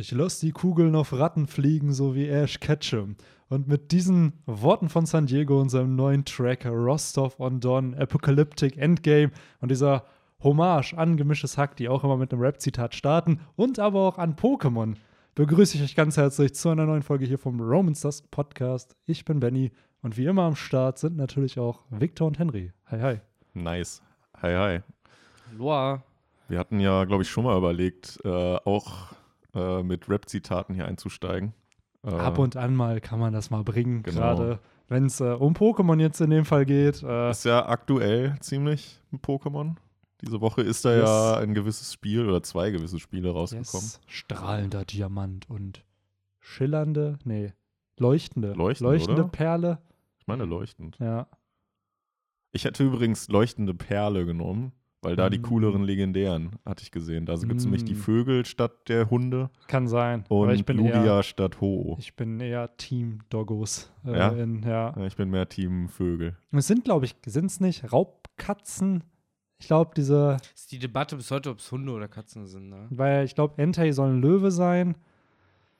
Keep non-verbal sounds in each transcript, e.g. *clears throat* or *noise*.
Ich lass die Kugeln auf Ratten fliegen, so wie Ash Ketchum. Und mit diesen Worten von San Diego und seinem neuen Track Rostov on Don, Apocalyptic Endgame und dieser Hommage an gemischtes Hack, die auch immer mit einem Rap-Zitat starten und aber auch an Pokémon, begrüße ich euch ganz herzlich zu einer neuen Folge hier vom Romans Dust Podcast. Ich bin Benny und wie immer am Start sind natürlich auch Victor und Henry. Hi, hi. Nice. Hi, hi. Loa. Wir hatten ja, glaube ich, schon mal überlegt, äh, auch äh, mit Rap-Zitaten hier einzusteigen. Äh, Ab und an mal kann man das mal bringen, Genau. gerade wenn es äh, um Pokémon jetzt in dem Fall geht. Äh, ist ja aktuell ziemlich ein Pokémon. Diese Woche ist da Yes. ja ein gewisses Spiel oder zwei gewisse Spiele rausgekommen. yes, strahlender Diamant und schillernde, nee, leuchtende, Leuchtend, leuchtende oder? Perle. Ich meine, leuchtend. Ja, Ich hätte übrigens leuchtende Perle genommen, weil da die Mm. cooleren legendären hatte ich gesehen. Da gibt es nämlich die Mm. Vögel statt der Hunde kann sein. und ich bin Lugia eher, statt Ho. ich bin eher Team Doggos. Äh, Ja? In, ja. Ja, ich bin mehr Team Vögel. Es sind, glaube ich, sind es nicht Raubkatzen? Ich glaube, diese, Ist die Debatte bis heute, ob es Hunde oder Katzen sind, ne? weil ich glaube, Entei soll ein Löwe sein,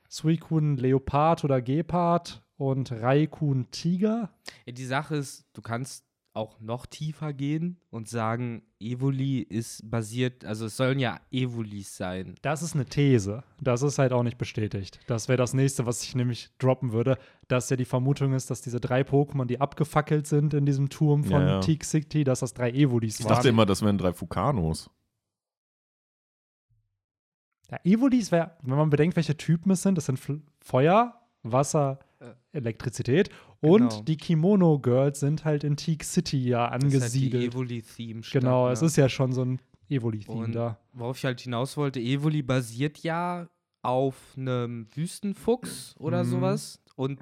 Suicune Leopard oder Gepard und Raikun Tiger. Ja, die Sache ist, du kannst auch noch tiefer gehen und sagen, Evoli ist basiert, also es sollen ja Evolis sein. Das ist eine These. Das ist halt auch nicht bestätigt. Das wäre das nächste, was ich nämlich droppen würde, dass ja die Vermutung ist, dass diese drei Pokémon, die abgefackelt sind in diesem Turm von Ja, ja. Teak City, dass das drei Evolis Ich waren. dachte immer, das wären drei Fukanos. Ja, Evolis wäre, wenn man bedenkt, welche Typen es sind, das sind Fl- Feuer, Wasser, Elektrizität und genau. die Kimono Girls sind halt in Teak City ja Das ist halt angesiedelt. Evoli-Theme. genau, ne? es ist ja schon so ein Evoli-Theme da. worauf ich halt hinaus wollte, Evoli basiert ja auf einem Wüstenfuchs oder Mhm. sowas. Und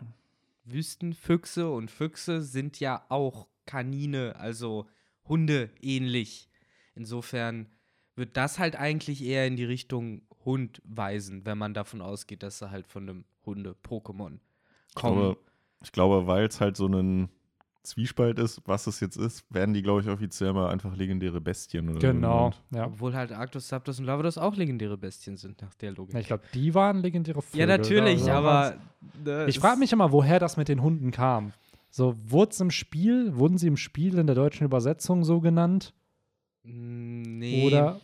Wüstenfüchse und Füchse sind ja auch Kanine, also Hunde ähnlich. Insofern wird das halt eigentlich eher in die Richtung Hund weisen, wenn man davon ausgeht, dass er halt von einem Hunde-Pokémon Ich kommt. glaube, ich glaube weil es halt so ein Zwiespalt ist, was es jetzt ist, werden die, glaube ich, offiziell mal einfach legendäre Bestien oder so Genau, ja. Obwohl halt Arctos, Zapdos und Lavados auch legendäre Bestien sind, nach der Logik. Ja, Ich glaube, die waren legendäre Vögel. ja, natürlich, Also, aber. ne, Ich frage mich immer, woher das mit den Hunden kam. So, wurde im Spiel, wurden sie im Spiel in der deutschen Übersetzung so genannt? Mm, Nee. Oder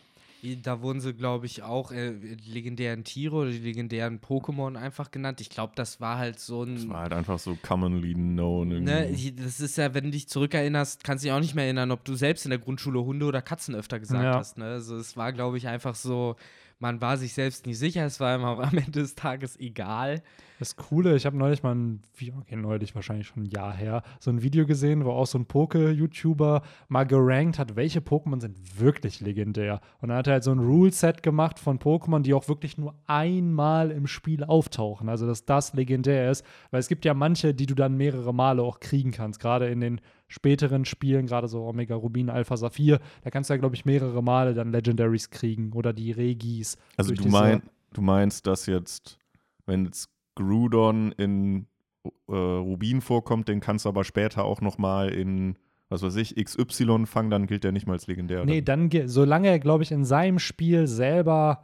Da wurden sie, glaube ich, auch äh, die legendären Tiere oder die legendären Pokémon einfach genannt. Ich glaube, das war halt so Das ein. war halt einfach so commonly known. Ne, irgendwie. ich- das ist ja, wenn du dich zurückerinnerst, kannst du dich auch nicht mehr erinnern, ob du selbst in der Grundschule Hunde oder Katzen öfter gesagt Ja. hast. Ne? Also es war, glaube ich, einfach so, man war sich selbst nie sicher, es war immer *laughs* am Ende des Tages egal. das Coole, ich habe neulich mal ein okay, neulich wahrscheinlich schon ein Jahr her, so ein Video gesehen, wo auch so ein Poke-YouTuber mal gerankt hat, welche Pokémon sind wirklich legendär. Und dann hat er halt so ein Rule-Set gemacht von Pokémon, die auch wirklich nur einmal im Spiel auftauchen. Also, dass das legendär ist. Weil es gibt ja manche, die du dann mehrere Male auch kriegen kannst. Gerade in den späteren Spielen, gerade so Omega Rubin, Alpha Saphir, da kannst du ja, glaube ich, mehrere Male dann Legendaries kriegen oder die Regis. Also du, mein, du meinst, dass jetzt, wenn jetzt Groudon in äh, Rubin vorkommt, den kannst du aber später auch noch mal in, was weiß ich, XY fangen, dann gilt der nicht mal als legendär. Nee, dann, ge- solange er, glaube ich, in seinem Spiel selber,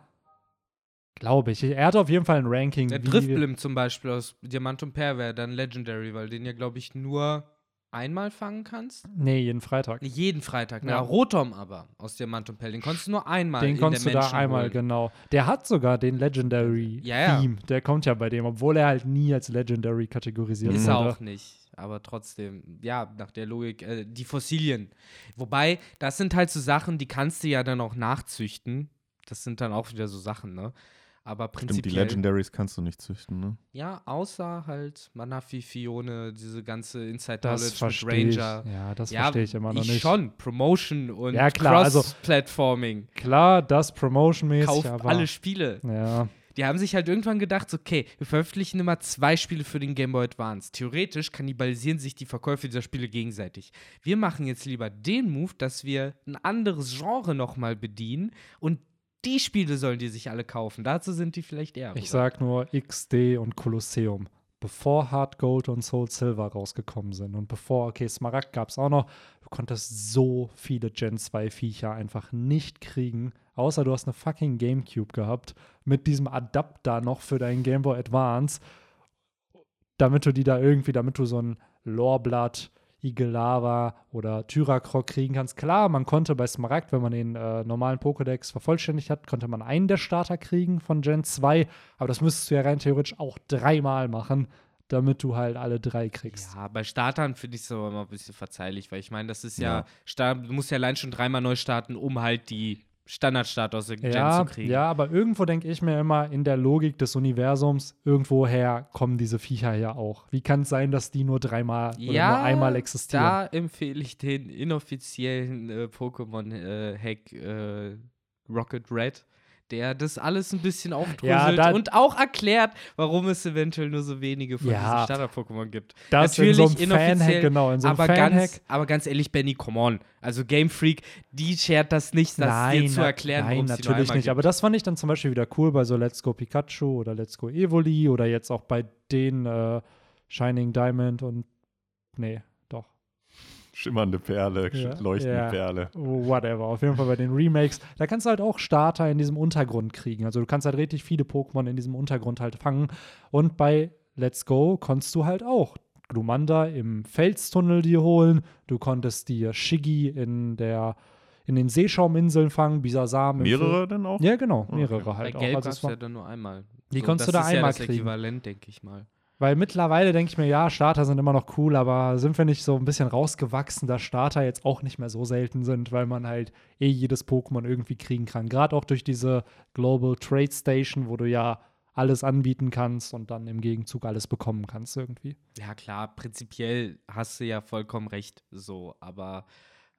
glaube ich, er hat auf jeden Fall ein Ranking. Der Driftblim zum Beispiel aus Diamant und wäre dann Legendary, weil den ja, glaube ich, nur einmal fangen kannst. Nee, jeden Freitag. Jeden Freitag. Ja. Na, Rotom aber aus Diamant und Perl. Den konntest du nur einmal Den konntest du da Menschen einmal, holen. genau. Der hat sogar den Legendary Ja, ja. Theme. Der kommt ja bei dem, obwohl er halt nie als Legendary kategorisiert Ist wurde. er auch nicht. Aber trotzdem, ja, nach der Logik, äh, die Fossilien. Wobei, das sind halt so Sachen, die kannst du ja dann auch nachzüchten. Das sind dann auch wieder so Sachen, ne? Aber Stimmt, die prinzipiell. Legendaries kannst du nicht züchten, ne? Ja, außer halt Manafi, Fione, diese ganze Inside Das Knowledge mit verstehe ich. Ranger. Ja, das Ja, verstehe ich immer noch ich nicht. schon. Promotion und Ja, klar, also- Cross-Platforming. Klar, das Promotion-mäßig, Kauft aber alle Spiele. ja, Die haben sich halt irgendwann gedacht, okay, wir veröffentlichen immer zwei Spiele für den Game Boy Advance. Theoretisch kannibalisieren sich die Verkäufe dieser Spiele gegenseitig. Wir machen jetzt lieber den Move, dass wir ein anderes Genre nochmal bedienen und die Spiele sollen die sich alle kaufen. Dazu sind die vielleicht eher. ich sag nur XD und Kolosseum. bevor Hard Gold und Soul Silver rausgekommen sind und bevor, okay, Smaragd gab es auch noch, du konntest so viele Gen 2 Viecher einfach nicht kriegen, außer du hast eine fucking Gamecube gehabt mit diesem Adapter noch für deinen Game Boy Advance, damit du die da irgendwie, damit du so ein Lorblatt, Igellava oder Tyrakrok kriegen kannst. Klar, man konnte bei Smaragd, wenn man den äh, normalen Pokédex vervollständigt hat, konnte man einen der Starter kriegen von Gen 2, aber das müsstest du ja rein theoretisch auch dreimal machen, damit du halt alle drei kriegst. Ja, bei Startern finde ich es aber immer ein bisschen verzeihlich, weil ich meine, das ist ja, Ja. Start, du musst ja allein schon dreimal neu starten, um halt die Standardstart aus der Gen Ja, zu kriegen. ja, aber irgendwo denke ich mir immer, in der Logik des Universums, irgendwoher kommen diese Viecher ja auch. Wie kann es sein, dass die nur dreimal oder nur einmal existieren? Da empfehle ich den inoffiziellen äh, Pokémon-Hack äh, Rocket Red, der das alles ein bisschen aufdröselt da- und auch erklärt, warum es eventuell nur so wenige von Ja. diesen Standard-Pokémon gibt. Das in so einem Natürlich Fanhack, inoffiziell, genau, in so einem aber, ganz, aber ganz ehrlich, Benny, come on. Also Game Freak, die schert das nicht, das dir zu erklären, nein, warum es natürlich nicht. Aber gibt. das fand ich dann zum Beispiel wieder cool bei so Let's Go Pikachu oder Let's Go Evoli oder jetzt auch bei den äh, Shining Diamond und nee. Schimmernde Perle, Ja, leuchtende ja. Perle. Whatever. Auf jeden Fall bei den Remakes. Da kannst du halt auch Starter in diesem Untergrund kriegen. Also du kannst halt richtig viele Pokémon in diesem Untergrund halt fangen. Und bei Let's Go konntest du halt auch Glumanda im Felstunnel dir holen. Du konntest dir Shiggy in der in den Seeschauminseln fangen, Bisasam. Mehrere denn auch? Ja, genau, Okay. mehrere Bei halt auch. Gelb Also gab es war, ja dann nur einmal. Die konntest du das da ist einmal ja das kriegen. Äquivalent, denke ich mal. Weil mittlerweile denke ich mir, ja, Starter sind immer noch cool, aber sind wir nicht so ein bisschen rausgewachsen, dass Starter jetzt auch nicht mehr so selten sind, weil man halt eh jedes Pokémon irgendwie kriegen kann. Gerade auch durch diese Global Trade Station, wo du ja alles anbieten kannst und dann im Gegenzug alles bekommen kannst irgendwie. Ja, klar, prinzipiell hast du ja vollkommen recht, so, aber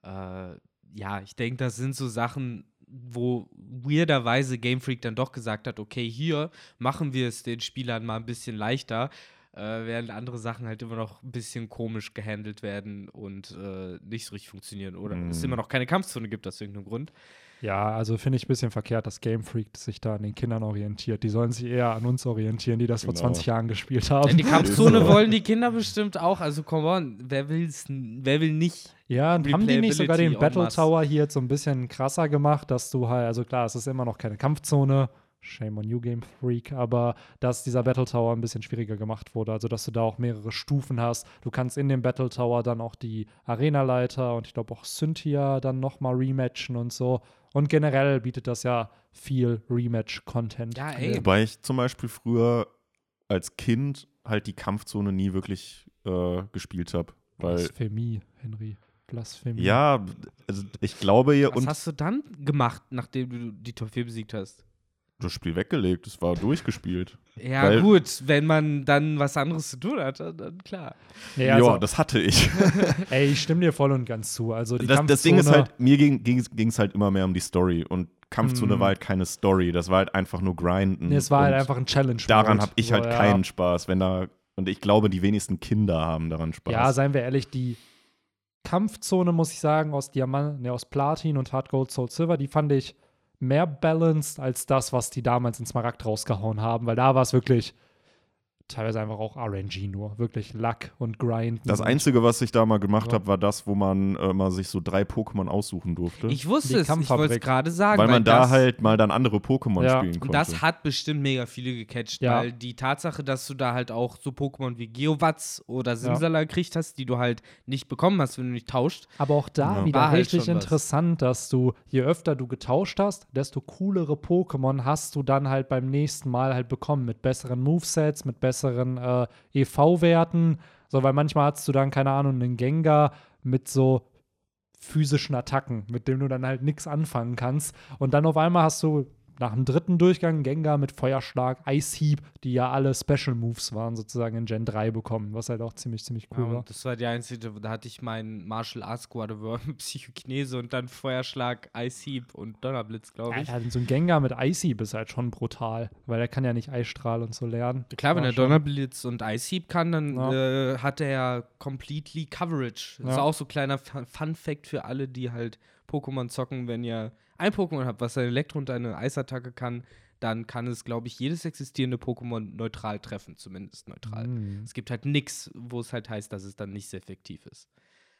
äh, ja, ich denke, das sind so Sachen, wo weirderweise Game Freak dann doch gesagt hat, okay, hier machen wir es den Spielern mal ein bisschen leichter, äh, während andere Sachen halt immer noch ein bisschen komisch gehandelt werden und äh, nicht so richtig funktionieren oder es Mm. immer noch keine Kampfzone gibt aus irgendeinem Grund. Ja, also finde ich ein bisschen verkehrt, dass Game Freak sich da an den Kindern orientiert. Die sollen sich eher an uns orientieren, die das vor Genau. 20 Jahren gespielt haben. Denn die Kampfzone *laughs* wollen die Kinder bestimmt auch, also come on, wer will's, wer will nicht? Ja, und haben die nicht sogar den Battle. Tower hier jetzt so ein bisschen krasser gemacht, dass du halt, also klar, es ist immer noch keine Kampfzone, shame on you Game Freak, aber dass dieser Battle Tower ein bisschen schwieriger gemacht wurde, also dass du da auch mehrere Stufen hast. Du kannst in dem Battle Tower dann auch die Arenaleiter und ich glaube auch Cynthia dann nochmal rematchen und so. Und generell bietet das ja viel Rematch-Content. Ja, ey. Wobei ich zum Beispiel früher als Kind halt die Kampfzone nie wirklich äh, gespielt habe. Weil, Blasphemie, Henry. Blasphemie. ja, also ich glaube ihr Was und hast du dann gemacht, nachdem du die Top 4 besiegt hast? Das Spiel weggelegt, es war durchgespielt. Ja, Weil- gut, wenn man dann was anderes zu tun hat, dann, klar. Ja, also, das hatte ich. *laughs* ey, ich stimme dir voll und ganz zu. Also die das, das Ding ist halt, mir ging es halt immer mehr um die Story und Kampfzone Mm. war halt keine Story, das war halt einfach nur grinden. Nee, es war halt einfach ein Challenge. Daran habe ich halt ja. keinen Spaß, wenn da und ich glaube, die wenigsten Kinder haben daran Spaß. Ja, seien wir ehrlich, die Kampfzone, muss ich sagen, aus Diamant, ne, aus Platin und Hard Gold Soul Silver, die fand ich mehr balanced als das, was die damals in Smaragd rausgehauen haben, weil da war es wirklich teilweise einfach auch RNG nur, wirklich Luck und Grind. das Einzige, was ich da mal gemacht Ja. habe, war das, wo man äh, mal sich so drei Pokémon aussuchen durfte. Ich wusste Die es, ich wollte es gerade sagen. weil man da halt mal dann andere Pokémon Ja. spielen Und konnte. das hat bestimmt mega viele gecatcht, Ja. weil die Tatsache, dass du da halt auch so Pokémon wie Geowatz oder Simsala gekriegt hast, die du halt nicht bekommen hast, wenn du nicht tauscht. Aber auch da Ja. wieder War halt richtig was. interessant, dass du, je öfter du getauscht hast, desto coolere Pokémon hast du dann halt beim nächsten Mal halt bekommen. Mit besseren Movesets, mit besseren äh, EV-Werten. So, weil manchmal hast du dann, keine Ahnung, einen Gengar mit so physischen Attacken, mit dem du dann halt nichts anfangen kannst. Und dann auf einmal hast du nach dem dritten Durchgang Gengar mit Feuerschlag, Ice Heap, die ja alle Special Moves waren, sozusagen in Gen 3 bekommen, was halt auch ziemlich, ziemlich cool Ja, war. das war die einzige, da hatte ich meinen Martial Arts Squad *laughs* Psychokinese und dann Feuerschlag, Ice Heap und Donnerblitz, glaube ich. Alter, so ein Gengar mit Icy ist halt schon brutal, weil er kann ja nicht Eisstrahl und so lernen. Klar, wenn er Donnerblitz und Ice Heap kann, dann Ja. äh, hat er ja completely Coverage. Das ist Ja. auch so kleiner Fun Fun Fact für alle, die halt Pokémon zocken, wenn ihr ein Pokémon habt, was eine Elektro- und eine Eisattacke kann, dann kann es, glaube ich, jedes existierende Pokémon neutral treffen, zumindest neutral. Hm. Es gibt halt nichts, wo es halt heißt, dass es dann nicht so effektiv ist,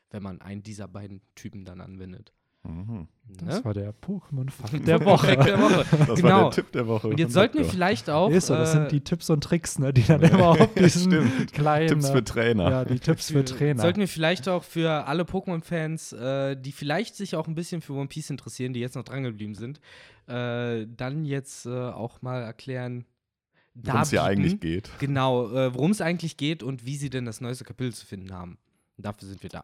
wenn man einen dieser beiden Typen dann anwendet. Mhm. Ne? Das war der Pokémon-Fakt *laughs* der Woche. Der Woche. Das Genau. war der Tipp der Woche. Und jetzt sollten wir vielleicht auch. Ist so, das äh, sind die Tipps und Tricks, ne, die dann immer *laughs* auf diesen Stimmt. kleinen. Tipps für Trainer. Ja, die Tipps für Trainer. Sollten wir vielleicht auch für alle Pokémon-Fans, äh, die vielleicht sich auch ein bisschen für One Piece interessieren, die jetzt noch drangeblieben sind, äh, dann jetzt äh, auch mal erklären, Worum es ja darbieten, eigentlich geht. Genau, äh, worum es eigentlich geht und wie sie denn das neueste Kapitel zu finden haben. Und dafür sind wir da.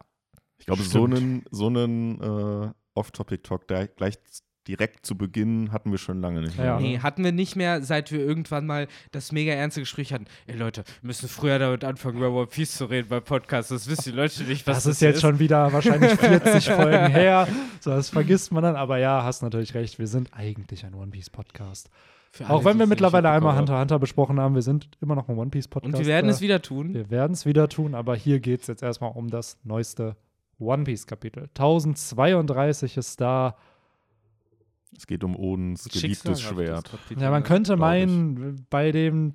Ich glaube, so einen, so einen äh, Off-Topic-Talk da gleich direkt zu Beginn hatten wir schon lange nicht mehr. Ja. Nee, hatten wir nicht mehr, seit wir irgendwann mal das mega ernste Gespräch hatten. Ey Leute, wir müssen früher damit anfangen, über One Piece zu reden beim Podcast. Das wissen die Leute nicht, was das das ist jetzt schon wieder wahrscheinlich *laughs* 40 Folgen her. So, das vergisst man dann. Aber ja, hast natürlich recht. Wir sind eigentlich ein One Piece Podcast. Alle, Auch wenn wir mittlerweile einmal Hunter Hunter besprochen haben, wir sind immer noch ein One Piece. Podcast. Und wir werden äh, es wieder tun. Wir werden es wieder tun, aber hier geht es jetzt erstmal um das neueste One Piece Kapitel. 1032 ist da. Es geht um Odins geliebtes Schwert. Kapitel, Ja, man ne? könnte meinen, bei dem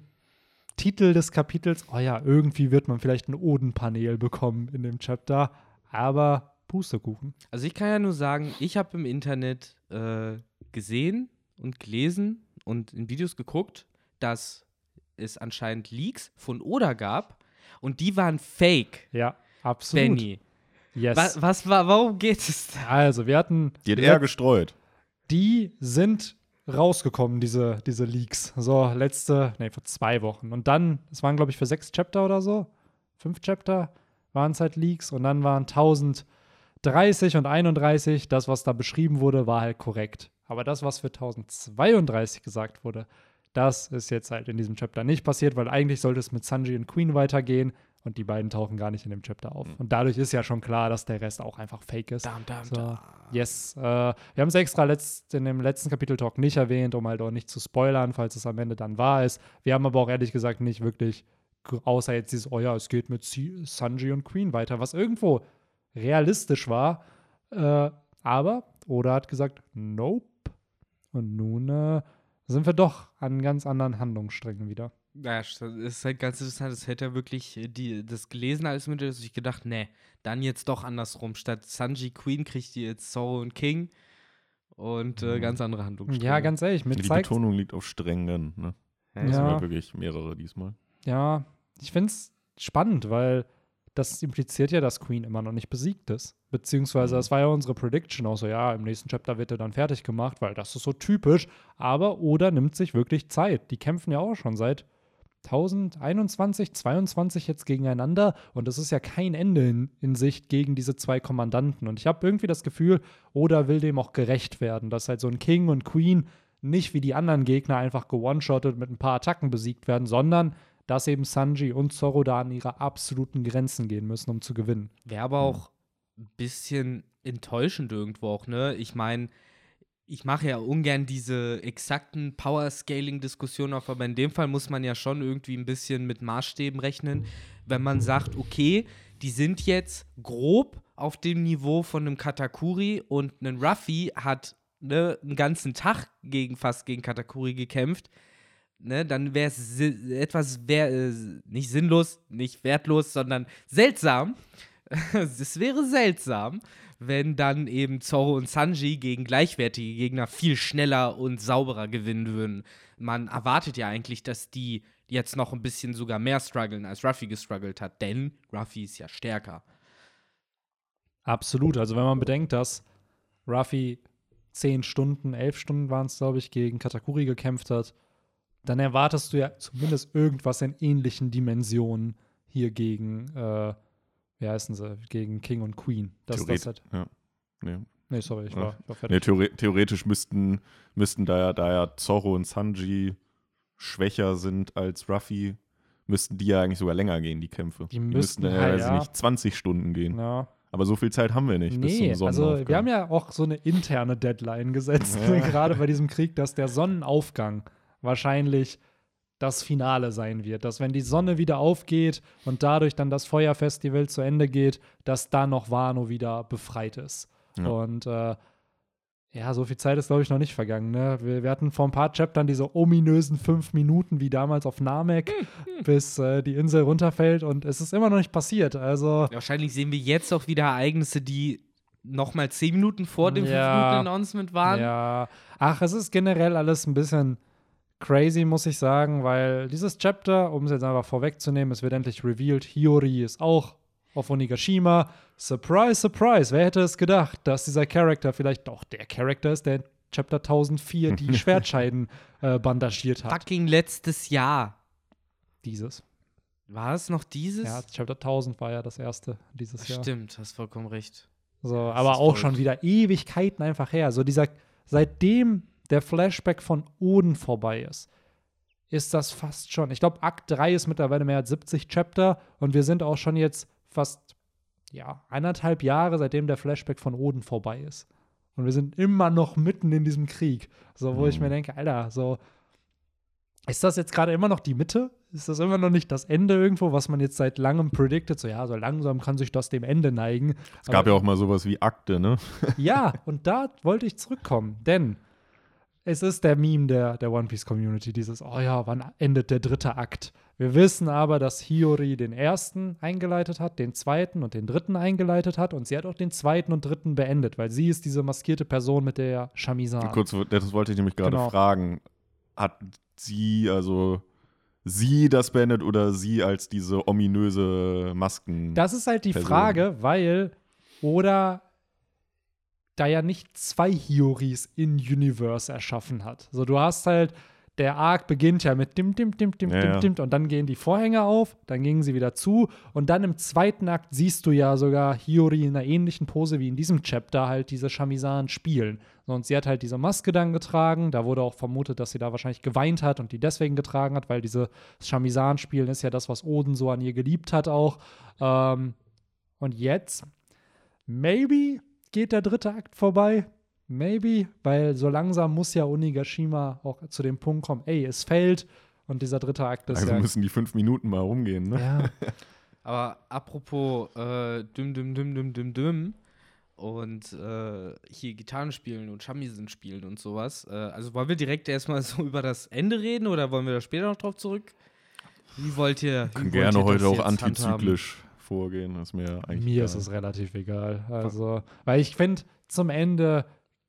Titel des Kapitels, oh ja, irgendwie wird man vielleicht ein Oden-Panel bekommen in dem Chapter, aber Pustekuchen. Also ich kann ja nur sagen, ich habe im Internet äh, gesehen und gelesen und in Videos geguckt, dass es anscheinend Leaks von Oda gab und die waren fake, Ja, absolut. Benny. Yes. Was, was war, warum geht es da? Also, wir hatten. Die hat er gestreut. die sind rausgekommen, diese, diese Leaks. So, letzte, nee, vor zwei Wochen. Und dann, es waren, glaube ich, für sechs Chapter oder so, fünf Chapter waren es halt Leaks. Und dann waren 1030 und 31, das, was da beschrieben wurde, war halt korrekt. Aber das, was für 1032 gesagt wurde, das ist jetzt halt in diesem Chapter nicht passiert, weil eigentlich sollte es mit Sanji und Queen weitergehen und die beiden tauchen gar nicht in dem Chapter auf. Und dadurch ist ja schon klar, dass der Rest auch einfach fake ist. Dam, dam, So, dam. yes. Äh, wir haben es extra letzt, in dem letzten Kapitel-Talk nicht erwähnt, um halt auch nicht zu spoilern, falls es am Ende dann wahr ist. Wir haben aber auch ehrlich gesagt nicht wirklich, außer jetzt dieses, oh ja, es geht mit Sanji und Queen weiter, was irgendwo realistisch war. Äh, aber Oda hat gesagt, nope. Und nun äh, sind wir doch an ganz anderen Handlungssträngen wieder. Ja, das ist halt ganz interessant. Das hätte er wirklich äh, die, das gelesen als mit, dass ich gedacht, nee, dann jetzt doch andersrum. Statt Sanji Queen kriegt ihr jetzt Zoro und King und äh, Mhm. ganz andere Handlungsstränge. Ja, ganz ehrlich, mir Die Betonung liegt auf strengen. Ne? Ja, Das Ja. sind ja wirklich mehrere diesmal. Ja, ich finde es spannend, weil das impliziert ja, dass Queen immer noch nicht besiegt ist. Beziehungsweise, Mhm. das war ja unsere Prediction auch so, ja, im nächsten Chapter wird er dann fertig gemacht, weil das ist so typisch. Aber Oda nimmt sich wirklich Zeit. Die kämpfen ja auch schon seit 1021, 22 jetzt gegeneinander und es ist ja kein Ende in, in Sicht gegen diese zwei Kommandanten. Und ich habe irgendwie das Gefühl, Oda will dem auch gerecht werden, dass halt so ein King und Queen nicht wie die anderen Gegner einfach gewone-shottet mit ein paar Attacken besiegt werden, sondern dass eben Sanji und Zoro da an ihre absoluten Grenzen gehen müssen, um zu gewinnen. Wäre aber auch ein bisschen enttäuschend irgendwo auch, ne? Ich meine, ich mache ja ungern diese exakten Power-Scaling-Diskussionen auf, aber in dem Fall muss man ja schon irgendwie ein bisschen mit Maßstäben rechnen, wenn man sagt, okay, die sind jetzt grob auf dem Niveau von einem Katakuri und ein Ruffy hat ne, einen ganzen Tag gegen fast gegen Katakuri gekämpft. Ne, dann wäre es etwas wär, äh, nicht sinnlos, nicht wertlos, sondern seltsam. *laughs* es wäre seltsam, wenn dann eben Zoro und Sanji gegen gleichwertige Gegner viel schneller und sauberer gewinnen würden. Man erwartet ja eigentlich, dass die jetzt noch ein bisschen sogar mehr strugglen, als Ruffy gestruggelt hat, denn Ruffy ist ja stärker. Absolut. Also wenn man bedenkt, dass Ruffy zehn Stunden, elf Stunden waren es, glaube ich, gegen Katakuri gekämpft hat, dann erwartest du ja zumindest irgendwas in ähnlichen Dimensionen hier gegen, äh, wie heißen sie, gegen King und Queen. Das Theoret- halt, ja. Nee. nee, sorry, ich war, ich war Nee, fertig. theore theoretisch müssten, müssten da ja, da ja Zorro und Sanji schwächer sind als Ruffy, müssten die ja eigentlich sogar länger gehen, die Kämpfe. Die müssten dann ja, weiß ich nicht, 20 Stunden gehen. Ja. Aber so viel Zeit haben wir nicht bis Nee, zum also Sonnenaufgang. wir haben ja auch so eine interne Deadline gesetzt, Ja. *laughs* gerade bei diesem Krieg, dass der Sonnenaufgang wahrscheinlich das Finale sein wird. Dass wenn die Sonne wieder aufgeht und dadurch dann das Feuerfestival zu Ende geht, dass dann noch Wano wieder befreit ist. Ja. Und äh, Ja, so viel Zeit ist, glaube ich, noch nicht vergangen. Ne? Wir, wir, hatten vor ein paar Chaptern diese ominösen fünf Minuten, wie damals auf Namek, bis äh, die Insel runterfällt und es ist immer noch nicht passiert. Also Wahrscheinlich sehen wir jetzt auch wieder Ereignisse, die noch mal zehn Minuten vor dem Ja. 5-Minuten-Announcement waren. Ja. Ach, es ist generell alles ein bisschen crazy, muss ich sagen, weil dieses Chapter, um es jetzt einfach vorwegzunehmen, es wird endlich revealed, Hiyori ist auch auf Onigashima. Surprise, surprise, wer hätte es gedacht, dass dieser Charakter vielleicht doch der Charakter ist, der in Chapter 1004 die *laughs* Schwertscheiden äh, bandagiert hat. Fucking letztes Jahr. Dieses. War es noch dieses? Ja, Chapter 1000 war ja das erste dieses Jahr. Stimmt, hast vollkommen recht. So, Das aber auch schon wieder Ewigkeiten einfach her. So dieser, seitdem der Flashback von Oden vorbei ist, ist das fast schon. Ich glaube, Akt 3 ist mittlerweile mehr als 70 Chapter und wir sind auch schon jetzt fast, ja, eineinhalb Jahre, seitdem der Flashback von Oden vorbei ist. Und wir sind immer noch mitten in diesem Krieg. So, wo ich Mhm. mir denke, Alter, so, ist das jetzt gerade immer noch die Mitte? Ist das immer noch nicht das Ende irgendwo, was man jetzt seit langem predicted? So, ja, so langsam kann sich das dem Ende neigen. Es gab ja auch mal sowas wie Akte, ne? Ja, *laughs* und da wollte ich zurückkommen, denn es ist der Meme der, der One Piece Community, dieses, oh ja, wann endet der dritte Akt? Wir wissen aber, dass Hiyori den ersten eingeleitet hat, den zweiten und den dritten eingeleitet hat und sie hat auch den zweiten und dritten beendet, weil sie ist diese maskierte Person mit der Chamisan. Kurz, das wollte ich nämlich gerade Genau. fragen. Hat sie, also sie das beendet oder sie als diese ominöse Masken? Das ist halt die Person. Frage, weil oder da ja nicht zwei Hioris in Universe erschaffen hat. So, du hast halt, der Arc beginnt ja mit dim, dim, dim, dim, Ja, dim, ja. dim, und dann gehen die Vorhänge auf, dann gingen sie wieder zu und dann im zweiten Akt siehst du ja sogar Hiyori in einer ähnlichen Pose wie in diesem Chapter halt diese Chamisan spielen. So, Und sie hat halt diese Maske dann getragen, da wurde auch vermutet, dass sie da wahrscheinlich geweint hat und die deswegen getragen hat, weil diese Chamisan spielen ist ja das, was Oden so an ihr geliebt hat auch. Ähm, und jetzt, maybe geht der dritte Akt vorbei. Maybe, weil so langsam muss ja Onigashima auch zu dem Punkt kommen, ey, es fällt und dieser dritte Akt ist also ja, müssen die fünf Minuten mal rumgehen, ne? ja, *laughs* Aber apropos äh, düm düm düm düm düm düm und äh, hier Gitarren spielen und Shamisen spielen und sowas. Äh, also wollen wir direkt erstmal *laughs* so über das Ende reden oder wollen wir da später noch drauf zurück? Wie wollt ihr? Wie Können wollt gerne ihr heute auch jetzt handhaben? Vorgehen. Ist mir eigentlich mir ist egal. es relativ egal. Also, weil ich finde, zum Ende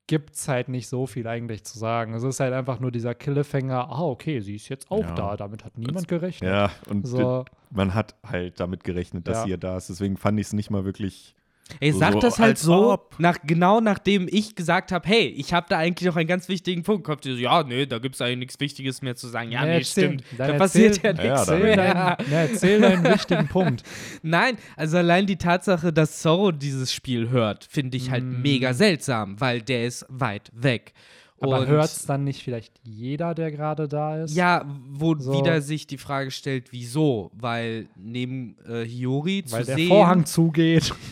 gibt es halt nicht so viel eigentlich zu sagen. Es ist halt einfach nur dieser Cliffhanger, ah, okay, sie ist jetzt auch Ja. da, damit hat niemand gerechnet. Ja, und So, man hat halt damit gerechnet, dass Ja. sie ja da ist. Deswegen fand ich es nicht mal wirklich. Ey, So- sag so das halt so, ob. nach, genau nachdem ich gesagt habe, hey, ich habe da eigentlich noch einen ganz wichtigen Punkt. Kommt ihr so, ja, nee, da gibt es eigentlich nichts Wichtiges mehr zu sagen. Ja, Na, nee, erzähl- stimmt. Da passiert ja Ja, nichts *laughs* erzähl, mehr. deinen, na, erzähl deinen wichtigen Punkt. *laughs* Nein, also allein die Tatsache, dass Zorro dieses Spiel hört, finde ich halt Mm. mega seltsam, weil der ist weit weg. Aber hört es dann nicht vielleicht jeder, der gerade da ist? Ja, wo So. wieder sich die Frage stellt, wieso? Weil neben äh, Hiyori Weil zu der sehen, Vorhang zugeht. *laughs*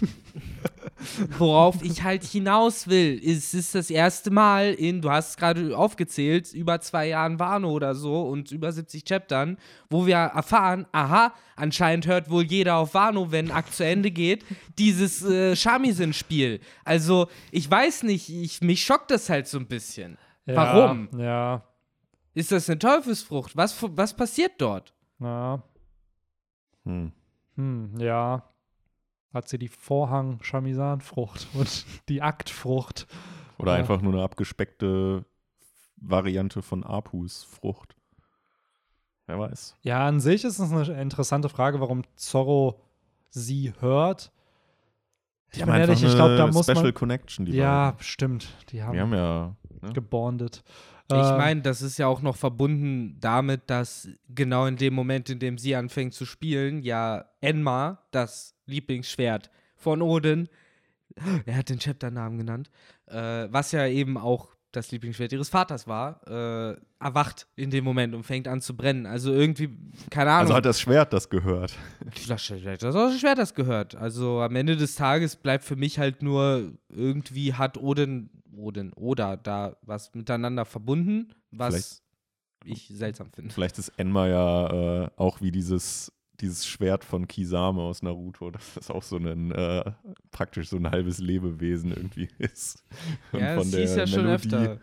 worauf ich halt hinaus will, ist, es ist das erste Mal in, du hast es gerade aufgezählt, über zwei Jahren Wano oder so und über 70 Chaptern, wo wir erfahren, aha, anscheinend hört wohl jeder auf Wano, wenn ein Akt zu Ende geht, dieses äh, Shamisen-Spiel. Also, ich weiß nicht, ich, mich schockt das halt so ein bisschen. Warum? Ja, ja, Ist das eine Teufelsfrucht? Was, was passiert dort? ja. Hm. Hm, ja. Hat sie die Vorhang-Chamisan-Frucht und *laughs* die Aktfrucht. Oder Ja. einfach nur eine abgespeckte Variante von Apus Frucht. Wer weiß. Ja, an sich ist es eine interessante Frage, warum Zorro sie hört. Ich Die bin haben ehrlich, ich glaube, da eine muss Special man. Connection, die Ja, beiden. stimmt. Die haben, Die haben ja. Ne? gebondet. Ich Ähm, meine, das ist ja auch noch verbunden damit, dass genau in dem Moment, in dem sie anfängt zu spielen, ja Enma, das Lieblingsschwert von Odin, *gasps* er hat den Chapternamen genannt, äh, was ja eben auch das Lieblingsschwert ihres Vaters war, äh, erwacht in dem Moment und fängt an zu brennen. Also irgendwie, keine Ahnung. Also hat das Schwert das gehört. *laughs* Das Schwert, das das Schwert das gehört. Also am Ende des Tages bleibt für mich halt nur, irgendwie hat Odin, Odin oder da was miteinander verbunden, was ich seltsam finde. Vielleicht ist Enma ja äh, auch wie dieses, dieses Schwert von Kisame aus Naruto, *laughs* dass das auch so ein äh, praktisch so ein halbes Lebewesen irgendwie *laughs* ist. Und ja, der hieß ja schon Melodie- öfter,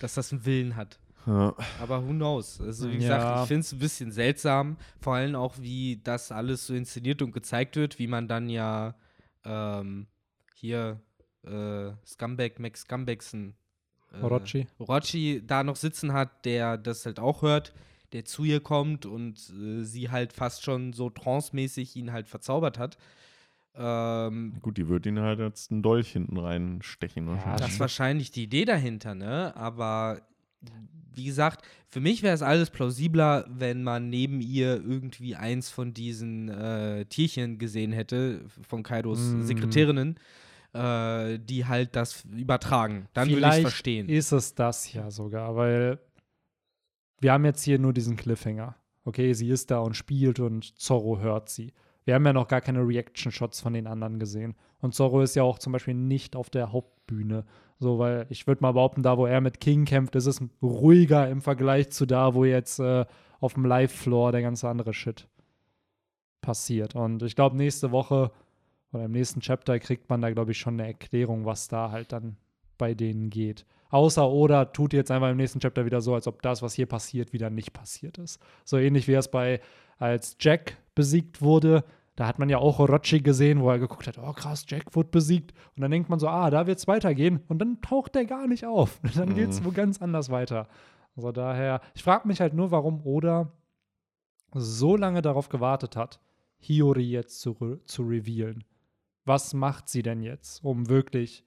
dass das einen Willen hat. Ja. Aber who knows? Also, wie Ja. gesagt, ich finde es ein bisschen seltsam. Vor allem auch, wie das alles so inszeniert und gezeigt wird, wie man dann ja ähm, hier äh, Scumbag, Max Scumbagson, äh, Orochi. Orochi da noch sitzen hat, der das halt auch hört, der zu ihr kommt und äh, sie halt fast schon so trancemäßig ihn halt verzaubert hat. Ähm, Gut, die wird ihn halt jetzt einen Dolch hinten reinstechen. wahrscheinlich. Das ist wahrscheinlich die Idee dahinter, ne? Aber wie gesagt, für mich wäre es alles plausibler, wenn man neben ihr irgendwie eins von diesen äh, Tierchen gesehen hätte, von Kaidos Mm. Sekretärinnen, äh, die halt das übertragen. Dann würde ich verstehen. ist es das ja sogar, weil wir haben jetzt hier nur diesen Cliffhanger. Okay, sie ist da und spielt und Zorro hört sie. Wir haben ja noch gar keine Reaction-Shots von den anderen gesehen. Und Zorro ist ja auch zum Beispiel nicht auf der Hauptbühne. So, weil ich würde mal behaupten, da wo er mit King kämpft, ist es ruhiger im Vergleich zu da, wo jetzt äh, auf dem Live-Floor der ganze andere Shit passiert. Und ich glaube, nächste Woche oder im nächsten Chapter kriegt man da, glaube ich, schon eine Erklärung, was da halt dann bei denen geht. Außer oder tut jetzt einfach im nächsten Chapter wieder so, als ob das, was hier passiert, wieder nicht passiert ist. So ähnlich wie es bei, als Jack besiegt wurde, da hat man ja auch Orochi gesehen, wo er geguckt hat, oh krass, Jack wurde besiegt. Und dann denkt man so, ah, da wird's weitergehen. Und dann taucht der gar nicht auf. *laughs* Dann geht's wo ganz anders weiter. Also daher, ich frage mich halt nur, warum Oda so lange darauf gewartet hat, Hiyori jetzt zu, re zu revealen. Was macht sie denn jetzt, um wirklich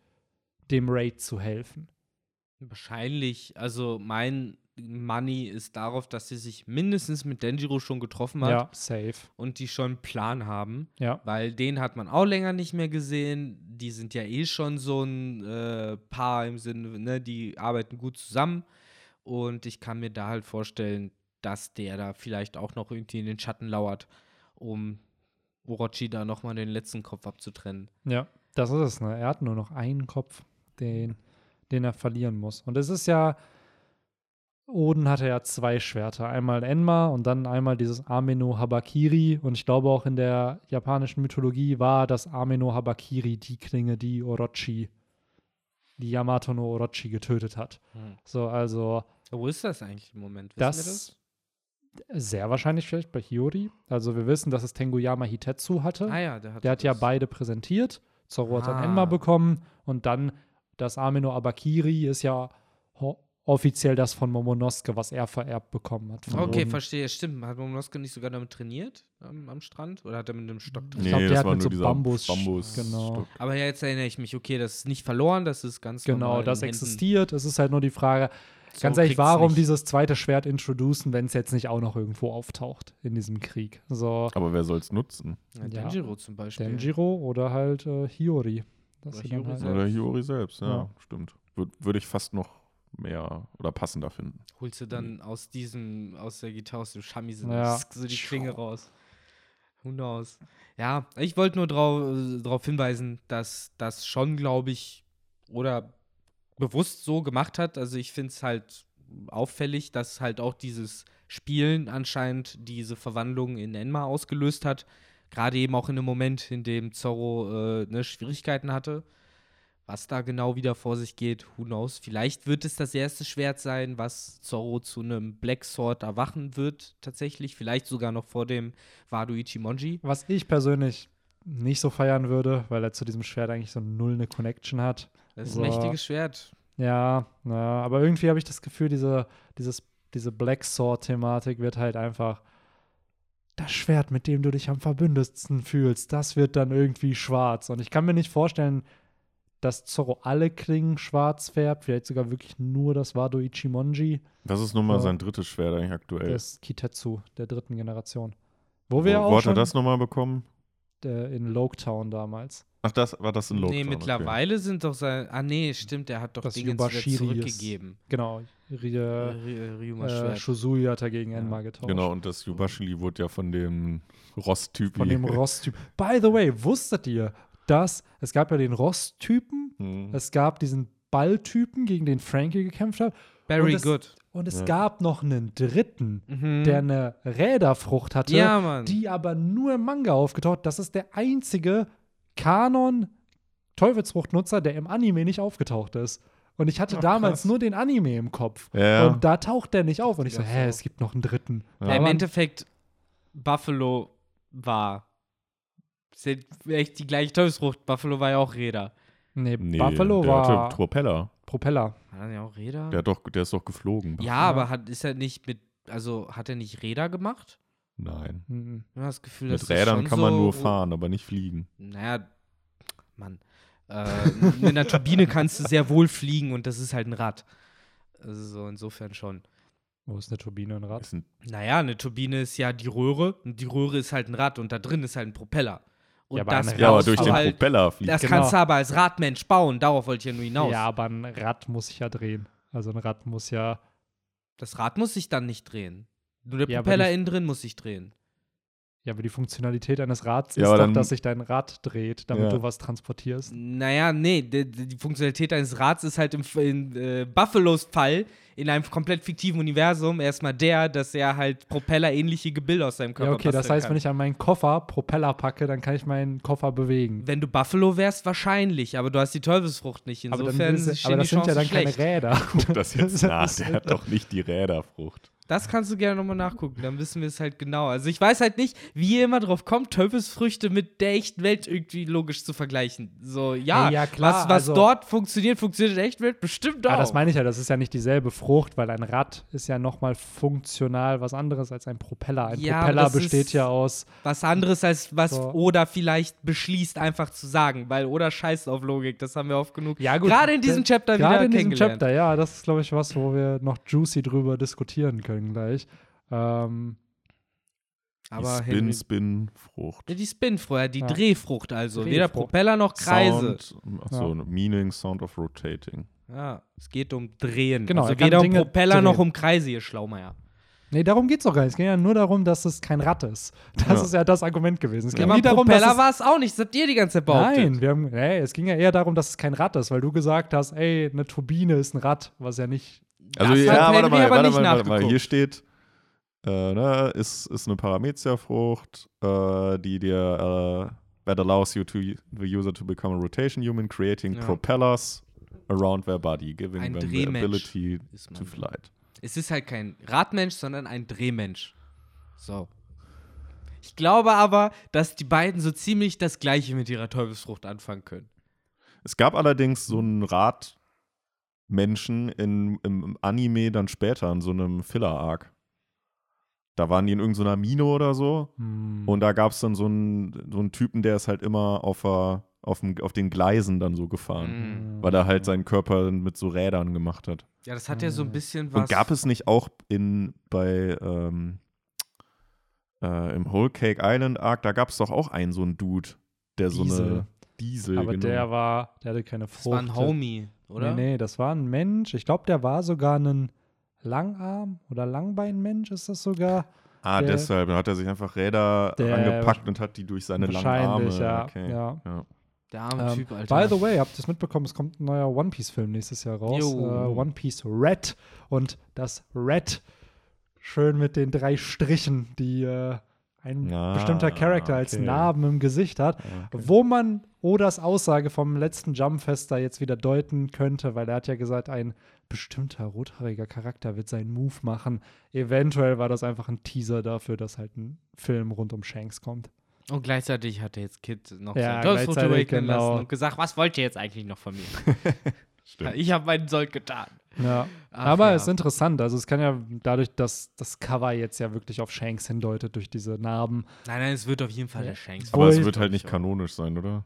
dem Raid zu helfen? Wahrscheinlich, also mein Money ist darauf, dass sie sich mindestens mit Denjiro schon getroffen hat Ja, safe. und die schon einen Plan haben. Ja. Weil den hat man auch länger nicht mehr gesehen. Die sind ja eh schon so ein äh, Paar im Sinne, ne, die arbeiten gut zusammen. Und ich kann mir da halt vorstellen, dass der da vielleicht auch noch irgendwie in den Schatten lauert, um Orochi da nochmal den letzten Kopf abzutrennen. Ja, das ist es. Ne? Er hat nur noch einen Kopf, den, den er verlieren muss. Und es ist ja, Oden hatte ja zwei Schwerter. Einmal Enma und dann einmal dieses Ameno Habakiri. Und ich glaube auch in der japanischen Mythologie war das Ameno Habakiri die Klinge, die Orochi, die Yamato no Orochi getötet hat. So, also Wo ist das eigentlich im Moment? Wissen das, das? Sehr wahrscheinlich vielleicht bei Hiyori. Also wir wissen, dass es Tenguyama Hitetsu hatte. Ah ja, der hat, Der hat ja beide präsentiert. Zorro hat dann Ah. Enma bekommen und dann das Amino Abakiri ist ja offiziell das von Momonosuke, was er vererbt bekommen hat. Okay, Oden. verstehe. Stimmt. Hat Momonosuke nicht sogar damit trainiert am, am Strand? Oder hat er mit einem Stock Ich trainiert? glaub, der das hat war mit so Bambus- Bambus genau. Aber ja, jetzt erinnere ich mich, okay, das ist nicht verloren, das ist ganz Genau, normal. das Händen. existiert. Es ist halt nur die Frage, So ganz ehrlich, warum nicht. dieses zweite Schwert introducen, wenn es jetzt nicht auch noch irgendwo auftaucht in diesem Krieg? So Aber wer soll es nutzen? Ja. Denjiro zum Beispiel. Denjiro oder halt äh, Hiyori. Oder Hiyori halt- selbst. Oder Hiyori selbst, ja, Ja. stimmt. Würde würd ich fast noch mehr oder passender finden. Holst du dann aus diesem, aus der Gitarre, aus dem Shamisen, Ja. *laughs* so die Klinge raus. Who knows? Ja, ich wollte nur darauf drauf hinweisen, dass das schon, glaube ich, oder bewusst so gemacht hat. Also ich finde es halt auffällig, dass halt auch dieses Spielen anscheinend diese Verwandlung in Enma ausgelöst hat. Gerade eben auch in einem Moment, in dem Zorro äh, ne, Schwierigkeiten hatte. Was da genau wieder vor sich geht, who knows. Vielleicht wird es das erste Schwert sein, was Zorro zu einem Black Sword erwachen wird, tatsächlich. Vielleicht sogar noch vor dem Wado Ichimonji. Was ich persönlich nicht so feiern würde, weil er zu diesem Schwert eigentlich so null eine Connection hat. Das ist So. ein mächtiges Schwert. Ja, ja, aber irgendwie habe ich das Gefühl, diese, dieses, diese Black Sword-Thematik wird halt einfach das Schwert, mit dem du dich am verbündetsten fühlst, das wird dann irgendwie schwarz. Und ich kann mir nicht vorstellen, dass Zorro alle Klingen schwarz färbt, vielleicht sogar wirklich nur das Wado Ichimonji, Das ist nun mal Ja. sein drittes Schwert eigentlich aktuell. das Kitetsu der dritten Generation. Wo Wo, wir ja wo auch hat er das nochmal bekommen? Äh, in Loketown damals. Ach, das war das in Lockdown. nee, mittlerweile sind doch sein. Ah, nee, stimmt, der hat doch Das Dinge wieder Yubashiri ist- zurückgegeben. Genau, Rie- Ry- Ryumas äh. Shusui hat er gegen Ja. Enma getauscht. Genau, und das Yubashili wurde ja von dem Ross-Typ. Von dem *laughs* Ross-Typ. By the way, wusstet ihr, dass es gab ja den Ross-Typen, Hm. es gab diesen Ball-Typen, gegen den Frankie gekämpft hat, Very und es, good. Und es Ja. gab noch einen dritten, Mhm. der eine Räderfrucht hatte, Ja, die aber nur im Manga aufgetaucht. Das ist der einzige Kanon Teufelsfruchtnutzer, der im Anime nicht aufgetaucht ist. Und ich hatte Ach, damals krass. nur den Anime im Kopf. Ja. Und da taucht der nicht auf. Und ich so, Ja, hä, so. es gibt noch einen dritten. Im Endeffekt, Buffalo war. Sind echt die gleiche Teufelsfrucht. Buffalo war ja auch Räder. Nee, Nee, Buffalo der war hatte Propeller. Propeller. War er ja auch Räder? Der, hat doch, der ist doch geflogen. ja, aber hat, ist er nicht mit. Also hat er nicht Räder gemacht? Nein. Mhm. Ich das Gefühl, Mit das Rädern schon kann man so, nur fahren, aber nicht fliegen. Naja, Mann. Äh, mit einer Turbine kannst du sehr wohl fliegen und das ist halt ein Rad. Also so insofern schon. Wo ist eine Turbine und Rad? Ein, Naja, eine Turbine ist ja die Röhre und die Röhre ist halt ein Rad und da drin ist halt ein Propeller. Und Ja, aber das ein ja, aber durch du den halt, Propeller fliegt. Das Genau. kannst du aber als Radmensch bauen, darauf wollte ich ja nur hinaus. Ja, aber ein Rad muss sich ja drehen. Also ein Rad muss ja. Das Rad muss sich dann nicht drehen. Nur der Ja, Propeller innen drin muss sich drehen. Ja, aber die Funktionalität eines Rads Ja, ist doch, dass sich dein Rad dreht, damit Ja. du was transportierst. Naja, nee, die, die Funktionalität eines Rads ist halt im, in äh, Buffalos Fall in einem komplett fiktiven Universum erstmal der, dass er halt propellerähnliche Gebilde aus seinem Körper Ja, okay, das heißt, kann. wenn ich an meinen Koffer Propeller packe, dann kann ich meinen Koffer bewegen. Wenn du Buffalo wärst, wahrscheinlich, aber du hast die Teufelsfrucht nicht. aber dann Insofern ist, aber das die sind ja dann keine schlecht. Räder. Guck das *laughs* jetzt nach. ist- Der hat doch nicht die Räderfrucht. Das kannst du gerne nochmal nachgucken, dann wissen wir es halt genau. Also ich weiß halt nicht, wie ihr immer drauf kommt, Teufelsfrüchte mit der echten Welt irgendwie logisch zu vergleichen. So, ja, Hey, ja, klar, was, was also- dort funktioniert, funktioniert in der echten Welt bestimmt auch. Ah, das meine ich ja, das ist ja nicht dieselbe Frucht, weil ein Rad ist ja nochmal funktional was anderes als ein Propeller. Ein Ja, aber Propeller besteht ja aus. was anderes als was So. Oda vielleicht beschließt, einfach zu sagen, weil Oda scheißt auf Logik, das haben wir oft genug. Ja, gut, Gerade in diesem Chapter wieder Gerade in diesem kennengelernt. Chapter, ja, das ist, glaube ich, was, wo wir noch juicy drüber diskutieren können gleich. Ähm, Aber die Henry, Spin-Spin-Frucht. Ja, die Spinfrucht, ja, die Ja. Drehfrucht also. Weder Drehfrucht. Propeller noch Kreise. Sound, achso, Meaning, Sound of Rotating. Ja, es geht um Drehen. Genau, also weder um Propeller noch drehen. um Kreise, ihr Schlaumeier. nee, darum geht es doch gar nicht. Es ging ja nur darum, dass es kein Rad ist. Das Ja. ist ja das Argument gewesen. Es Ja, ging aber nie darum, Propeller war es auch nicht, das habt ihr die ganze Zeit behauptet. Nein, wir haben, nee, es ging ja eher darum, dass es kein Rad ist, weil du gesagt hast, ey, eine Turbine ist ein Rad, was ja nicht. Also Das ja, warte mal, warte mal, warte mal. Hier steht, äh, ne, ist, ist eine Paramezia-Frucht, äh, die dir, äh, that allows you to the user to become a rotation human, creating Ja. propellers around their body, giving Ein them the Drehmensch ability ist to flight. Es ist halt kein Radmensch, sondern ein Drehmensch. So. Ich glaube aber, dass die beiden so ziemlich das Gleiche mit ihrer Teufelsfrucht anfangen können. Es gab allerdings so einen Radmenschen in, im, im Anime dann später in so einem Filler-Arc. Da waren die in irgendeiner Mine oder so. Hm, Und da gab es dann so einen, so einen Typen, der ist halt immer auf, der, auf, dem, auf den Gleisen dann so gefahren. Mhm. Weil er halt seinen Körper mit so Rädern gemacht hat. Ja, das hat ja so ein bisschen was. Und gab es nicht auch in bei ähm, äh, im Whole Cake Island Arc, da gab es doch auch einen so einen Dude, der so Diesel. eine Diesel, Aber genau. der war, der hatte keine das Frucht. war ein Homie, oder? Nee, nee, das war ein Mensch. Ich glaube, der war sogar ein Langarm- oder Langbeinmensch, ist das sogar. ah, der- deshalb. Dann hat er sich einfach Räder Der- angepackt und hat die durch seine langen Arme. Wahrscheinlich, ja. Okay. ja. Ja. Der arme Ähm, Typ, Alter. By the way, habt ihr es mitbekommen? Es kommt ein neuer One Piece-Film nächstes Jahr raus. Äh, One Piece Red. Und das Red schön mit den drei Strichen, die äh, ein Ah, bestimmter Charakter als okay. Narben im Gesicht hat. Okay. Wo man Odas Aussage vom letzten Jumpfest da jetzt wieder deuten könnte, weil er hat ja gesagt, ein bestimmter rothaariger Charakter wird seinen Move machen. Eventuell war das einfach ein Teaser dafür, dass halt ein Film rund um Shanks kommt. Und gleichzeitig hat er jetzt Kid noch Ja, sein awaken genau. lassen und gesagt, was wollt ihr jetzt eigentlich noch von mir? *laughs* Stimmt. ich habe meinen Sold getan. Ja. Ach Aber ja. es ist interessant. Also es kann ja dadurch, dass das Cover jetzt ja wirklich auf Shanks hindeutet, durch diese Narben. Nein, nein, es wird auf jeden Fall der Shanks. Aber es wird halt nicht kanonisch sein, oder?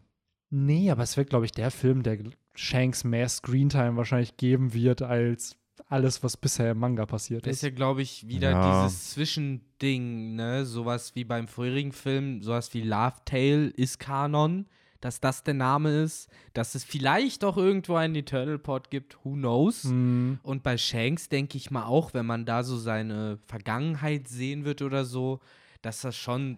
Nee, aber es wird, glaube ich, der Film, der Shanks mehr Screentime wahrscheinlich geben wird, als alles, was bisher im Manga passiert Das ist. ist ja, glaube ich, wieder Ja. dieses Zwischending, ne? Sowas wie beim vorherigen Film, sowas wie Love Tale ist Kanon, dass das der Name ist, dass es vielleicht auch irgendwo einen Eternal Pod gibt, who knows. Mhm. Und bei Shanks denke ich mal auch, wenn man da so seine Vergangenheit sehen wird oder so, dass das schon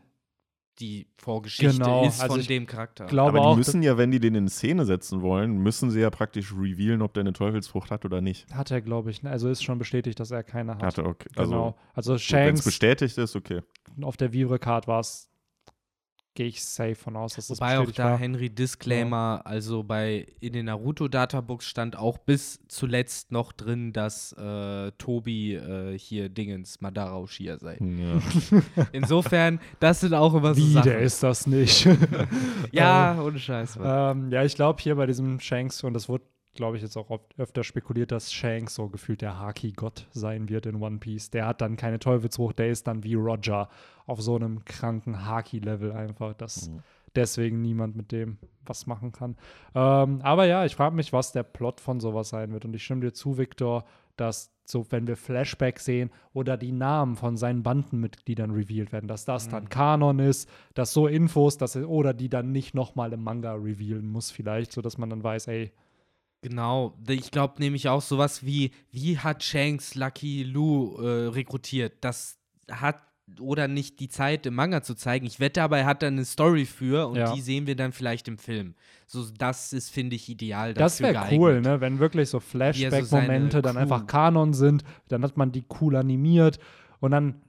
die Vorgeschichte Genau, ist also von ich dem Charakter. glaube Aber die auch, müssen ja, wenn die den in Szene setzen wollen, müssen sie ja praktisch revealen, ob der eine Teufelsfrucht hat oder nicht. hat er, glaube ich. ne? Also ist schon bestätigt, dass er keine hat. Hatte, okay. Also, genau. Also wenn es Shanks bestätigt ist, okay. auf der Vivre-Card war es, gehe ich safe von aus, dass das Wobei auch da war. Henry Disclaimer, also bei in den Naruto Databooks stand auch bis zuletzt noch drin, dass äh, Tobi äh, hier Dingens Madara Uchiha sei. Ja. *laughs* Insofern, das sind auch immer so Wie, Sachen. der ist das nicht. *laughs* ja, *laughs* ohne Scheiß. Ähm, ja, ich glaube hier bei diesem Shanks, und das wurde, glaube ich, jetzt auch oft, öfter spekuliert, dass Shanks so gefühlt der Haki-Gott sein wird in One Piece. Der hat dann keine Teufelsfrucht, der ist dann wie Roger auf so einem kranken Haki-Level einfach, dass Mhm. deswegen niemand mit dem was machen kann. Ähm, aber ja, ich frage mich, was der Plot von sowas sein wird. Und ich stimme dir zu, Victor, dass so, wenn wir Flashback sehen oder die Namen von seinen Bandenmitgliedern revealed werden, dass das dann Kanon ist, dass so Infos, dass er, oder die dann nicht nochmal im Manga revealen muss, vielleicht, sodass man dann weiß, ey, Genau, ich glaube nämlich auch sowas wie, wie hat Shanks Lucky Lou äh, rekrutiert? Das hat oder nicht die Zeit im Manga zu zeigen. Ich wette aber, er hat da eine Story für und Ja. die sehen wir dann vielleicht im Film. So, das ist, finde ich, ideal das wäre cool, ne? Wenn wirklich so Flashback-Momente seine dann einfach Kanon sind, dann hat man die cool animiert und dann,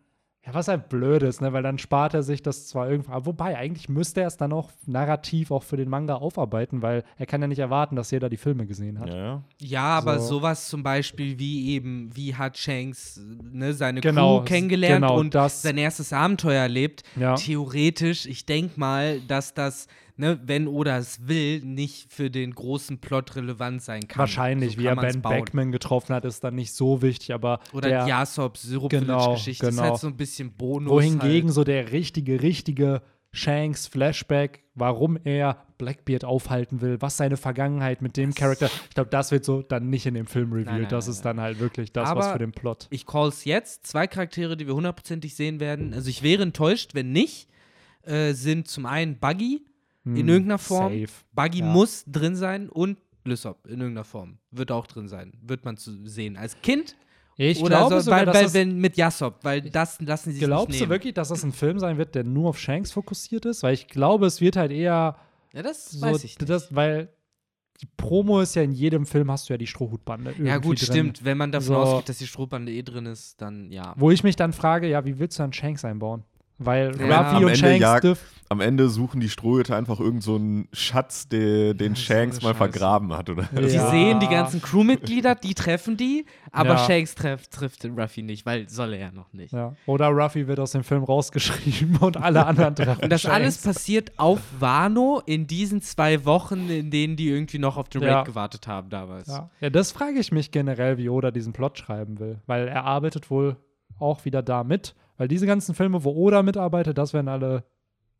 ja, was halt blöd ist, ne? Weil dann spart er sich das zwar irgendwann, aber wobei, eigentlich müsste er es dann auch narrativ auch für den Manga aufarbeiten, weil er kann ja nicht erwarten, dass jeder die Filme gesehen hat. ja, ja. Ja, aber So. sowas zum Beispiel wie eben, wie hat Shanks ne, seine Genau, Crew kennengelernt genau und das. sein erstes Abenteuer erlebt. Ja. Theoretisch, ich denke mal, dass das, ne, wenn Oda es will, nicht für den großen Plot relevant sein kann. Wahrscheinlich, So wie er Ben. Beckman getroffen hat, ist dann nicht so wichtig, aber Oder der, die Yasop Syrup Genau, Geschichte ist genau. halt so ein bisschen Bonus. wohingegen halt. so der richtige, richtige Shanks Flashback, warum er Blackbeard aufhalten will, was seine Vergangenheit mit dem Charakter, ich glaube, das wird so dann nicht in dem Film revealed. nein, das nein, ist dann halt wirklich das, Aber was für den Plot. Ich call's jetzt. Zwei Charaktere, die wir hundertprozentig sehen werden. Also ich wäre enttäuscht, wenn nicht. Äh, sind zum einen Buggy in Hm, irgendeiner Form. Safe. Buggy Ja. muss drin sein und Lysop in irgendeiner Form. Wird auch drin sein. Wird man zu sehen. Als Kind Ich oder glaube so, sogar, weil, dass weil, das, wenn mit Yasop, weil das lassen sie sich glaubst nicht du nehmen. wirklich, dass das ein Film sein wird, der nur auf Shanks fokussiert ist? Weil ich glaube, es wird halt eher Ja, das so, weiß ich nicht. das, weil die Promo ist ja in jedem Film hast du ja die Strohhutbande. ja gut, drin. stimmt. Wenn man davon So. ausgeht, dass die Strohbande eh drin ist, dann ja. Wo ich mich dann frage, ja, wie willst du dann Shanks einbauen? Weil Ja, Ruffy und Ende Shanks dürfen Am Ende suchen die Strohhüte einfach irgend so einen Schatz, der, den so Shanks eine mal Scheiße. vergraben hat, oder? Ja. Sie sehen die ganzen Crewmitglieder, die treffen die, aber Ja. Shanks treff, trifft den Ruffy nicht, weil soll er ja noch nicht. Ja. Oder Ruffy wird aus dem Film rausgeschrieben *laughs* und alle anderen treffen. Und das Shanks. alles passiert auf Wano in diesen zwei Wochen, in denen die irgendwie noch auf den Raid Ja. gewartet haben damals. Ja. ja, das frage ich mich generell, wie Oda diesen Plot schreiben will. Weil er arbeitet wohl auch wieder da mit. Weil diese ganzen Filme, wo Oda mitarbeitet, das wären alle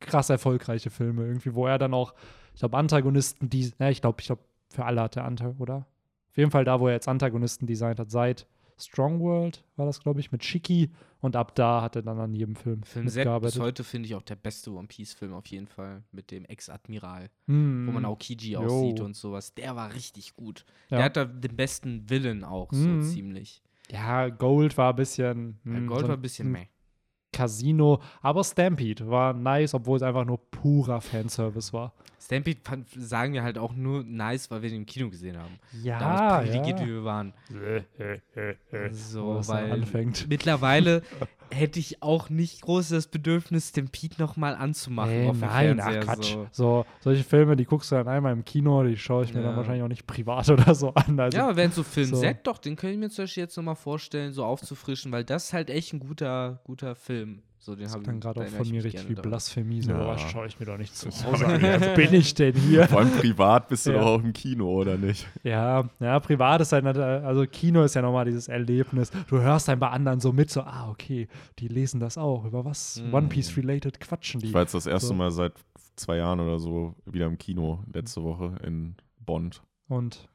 krass erfolgreiche Filme irgendwie, wo er dann auch, ich glaube, Antagonisten, die, ja, ich glaube, ich glaube, für alle hat er Antagonisten, oder? Auf jeden Fall da, wo er jetzt Antagonisten designt hat, seit Strong World war das, glaube ich, mit Shiki. Und ab da hat er dann an jedem Film, Film 6 bis mitgearbeitet. heute finde ich auch der beste One Piece-Film auf jeden Fall. Mit dem Ex-Admiral, Hm. wo man Aokiji Jo. aussieht und sowas. Der war richtig gut. Ja. Der hat da den besten Villain auch, so Mhm. ziemlich. Ja, Gold war ein bisschen. Ja, hm, Gold so war ein bisschen meh. Casino, aber Stampede war nice, obwohl es einfach nur purer Fanservice war. Stampede fand, sagen wir halt auch nur nice, weil wir den im Kino gesehen haben. Ja, Damals privilegiert, wie wir waren. *laughs* So, weil anfängt. mittlerweile *laughs* hätte ich auch nicht groß das Bedürfnis, Stampede nochmal anzumachen Nee, auf nein, ach. Quatsch. So. So. solche Filme, die guckst du dann einmal im Kino, die schaue ich mir dann Ja. wahrscheinlich auch nicht privat *laughs* oder so an. Also, Ja, aber wenn so Film so. Set, doch, den könnte ich mir zum Beispiel jetzt nochmal vorstellen, so aufzufrischen, weil das ist halt echt ein guter, guter Film. So, den das hab ist dann ich- gerade auch von mir richtig wie. Blasphemie. So, Ja. was schaue ich mir doch nicht zu *laughs* Hause an. *laughs* Wer bin ich denn hier? Vor allem privat bist du *laughs* Ja. doch auch im Kino, oder nicht? Ja, ja, privat ist halt, also Kino ist ja nochmal dieses Erlebnis. Du hörst dann bei anderen so mit, so, ah, okay, die lesen das auch. Über was Mhm. One Piece-related quatschen die? Ich war jetzt das erste So. Mal seit zwei Jahren oder so wieder im Kino, letzte Woche in Bond. Und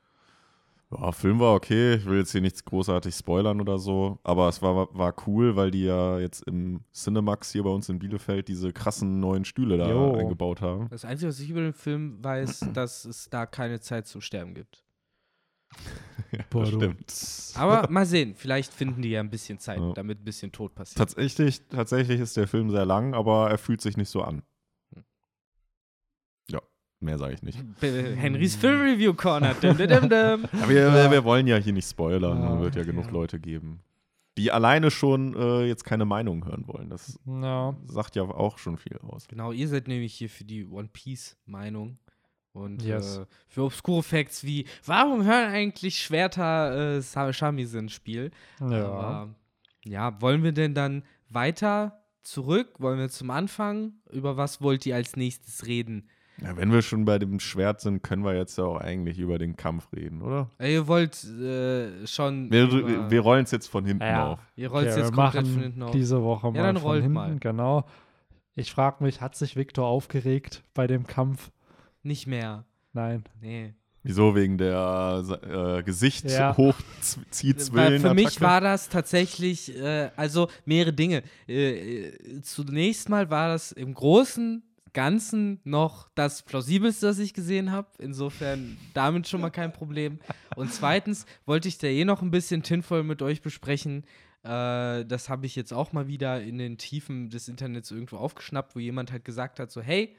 Ja, Film war okay. Ich will jetzt hier nichts großartig spoilern oder so, aber es war, war cool, weil die ja jetzt im Cinemax hier bei uns in Bielefeld diese krassen neuen Stühle da Jo. eingebaut haben. Das Einzige, was ich über den Film weiß, *clears throat* dass es da keine Zeit zum Sterben gibt. *laughs* Das stimmt. Aber *laughs* mal sehen, vielleicht finden die ja ein bisschen Zeit, Ja. damit ein bisschen Tod passiert. Tatsächlich, tatsächlich ist der Film sehr lang, aber er fühlt sich nicht so an. Mehr sage ich nicht. Henrys Film Review Corner. Dim, dim, dim. Aber wir, wir, wir wollen ja hier nicht spoilern. Ja, Es wird ja genug ja. Leute geben, die alleine schon äh, jetzt keine Meinung hören wollen. Das Ja. sagt ja auch schon viel aus. Genau, ihr seid nämlich hier für die One Piece Meinung. Und Yes. äh, für obskure Facts wie, warum hören eigentlich Schwerter äh, Shamisen ins Spiel? Ja. Aber, ja, wollen wir denn dann weiter zurück? Wollen wir zum Anfang? Über was wollt ihr als nächstes reden? Ja, wenn wir schon bei dem Schwert sind, können wir jetzt ja auch eigentlich über den Kampf reden, oder? Äh, ihr wollt äh, schon. Wir, wir rollen es jetzt von hinten Ja. auf. ihr rollt Okay, jetzt wir komplett von machen hinten auf. diese Woche mal dann von rollt hinten, mal. genau. Ich frage mich, hat sich Victor aufgeregt bei dem Kampf? Nicht mehr. Nein. Nee. Wieso? Wegen der äh, Gesicht Ja. hochzieht Weil für mich war das tatsächlich, äh, also mehrere Dinge. Äh, äh, zunächst mal war das im Großen, Ganzen noch das plausibelste, das ich gesehen habe. Insofern damit schon mal kein Problem. Und zweitens wollte ich da eh noch ein bisschen Tinfoil mit euch besprechen. Äh, das habe ich jetzt auch mal wieder in den Tiefen des Internets irgendwo aufgeschnappt, wo jemand halt gesagt hat: so, hey,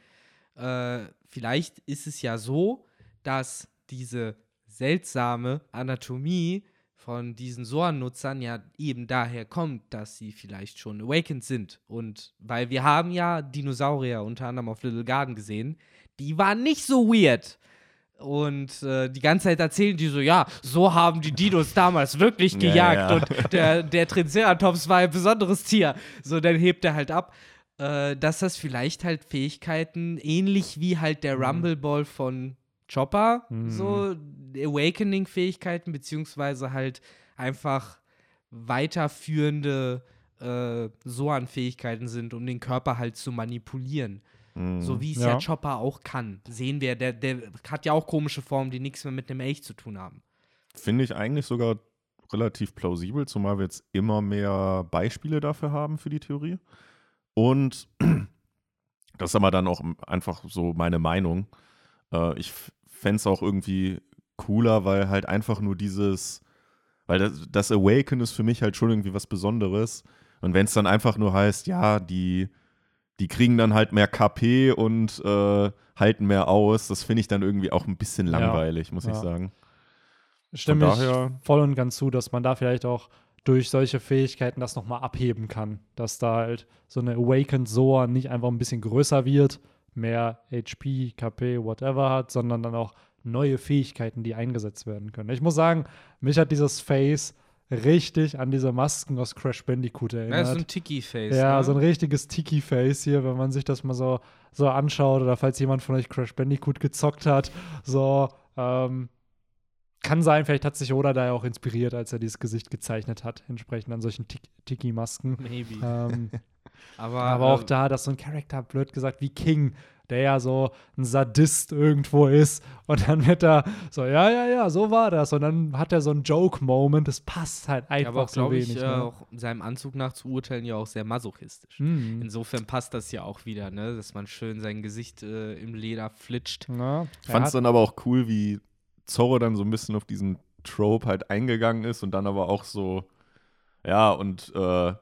äh, vielleicht ist es ja so, dass diese seltsame Anatomie von diesen Soan-Nutzern ja eben daher kommt, dass sie vielleicht schon awakened sind. Und weil wir haben ja Dinosaurier unter anderem auf Little Garden gesehen, die waren nicht so weird. Und äh, die ganze Zeit erzählen die so, ja, so haben die Dinos damals wirklich *laughs* Ja, gejagt ja. und der, der Triceratops war ein besonderes Tier. So, dann hebt er halt ab, äh, dass das vielleicht halt Fähigkeiten, ähnlich wie halt der Mhm. Rumble Ball von Chopper, Mhm. so Awakening-Fähigkeiten, beziehungsweise halt einfach weiterführende äh, Soan-Fähigkeiten sind, um den Körper halt zu manipulieren. Mhm. So wie es ja. Ja. Chopper auch kann. Sehen wir, der, der hat ja auch komische Formen, die nichts mehr mit einem Elch zu tun haben. Finde ich eigentlich sogar relativ plausibel, zumal wir jetzt immer mehr Beispiele dafür haben für die Theorie. Und *clears throat* das ist aber dann auch einfach so meine Meinung. Äh, ich fände es auch irgendwie cooler, weil halt einfach nur dieses, weil das, das Awaken ist für mich halt schon irgendwie was Besonderes. Und wenn es dann einfach nur heißt, ja, die, die kriegen dann halt mehr KP und äh, halten mehr aus, das finde ich dann irgendwie auch ein bisschen Ja. langweilig, muss ich Ja. sagen. Stimme Von ich daher- voll und ganz zu, dass man da vielleicht auch durch solche Fähigkeiten das nochmal abheben kann. Dass da halt so eine Awakened Soa nicht einfach ein bisschen größer wird, mehr HP, KP, whatever hat, sondern dann auch neue Fähigkeiten, die eingesetzt werden können. Ich muss sagen, mich hat dieses Face richtig an diese Masken aus Crash Bandicoot Ja, erinnert. so ein Tiki-Face. Ja, ne? so ein richtiges Tiki-Face hier, wenn man sich das mal so, so anschaut oder falls jemand von euch Crash Bandicoot gezockt hat. So, ähm, kann sein, vielleicht hat sich Oda da ja auch inspiriert, als er dieses Gesicht gezeichnet hat, entsprechend an solchen Tik- Tiki-Masken. Maybe. ähm, *laughs* aber aber auch äh, da, dass so ein Charakter, blöd gesagt, wie King, der ja so ein Sadist irgendwo ist. Und dann wird er so, ja, ja, ja, so war das. Und dann hat er so einen Joke-Moment. Das passt halt ja, einfach aber auch, so glaube wenig. ich, äh, ne? auch seinem Anzug nach zu urteilen, ja auch sehr masochistisch. Mhm. Insofern passt das ja auch wieder, ne? dass man schön sein Gesicht äh, im Leder flitscht. Ja, Ich fand es dann aber auch cool, wie Zorro dann so ein bisschen auf diesen Trope halt eingegangen ist und dann aber auch so, ja, und äh,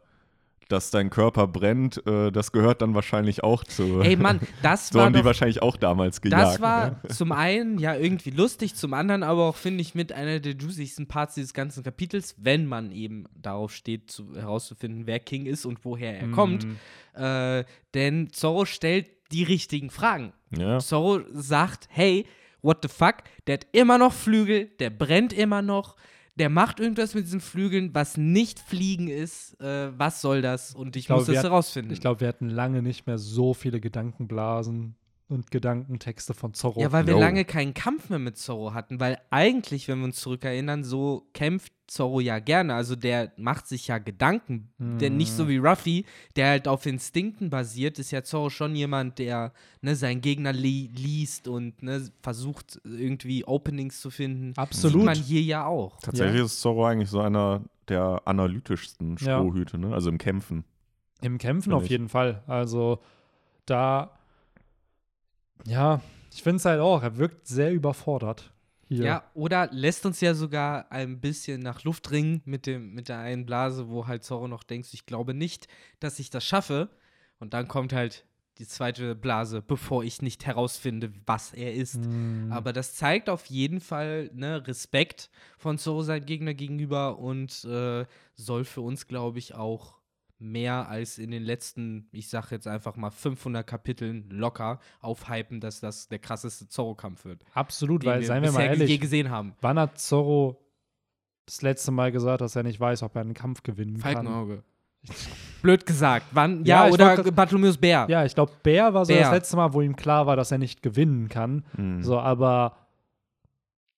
dass dein Körper brennt, äh, das gehört dann wahrscheinlich auch zu. Ey Mann, das *laughs* so war haben die doch, wahrscheinlich auch damals gejagt. das war zum einen ja irgendwie lustig, zum anderen aber auch, finde ich, mit einer der juicigsten Parts dieses ganzen Kapitels, wenn man eben darauf steht, zu, herauszufinden, wer King ist und woher er kommt. Mhm. Äh, denn Zorro stellt die richtigen Fragen. ja. Zorro sagt, hey, what the fuck, der hat immer noch Flügel, der brennt immer noch, der macht irgendwas mit diesen Flügeln, was nicht Fliegen ist. Äh, was soll das? Und ich, Ich glaube, muss das wir hat- herausfinden. Ich glaube, wir hatten lange nicht mehr so viele Gedankenblasen und Gedankentexte von Zorro. Ja, weil wir No. lange keinen Kampf mehr mit Zorro hatten, weil eigentlich, wenn wir uns zurückerinnern, so kämpft Zorro ja gerne. Also der macht sich ja Gedanken. Denn nicht Mhm. so wie Ruffy, der halt auf Instinkten basiert, ist ja Zorro schon jemand, der ne, seinen Gegner li liest und ne, versucht irgendwie Openings zu finden. Absolut. Sieht man hier ja auch. Tatsächlich Ja. ist Zorro eigentlich so einer der analytischsten Ja. Strohhüte, ne? also im Kämpfen. Im Kämpfen auf ich. jeden Fall. Also da, ja, ich finde es halt auch, er wirkt sehr überfordert hier. Ja, oder lässt uns ja sogar ein bisschen nach Luft ringen mit, dem, mit der einen Blase, wo halt Zorro noch denkt, ich glaube nicht, dass ich das schaffe. Und dann kommt halt die zweite Blase, bevor ich nicht herausfinde, was er ist. Hm. Aber das zeigt auf jeden Fall ne, Respekt von Zoro seinem Gegner gegenüber und äh, soll für uns, glaube ich, auch mehr als in den letzten, ich sag jetzt einfach mal 500 Kapiteln locker aufhypen, dass das der krasseste Zorro-Kampf wird. Absolut, weil, seien wir mal bisher je ehrlich, gesehen haben. wann hat Zorro das letzte Mal gesagt, dass er nicht weiß, ob er einen Kampf gewinnen kann? Falkenauge. *laughs* Blöd gesagt. Wann? Ja, Ja, oder wollte Bartholomäus Bär. Ja, ich glaube, Bär war so Bär. das letzte Mal, wo ihm klar war, dass er nicht gewinnen kann. Hm. So, aber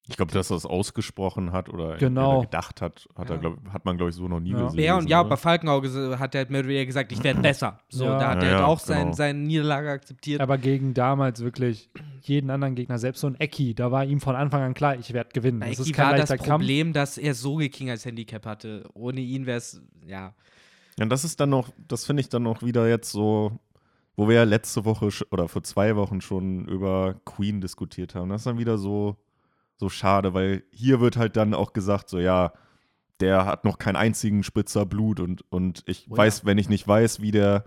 Ich glaube, dass er es ausgesprochen hat oder Genau. oder gedacht hat, hat, er, Ja. glaub, hat man, glaube ich, so noch nie Ja. gesehen. Bär und ja, ne? bei Falkenauge hat er halt mehr oder weniger gesagt, ich werde *clears throat* besser. So, Ja. da hat Ja, er halt ja, auch sein, genau. seine Niederlage akzeptiert. aber gegen damals wirklich jeden anderen Gegner, selbst so ein Ecki, da war ihm von Anfang an klar, ich werde gewinnen. Bei Das ist kein war das leichter Kampf. Problem, dass er so King als Handicap hatte. Ohne ihn wäre es, ja. Ja, das ist dann noch, das finde ich dann noch wieder jetzt so, wo wir ja letzte Woche oder vor zwei Wochen schon über Queen diskutiert haben. Das ist dann wieder so, so schade, weil hier wird halt dann auch gesagt, so ja, der hat noch keinen einzigen Spritzer Blut und, und ich Oh ja. weiß, wenn ich nicht weiß, wie der,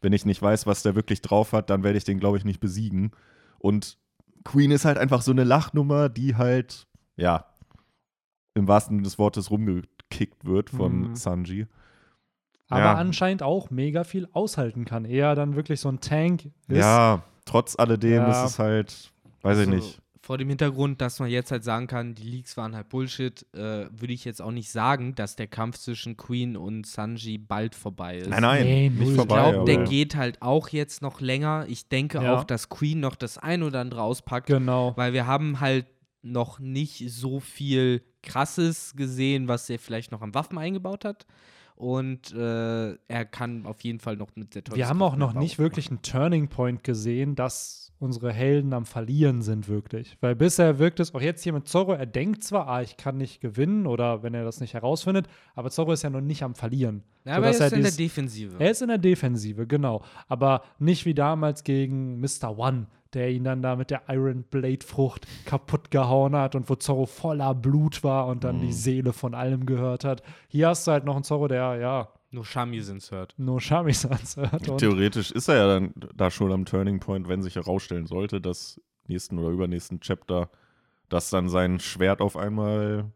wenn ich nicht weiß, was der wirklich drauf hat, dann werde ich den, glaube ich, nicht besiegen. Und Queen ist halt einfach so eine Lachnummer, die halt, ja, im wahrsten Sinne des Wortes rumgekickt wird von Mhm. Sanji. aber Ja. anscheinend auch mega viel aushalten kann. Eher dann wirklich so ein Tank ist. Ja, trotz alledem Ja. ist es halt, weiß ich Also, nicht. Vor dem Hintergrund, dass man jetzt halt sagen kann, die Leaks waren halt Bullshit, äh, würde ich jetzt auch nicht sagen, dass der Kampf zwischen Queen und Sanji bald vorbei ist. Nein, nein, Nee, nicht. Ich vorbei. glaube, der aber- geht halt auch jetzt noch länger. Ich denke Ja. auch, dass Queen noch das ein oder andere auspackt, Genau. weil wir haben halt noch nicht so viel Krasses gesehen, was er vielleicht noch an Waffen eingebaut hat. Und äh, er kann auf jeden Fall noch mit der Wir haben auch noch nicht wirklich einen Turning Point gesehen, dass unsere Helden am Verlieren sind, wirklich. Weil bisher wirkt es auch jetzt hier mit Zorro, er denkt zwar, ah, ich kann nicht gewinnen oder wenn er das nicht herausfindet, aber Zorro ist ja noch nicht am Verlieren. Ja, aber er ist in der dieses- Defensive. Er ist in der Defensive, genau. Aber nicht wie damals gegen Mr. One, der ihn dann da mit der Iron Blade Frucht kaputt gehauen hat und wo Zorro voller Blut war und dann die Seele von allem gehört hat. Hier hast du halt noch einen Zorro, der ja Nur Shamisins hört. nur Shamisans hört. Theoretisch ist er ja dann da schon am Turning Point, wenn sich herausstellen sollte, dass nächsten oder übernächsten Chapter, dass dann sein Schwert auf einmal,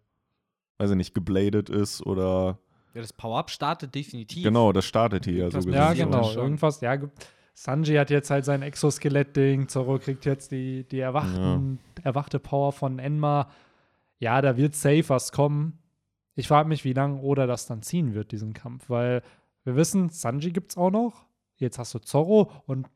weiß ich nicht, gebladet ist oder Ja, das Power-Up startet definitiv. genau, das startet hier ja so ja, genau. Irgendwas, ja. ge- Sanji hat jetzt halt sein Exoskelett-Ding, Zorro kriegt jetzt die, die erwachten, erwachte Power von Enma. Ja, da wird safe was kommen. Ich frage mich, wie lange Oda das dann ziehen wird, diesen Kampf, weil wir wissen, Sanji gibt's auch noch. Jetzt hast du Zorro und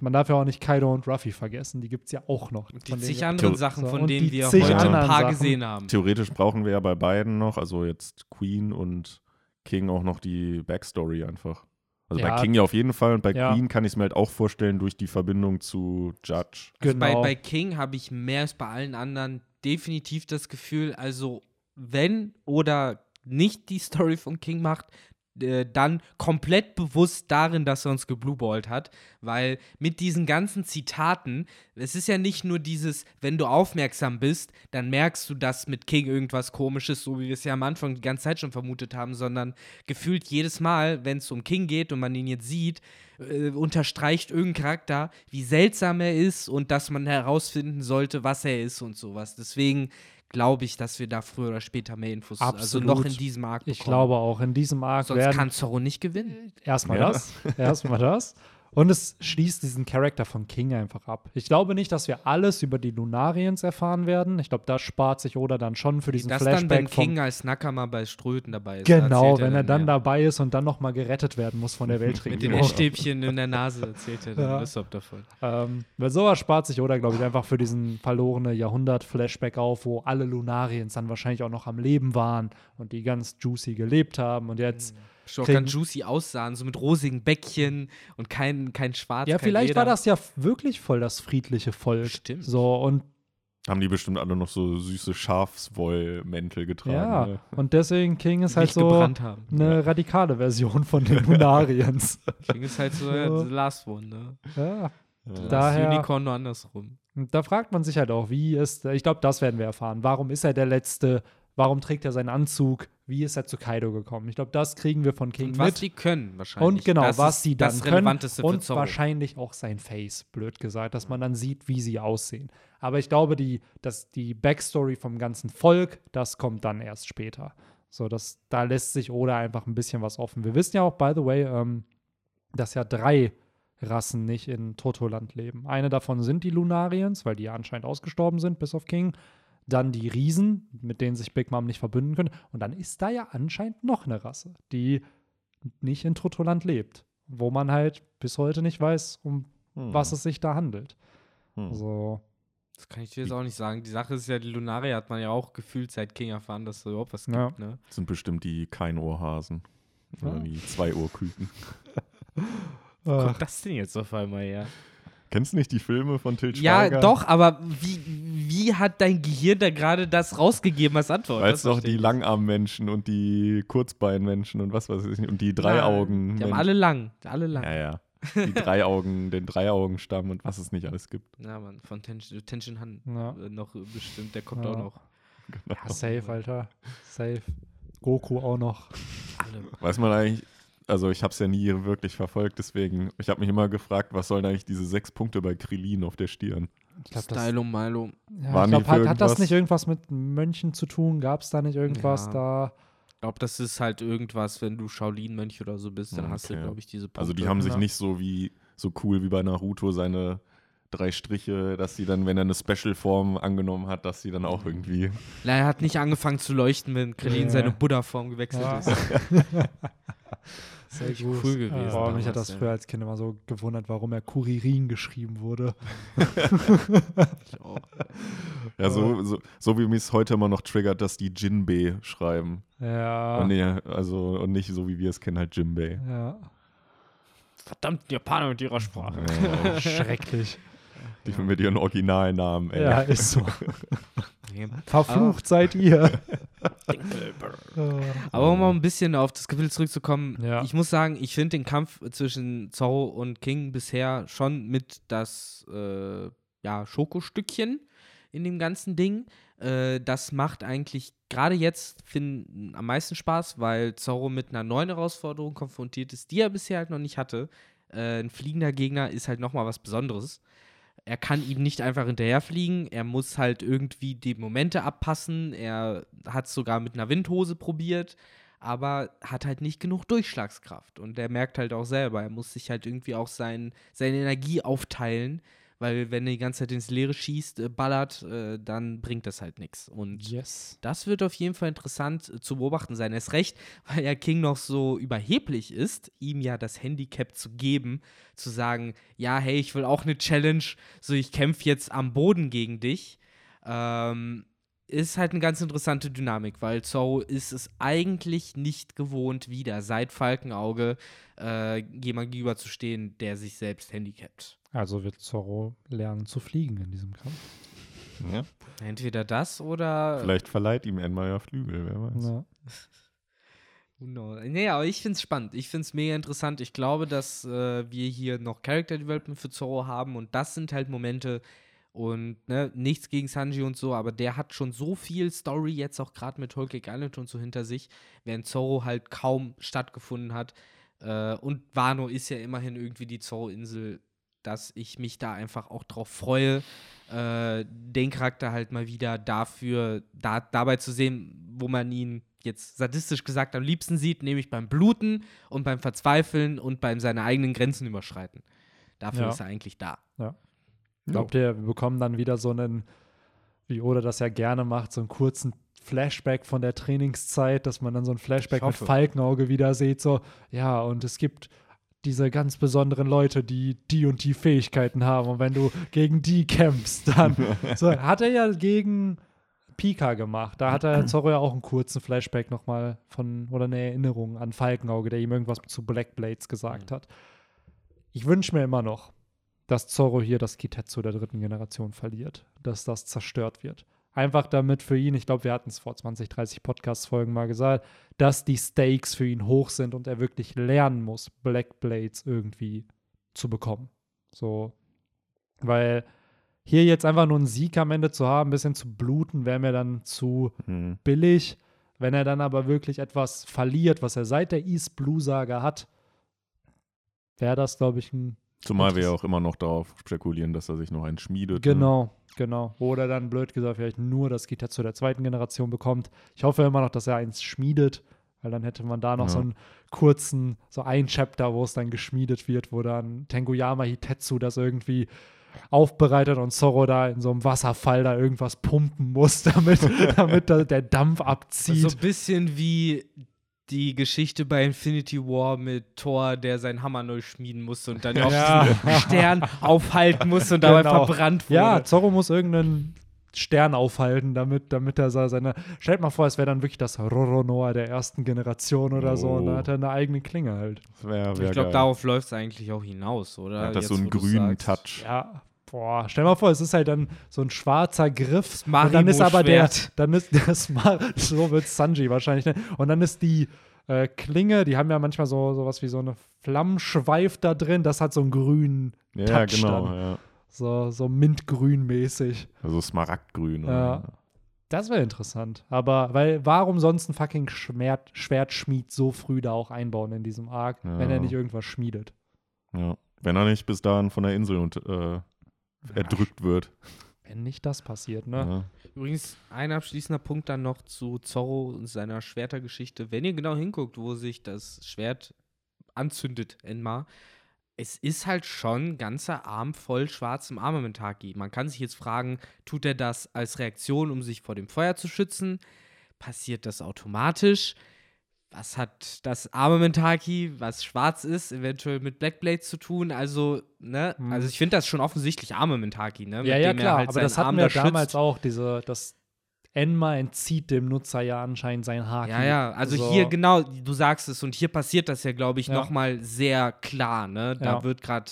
man darf ja auch nicht Kaido und Ruffy vergessen, die gibt's ja auch noch. Und die zig anderen Sachen, So, von denen die wir heute ein paar Sachen. gesehen haben. Theoretisch brauchen wir ja bei beiden noch, also jetzt Queen und King auch noch die Backstory einfach. Also Ja. bei King ja auf jeden Fall und bei Ja. Queen kann ich es mir halt auch vorstellen durch die Verbindung zu Judge. Also bei, Genau. bei King habe ich mehr als bei allen anderen definitiv das Gefühl, also wenn oder nicht die Story von King macht, äh, dann komplett bewusst darin, dass er uns geblueballt hat, weil mit diesen ganzen Zitaten, es ist ja nicht nur dieses, wenn du aufmerksam bist, dann merkst du, dass mit King irgendwas komisches, so wie wir es ja am Anfang die ganze Zeit schon vermutet haben, sondern gefühlt jedes Mal, wenn es um King geht und man ihn jetzt sieht, äh, unterstreicht irgendein Charakter, wie seltsam er ist und dass man herausfinden sollte, was er ist und sowas. Deswegen glaube ich, dass wir da früher oder später mehr Infos, also Absolut. noch in diesem Arc Ich bekommen. glaube auch, in diesem Arc Sonst werden kann Zorro nicht gewinnen. Erstmal Ja. das. Erstmal das. Und es schließt diesen Charakter von King einfach ab. Ich glaube nicht, dass wir alles über die Lunariens erfahren werden. Ich glaube, das spart sich Oda dann schon für diesen Das dann, wenn Flashback King als Nakama bei Ströten dabei ist. Genau, wenn er dann ja. dabei ist und dann noch mal gerettet werden muss von der *laughs* Mit den Weltregierung. Stäbchen in der Nase erzählt er dann Ja. Wissop davon. ähm, weil sowas spart sich Oda, glaube ich, einfach für diesen verlorene Jahrhundert-Flashback auf, wo alle Lunariens dann wahrscheinlich auch noch am Leben waren und die ganz juicy gelebt haben und jetzt Schon Kriegen- ganz juicy aussahen, so mit rosigen Bäckchen und kein, kein Schwarz. Ja, kein vielleicht Leder. war das ja wirklich voll das friedliche Volk. Stimmt. So, und Haben die bestimmt alle noch so süße Schafswollmäntel getragen. ja, ne? und deswegen King ist halt nicht so eine radikale Version von den Lunariens. *laughs* King ist halt so ja, So. the last one, ne? ja. Ja. Das Daher- Unicorn nur andersrum. Da fragt man sich halt auch, wie ist, ich glaube, das werden wir erfahren. Warum ist er der Letzte? Warum trägt er seinen Anzug? Wie ist er zu Kaido gekommen. Ich glaube, das kriegen wir von King Und was mit. die können wahrscheinlich. Und genau, das was ist die dann das können und wahrscheinlich auch sein Face, blöd gesagt, dass man dann sieht, wie sie aussehen. Aber ich glaube, die, dass die Backstory vom ganzen Volk, das kommt dann erst später. So, das, da lässt sich Oda einfach ein bisschen was offen. Wir wissen ja auch, by the way, ähm, dass ja drei Rassen nicht in Totoland leben. Eine davon sind die Lunarians, weil die ja anscheinend ausgestorben sind, bis auf King. Dann die Riesen, mit denen sich Big Mom nicht verbünden können. Und dann ist da ja anscheinend noch eine Rasse, die nicht in Totoland lebt. Wo man halt bis heute nicht weiß, um Hm. was es sich da handelt. Hm. So, Das kann ich dir jetzt auch nicht sagen. Die Sache ist ja, die Lunaria hat man ja auch gefühlt seit King erfahren, dass es überhaupt was Ja. gibt. Ne? Das sind bestimmt die Keinohrhasen. Oder Ah. die Zwei-Ohrküken. *laughs* Wo kommt das denn jetzt auf einmal her? Kennst du nicht die Filme von Til Ja, Schweiger? doch, aber wie, wie hat dein Gehirn da gerade das rausgegeben als Antwort? Weil es doch die. Langarmmenschen und die Kurzbeinmenschen und was weiß ich nicht. Und die Dreiaugen. Die haben alle lang. Alle lang. Ja, ja. Die Dreiaugen, *laughs* den Dreiaugenstamm und was es nicht alles gibt. Ja, Mann, von Tenshin, Tenshin Han Ja. äh, noch bestimmt, der kommt Ja. auch noch. ja, safe, Alter. Safe. Goku auch noch. Weiß man eigentlich, also ich habe es ja nie wirklich verfolgt, deswegen, ich habe mich immer gefragt, was sollen eigentlich diese sechs Punkte bei Krillin auf der Stirn? Ich glaube, das, Stylo Milo. ja, Waren ich glaub, hat, hat das nicht irgendwas mit Mönchen zu tun? Gab es da nicht irgendwas Ja. da? Ich glaube, das ist halt irgendwas, wenn du Shaolin-Mönch oder so bist, dann Ja, hast du, okay. glaube ich, diese Punkte. Also die haben sich Ja. nicht so wie, so cool wie bei Naruto seine drei Striche, dass sie dann, wenn er eine Special-Form angenommen hat, dass sie dann auch irgendwie. Na, er hat nicht angefangen zu leuchten, wenn Krillin Ja. seine Buddha-Form gewechselt Ja. ist. *laughs* *laughs* Sehr Richtig cool gewesen Boah, mich hat damals, das früher als Kind immer so gewundert, warum er Kuririn geschrieben wurde. *laughs* Ja, so, so, so wie mich es heute immer noch triggert, dass die Jinbei schreiben. Ja. Und, nee, also, und nicht so wie wir es kennen, halt Jinbei. ja. Verdammt, Japaner mit ihrer Sprache. Ja, *laughs* Schrecklich. Die mit ihren Originalnamen, ey. Ja, ist so. *laughs* Verflucht seid ihr. *laughs* Aber um mal ein bisschen auf das Kapitel zurückzukommen, Ja. ich muss sagen, ich finde den Kampf zwischen Zorro und King bisher schon mit das äh, ja, Schokostückchen in dem ganzen Ding. Äh, das macht eigentlich gerade jetzt find, am meisten Spaß, weil Zorro mit einer neuen Herausforderung konfrontiert ist, die er bisher halt noch nicht hatte. Äh, ein fliegender Gegner ist halt nochmal was Besonderes. Er kann ihm nicht einfach hinterherfliegen, er muss halt irgendwie die Momente abpassen. Er hat es sogar mit einer Windhose probiert, aber hat halt nicht genug Durchschlagskraft. Und er merkt halt auch selber, er muss sich halt irgendwie auch sein, seine Energie aufteilen, weil wenn er die ganze Zeit ins Leere schießt, äh, ballert, äh, dann bringt das halt nichts. Und Yes. das wird auf jeden Fall interessant äh, zu beobachten sein. Erst recht, *laughs* weil ja King noch so überheblich ist, ihm ja das Handicap zu geben, zu sagen, ja, hey, ich will auch eine Challenge, so ich kämpfe jetzt am Boden gegen dich. Ähm, ist halt eine ganz interessante Dynamik, weil Zorro ist es eigentlich nicht gewohnt, wieder seit Falkenauge äh, jemand gegenüberzustehen, der sich selbst handicapt. Also wird Zorro lernen zu fliegen in diesem Kampf. Ja. Entweder das oder Vielleicht verleiht ihm Enma ja Flügel, wer weiß. Ja. *laughs* Nee, aber ich find's spannend. Ich find's mega interessant. Ich glaube, dass äh, wir hier noch Character Development für Zorro haben und das sind halt Momente und ne, nichts gegen Sanji und so, aber der hat schon so viel Story jetzt auch gerade mit Whole Cake Island und so hinter sich, während Zorro halt kaum stattgefunden hat. Äh, und Wano ist ja immerhin irgendwie die Zorro-Insel, dass ich mich da einfach auch drauf freue, äh, den Charakter halt mal wieder dafür, da, dabei zu sehen, wo man ihn jetzt sadistisch gesagt am liebsten sieht, nämlich beim Bluten und beim Verzweifeln und beim seine eigenen Grenzen überschreiten. Dafür Ja. ist er eigentlich da. Glaubt ihr, wir bekommen dann wieder so einen, wie Oda das ja gerne macht, so einen kurzen Flashback von der Trainingszeit, dass man dann so ein Flashback mit. Falkenauge wieder sieht, so, ja, und es gibt diese ganz besonderen Leute, die die und die Fähigkeiten haben und wenn du gegen die kämpfst, dann *laughs* so, hat er ja gegen Pika gemacht. Da hat er *clears throat* Zorro ja auch einen kurzen Flashback nochmal von, oder eine Erinnerung an Falkenauge, der ihm irgendwas zu Black Blades gesagt hat. Ich wünsche mir immer noch, dass Zorro hier das Kitetsu der dritten Generation verliert, dass das zerstört wird. Einfach damit für ihn, ich glaube, wir hatten es vor 20, 30 Podcast-Folgen mal gesagt, dass die Stakes für ihn hoch sind und er wirklich lernen muss, Black Blades irgendwie zu bekommen. So, weil hier jetzt einfach nur einen Sieg am Ende zu haben, ein bisschen zu bluten, wäre mir dann zu Hm. billig. Wenn er dann aber wirklich etwas verliert, was er seit der East Blue Saga hat, wäre das, glaube ich, ein. Zumal wir ja auch immer noch darauf spekulieren, dass er sich noch einen schmiedet. Genau, genau. Oder dann, blöd gesagt, vielleicht nur das Gitter zu der zweiten Generation bekommt. Ich hoffe immer noch, dass er eins schmiedet, weil dann hätte man da noch Ja. so einen kurzen, so ein Chapter, wo es dann geschmiedet wird, wo dann Tengoyama Hitetsu das irgendwie aufbereitet und Zorro da in so einem Wasserfall da irgendwas pumpen muss, *laughs* damit, damit da der Dampf abzieht. So ein bisschen wie die Geschichte bei Infinity War mit Thor, der seinen Hammer neu schmieden musste und dann *laughs* auf Ja. diesen Stern aufhalten musste und dabei Genau. verbrannt wurde. Ja, Zorro muss irgendeinen Stern aufhalten, damit, damit er sa- seine. Stellt mal vor, es wäre dann wirklich das Roronoa der ersten Generation oder so. Und Oh. dann hat er eine eigene Klinge halt. Wär, wär ich glaube, darauf läuft es eigentlich auch hinaus, oder? Er hat das Jetzt, so einen grünen. Touch. Ja, boah, stell mal vor, es ist halt dann so ein schwarzer Griff. Und dann ist aber der, dann ist *laughs* das Mar so wird Sanji wahrscheinlich, ne? Und dann ist die äh, Klinge, die haben ja manchmal so sowas wie so eine Flammenschweif da drin, das hat so einen grünen, Ja, Touch genau. dann. Ja. so, so mintgrün mäßig. Also Smaragdgrün. Ja. oder? Das wäre interessant. Aber, weil, warum sonst ein fucking Schwert, Schwertschmied so früh da auch einbauen in diesem Arc, Ja. wenn er nicht irgendwas schmiedet? Ja. Wenn er nicht bis dahin von der Insel und, äh, erdrückt wird. Wenn nicht das passiert, ne? Ja. Übrigens, ein abschließender Punkt dann noch zu Zorro und seiner Schwertergeschichte. Wenn ihr genau hinguckt, wo sich das Schwert anzündet, Enma, es ist halt schon ein ganzer Arm voll schwarzem Armamentaki. Man kann sich jetzt fragen, tut er das als Reaktion, um sich vor dem Feuer zu schützen? Passiert das automatisch? Was hat das Armamentaki, was schwarz ist, eventuell mit Blackblade zu tun? Also, ne? Hm. Also ich finde das schon offensichtlich Armamentaki, ne? Ja, Mit ja, dem er klar. halt aber das seinen hatten Arm wir da damals schützt. auch, diese, das Enma entzieht dem Nutzer ja anscheinend sein Haki. Ja, ja, also So. hier genau, du sagst es und hier passiert das ja, glaube ich, Ja. noch mal sehr klar, ne? Da Ja. wird gerade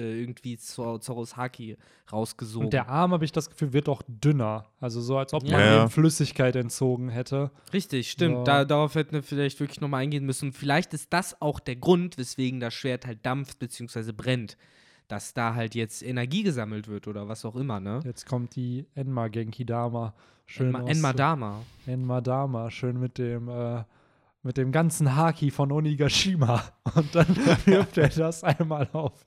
äh, irgendwie Zor Zorros Haki rausgesogen. Und der Arm, habe ich das Gefühl, wird auch dünner. Also so, als ob man Ja, ihm Flüssigkeit entzogen hätte. Richtig, stimmt. So. Da, darauf hätten wir vielleicht wirklich noch mal eingehen müssen. Vielleicht ist das auch der Grund, weswegen das Schwert halt dampft bzw. brennt. Dass da halt jetzt Energie gesammelt wird oder was auch immer, ne? Jetzt kommt die Enma Genki Dama. Schön Enma, aus- Enma Dama. Enma Dama, schön mit dem, äh, mit dem ganzen Haki von Onigashima. *laughs* Und dann *laughs* wirft er das einmal auf,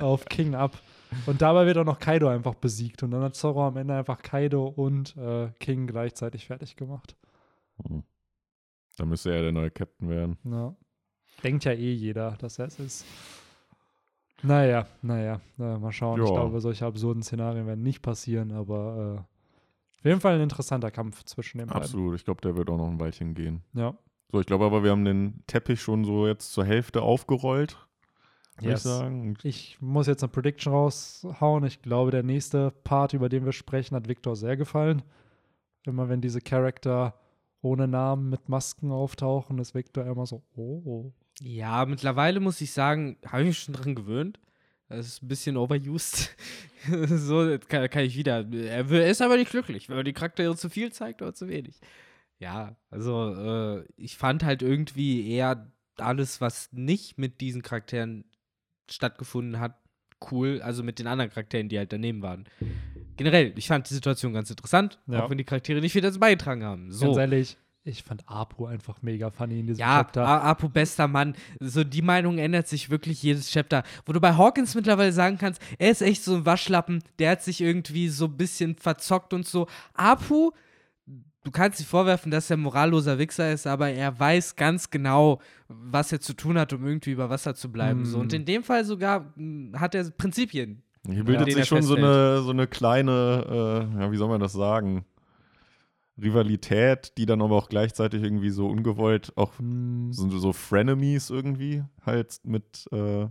auf King ab. Und dabei wird auch noch Kaido einfach besiegt. Und dann hat Zorro am Ende einfach Kaido und äh, King gleichzeitig fertig gemacht. Hm. Da müsste er der neue Captain werden. Ja. Denkt ja eh jeder, dass er es ist. Naja, naja, na, mal schauen. Ich Ja. glaube, solche absurden Szenarien werden nicht passieren, aber äh, auf jeden Fall ein interessanter Kampf zwischen den beiden. Absolut. Ich glaube, der wird auch noch ein Weilchen gehen. Ja. So, ich glaube aber, wir haben den Teppich schon so jetzt zur Hälfte aufgerollt, Yes. ich sagen. Ich muss jetzt eine Prediction raushauen. Ich glaube, der nächste Part, über den wir sprechen, hat Victor sehr gefallen. Immer wenn diese Charakter ohne Namen mit Masken auftauchen, ist Victor immer so, oh. Ja, mittlerweile muss ich sagen, habe ich mich schon dran gewöhnt. Das ist ein bisschen overused. *laughs* so kann, kann ich wieder. Er er ist aber nicht glücklich, wenn man die Charaktere zu viel zeigt oder zu wenig. Ja, also äh, ich fand halt irgendwie eher alles, was nicht mit diesen Charakteren stattgefunden hat, cool. Also mit den anderen Charakteren, die halt daneben waren. Generell, ich fand die Situation ganz interessant, Ja. auch wenn die Charaktere nicht viel dazu beigetragen haben. So. Ganz ehrlich, ich fand Apu einfach mega funny in diesem Ja, Chapter. A- Apu bester Mann. So die Meinung ändert sich wirklich jedes Chapter. Wo du bei Hawkins mittlerweile sagen kannst, er ist echt so ein Waschlappen, der hat sich irgendwie so ein bisschen verzockt und so. Apu, du kannst ihm vorwerfen, dass er ein moralloser Wichser ist, aber er weiß ganz genau, was er zu tun hat, um irgendwie über Wasser zu bleiben. So. Mm. Und in dem Fall sogar mh, hat er Prinzipien. Hier bildet er sich schon so eine, so eine kleine, äh, ja, wie soll man das sagen? Rivalität, die dann aber auch gleichzeitig irgendwie so ungewollt auch Hm, so, so Frenemies irgendwie halt mit äh,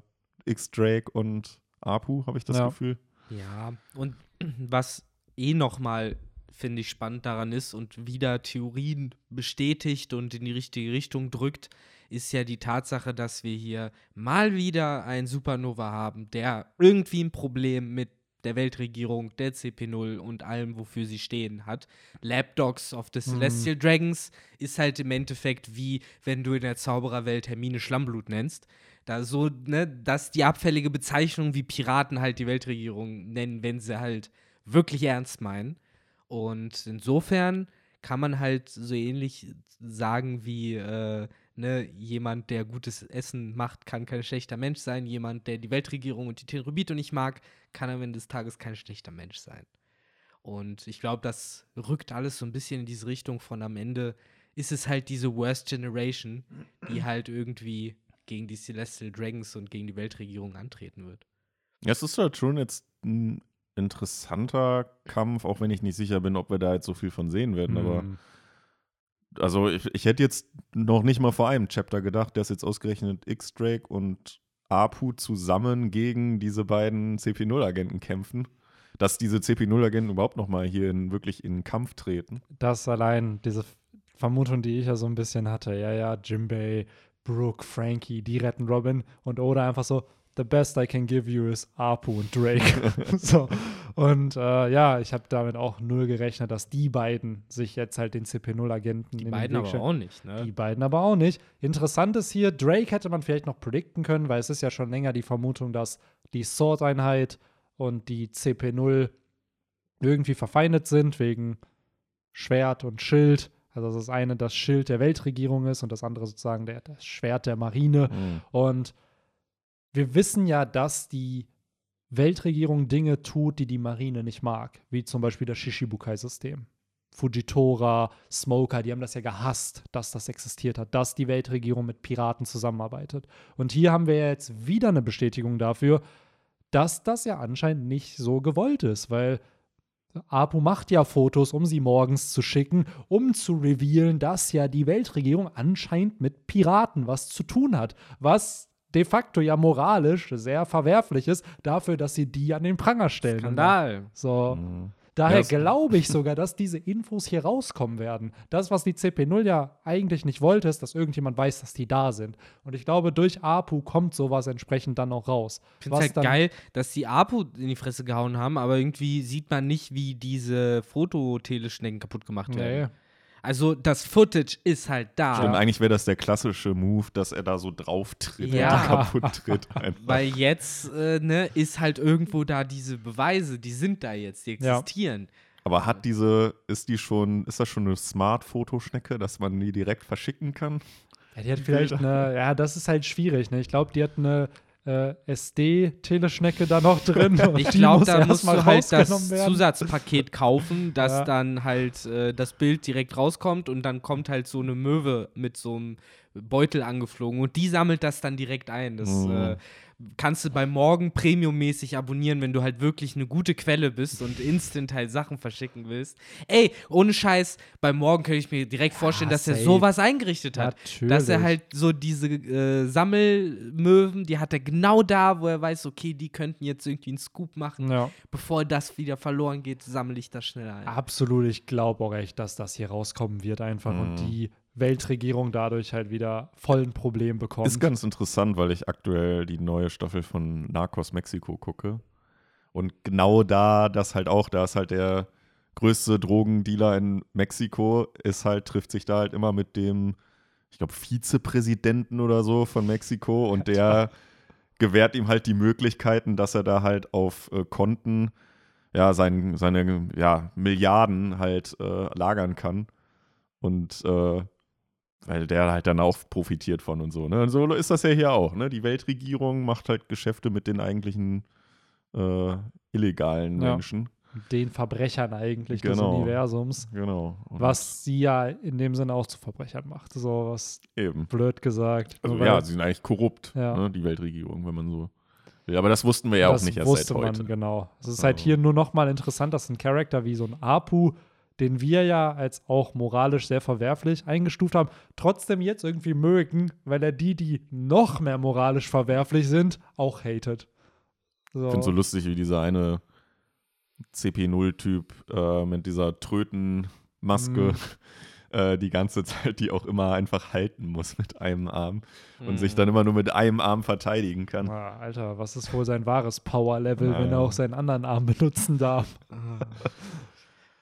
X-Drake und Apu, habe ich das Ja. Gefühl. Ja, und *clears throat* was eh nochmal, finde ich, spannend daran ist und wieder Theorien bestätigt und in die richtige Richtung drückt, ist ja die Tatsache, dass wir hier mal wieder einen Supernova haben, der irgendwie ein Problem mit der Weltregierung, der CP0 und allem, wofür sie stehen hat. Lapdogs of the Celestial Dragons ist halt im Endeffekt wie, wenn du in der Zaubererwelt Hermine Schlammblut nennst. Da so, ne, dass die abfällige Bezeichnung wie Piraten halt die Weltregierung nennen, wenn sie halt wirklich ernst meinen. Und insofern kann man halt so ähnlich sagen wie äh, ne, jemand, der gutes Essen macht, kann kein schlechter Mensch sein. Jemand, der die Weltregierung und die Tenrubito nicht mag, kann am Ende des Tages kein schlechter Mensch sein. Und ich glaube, das rückt alles so ein bisschen in diese Richtung von am Ende ist es halt diese Worst Generation, die *clears throat* halt irgendwie gegen die Celestial Dragons und gegen die Weltregierung antreten wird. Ja, es ist halt schon jetzt ein interessanter Kampf, auch wenn ich nicht sicher bin, ob wir da jetzt so viel von sehen werden, aber Mhm. also ich, ich hätte jetzt noch nicht mal vor einem Chapter gedacht, dass jetzt ausgerechnet X-Drake und Apu zusammen gegen diese beiden CP0-Agenten kämpfen. Dass diese CP0-Agenten überhaupt noch mal hier in, wirklich in den Kampf treten. Das allein, diese Vermutung, die ich ja so ein bisschen hatte, ja, ja, Jimbei, Brooke, Frankie, die retten Robin und Oda einfach so, the best I can give you is Apu und Drake. *laughs* *laughs* so. Und äh, ja, ich habe damit auch null gerechnet, dass die beiden sich jetzt halt den CP0-Agenten Die in beiden aber auch nicht, ne? Die beiden aber auch nicht. Interessant ist hier, Drake hätte man vielleicht noch predikten können, weil es ist ja schon länger die Vermutung, dass die Sword-Einheit und die CP0 irgendwie verfeindet sind wegen Schwert und Schild. Also dass das eine das Schild der Weltregierung ist und das andere sozusagen der, das Schwert der Marine. Und wir wissen ja, dass die Weltregierung Dinge tut, die die Marine nicht mag, wie zum Beispiel das Shishibukai-System. Fujitora, Smoker, die haben das ja gehasst, dass das existiert hat, dass die Weltregierung mit Piraten zusammenarbeitet. Und hier haben wir jetzt wieder eine Bestätigung dafür, dass das ja anscheinend nicht so gewollt ist, weil Apu macht ja Fotos, um sie morgens zu schicken, um zu revealen, dass ja die Weltregierung anscheinend mit Piraten was zu tun hat, was de facto ja moralisch sehr verwerflich ist, dafür, dass sie die an den Pranger stellen. Skandal. So. Mhm. Daher glaube ich *laughs* sogar, dass diese Infos hier rauskommen werden. Das, was die CP0 ja eigentlich nicht wollte, ist, dass irgendjemand weiß, dass die da sind. Und ich glaube, durch APU kommt sowas entsprechend dann auch raus. Ich finde es halt geil, dass die Apu in die Fresse gehauen haben, aber irgendwie sieht man nicht, wie diese Fototeleschnecken kaputt gemacht Nee. Also das Footage ist halt da. Stimmt, eigentlich wäre das der klassische Move, dass er da so drauf tritt Ja. und kaputt tritt. *laughs* Einfach. Weil jetzt äh, ne, ist halt irgendwo da diese Beweise, die sind da jetzt, die Ja. existieren. Aber hat diese, ist die schon, ist das schon eine Smart-Fotoschnecke, dass man die direkt verschicken kann? Ja, die hat vielleicht eine, ja, das ist halt schwierig. Ne? Ich glaube, die hat eine äh, SD-Teleschnecke da noch drin. *laughs* und Ich glaube, muss da musst mal du halt das werden. Zusatzpaket kaufen, dass Ja. dann halt äh, das Bild direkt rauskommt und dann kommt halt so eine Möwe mit so einem Beutel angeflogen und die sammelt das dann direkt ein. Das Mhm. äh, kannst du bei Morgen premiummäßig abonnieren, wenn du halt wirklich eine gute Quelle bist und instant halt Sachen verschicken willst. Ey, ohne Scheiß, bei Morgen könnte ich mir direkt vorstellen, dass er sowas eingerichtet hat. Natürlich. Dass er halt so diese äh, Sammelmöwen, die hat er genau da, wo er weiß, okay, die könnten jetzt irgendwie einen Scoop machen. Ja, Bevor das wieder verloren geht, sammle ich das schneller ein. absolut. Ich glaube auch echt, dass das hier rauskommen wird einfach und Mhm. die Weltregierung dadurch halt wieder voll ein Problem bekommt. Ist ganz interessant, weil ich aktuell die neue Staffel von Narcos Mexiko gucke. Und genau da, das halt auch, da ist halt der größte Drogendealer in Mexiko, ist halt, trifft sich da halt immer mit dem, ich glaube, Vizepräsidenten oder so von Mexiko und der gewährt ihm halt die Möglichkeiten, dass er da halt auf äh, Konten ja, sein, seine ja, Milliarden halt äh, lagern kann. Und äh, weil der halt dann auch profitiert von und so. Ne? Und so ist das ja hier auch. Ne? Die Weltregierung macht halt Geschäfte mit den eigentlichen äh, illegalen Ja. Menschen. den Verbrechern eigentlich des Genau. Universums. Genau. Und Was sie ja in dem Sinne auch zu Verbrechern macht. So was eben. blöd gesagt. Also ja, sie sind eigentlich korrupt, Ja. ne? die Weltregierung, wenn man so will. Aber das wussten wir ja auch das nicht erst wusste seit heute. man, genau. Es ist halt Also. hier nur noch mal interessant, dass ein Charakter wie so ein Apu, den wir ja als auch moralisch sehr verwerflich eingestuft haben, trotzdem jetzt irgendwie mögen, weil er die, die noch mehr moralisch verwerflich sind, auch hatet. So. Ich finde so lustig, wie dieser eine CP0-Typ äh, mit dieser Trötenmaske Mhm. *laughs* äh, die ganze Zeit, die auch immer einfach halten muss mit einem Arm und Mhm. sich dann immer nur mit einem Arm verteidigen kann. Ah, Alter, was ist wohl sein wahres Power-Level, Ja, wenn er auch seinen anderen Arm benutzen darf?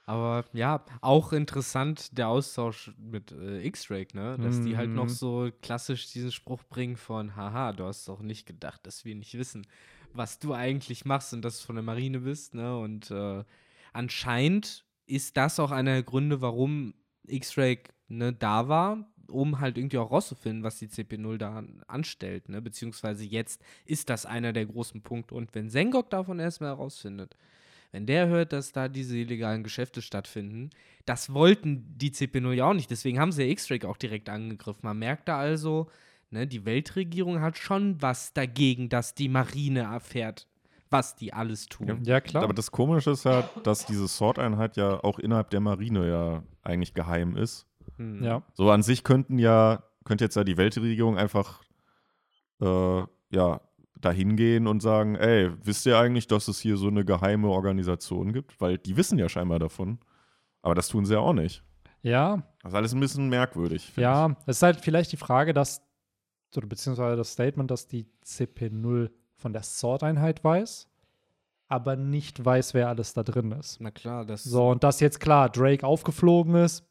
Aber ja, auch interessant der Austausch mit äh, X-Drake, ne? Dass die halt noch Mhm. so klassisch diesen Spruch bringen von, haha, du hast doch nicht gedacht, dass wir nicht wissen, was du eigentlich machst und dass du von der Marine bist, ne? Und äh, anscheinend ist das auch einer der Gründe, warum X-Ray ne, da war, um halt irgendwie auch rauszufinden, was die CP0 da an- anstellt, ne? Beziehungsweise jetzt ist das einer der großen Punkte. Und wenn Sengok davon erstmal herausfindet, wenn der hört, dass da diese illegalen Geschäfte stattfinden, das wollten die CP0 ja auch nicht. Deswegen haben sie ja X-Ray auch direkt angegriffen. Man merkt da also, ne, die Weltregierung hat schon was dagegen, dass die Marine erfährt, was die alles tun. Ja, klar. Aber das Komische ist ja, dass diese Sword-Einheit ja auch innerhalb der Marine ja eigentlich geheim ist. Hm. ja. So an sich könnten ja, könnte jetzt ja die Weltregierung einfach äh, ja, dahin gehen und sagen, ey, wisst ihr eigentlich, dass es hier so eine geheime Organisation gibt? Weil die wissen ja scheinbar davon. Aber das tun sie ja auch nicht. ja, Das ist alles ein bisschen merkwürdig. Ja, es ist halt vielleicht die Frage, dass, oder beziehungsweise das Statement, dass die CP0 von der Sword-Einheit weiß, aber nicht weiß, wer alles da drin ist. Na klar, das So, und dass jetzt klar Drake aufgeflogen ist,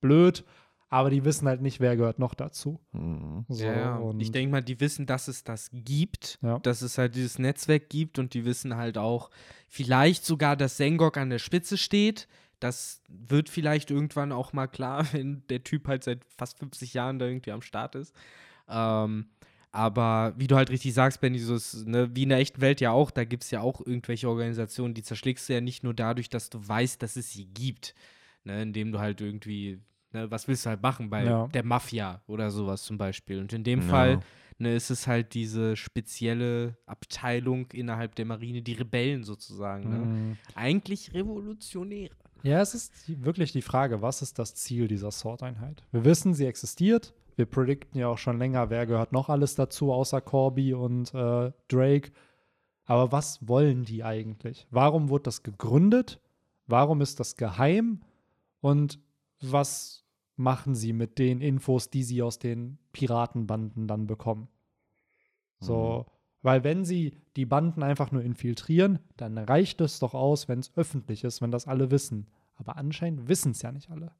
blöd, aber die wissen halt nicht, wer gehört noch dazu. ich. Mhm. So, ja, ja. und ich denke mal, die wissen, dass es das gibt, Ja. dass es halt dieses Netzwerk gibt und die wissen halt auch vielleicht sogar, dass Sengok an der Spitze steht. Das wird vielleicht irgendwann auch mal klar, *laughs* wenn der Typ halt seit fast 50 Jahren da irgendwie am Start ist. Ähm, aber wie du halt richtig sagst, Benny, so ist, ne, wie in der echten Welt ja auch, da gibt es ja auch irgendwelche Organisationen, die zerschlägst du ja nicht nur dadurch, dass du weißt, dass es sie gibt. Ne, indem du halt irgendwie, ne, was willst du halt machen bei Ja. der Mafia oder sowas zum Beispiel. Und in dem Ja. Fall ne, ist es halt diese spezielle Abteilung innerhalb der Marine, die Rebellen sozusagen. Ne? Mm. Eigentlich Revolutionäre. Ja, es ist die, wirklich die Frage, was ist das Ziel dieser Sword-Einheit? Wir wissen, sie existiert. Wir predikten ja auch schon länger, wer gehört noch alles dazu, außer Corby und äh, Drake. Aber was wollen die eigentlich? Warum wurde das gegründet? Warum ist das geheim? Und was machen sie mit den Infos, die sie aus den Piratenbanden dann bekommen? So, weil wenn sie die Banden einfach nur infiltrieren, dann reicht es doch aus, wenn es öffentlich ist, wenn das alle wissen. Aber anscheinend wissen es ja nicht alle.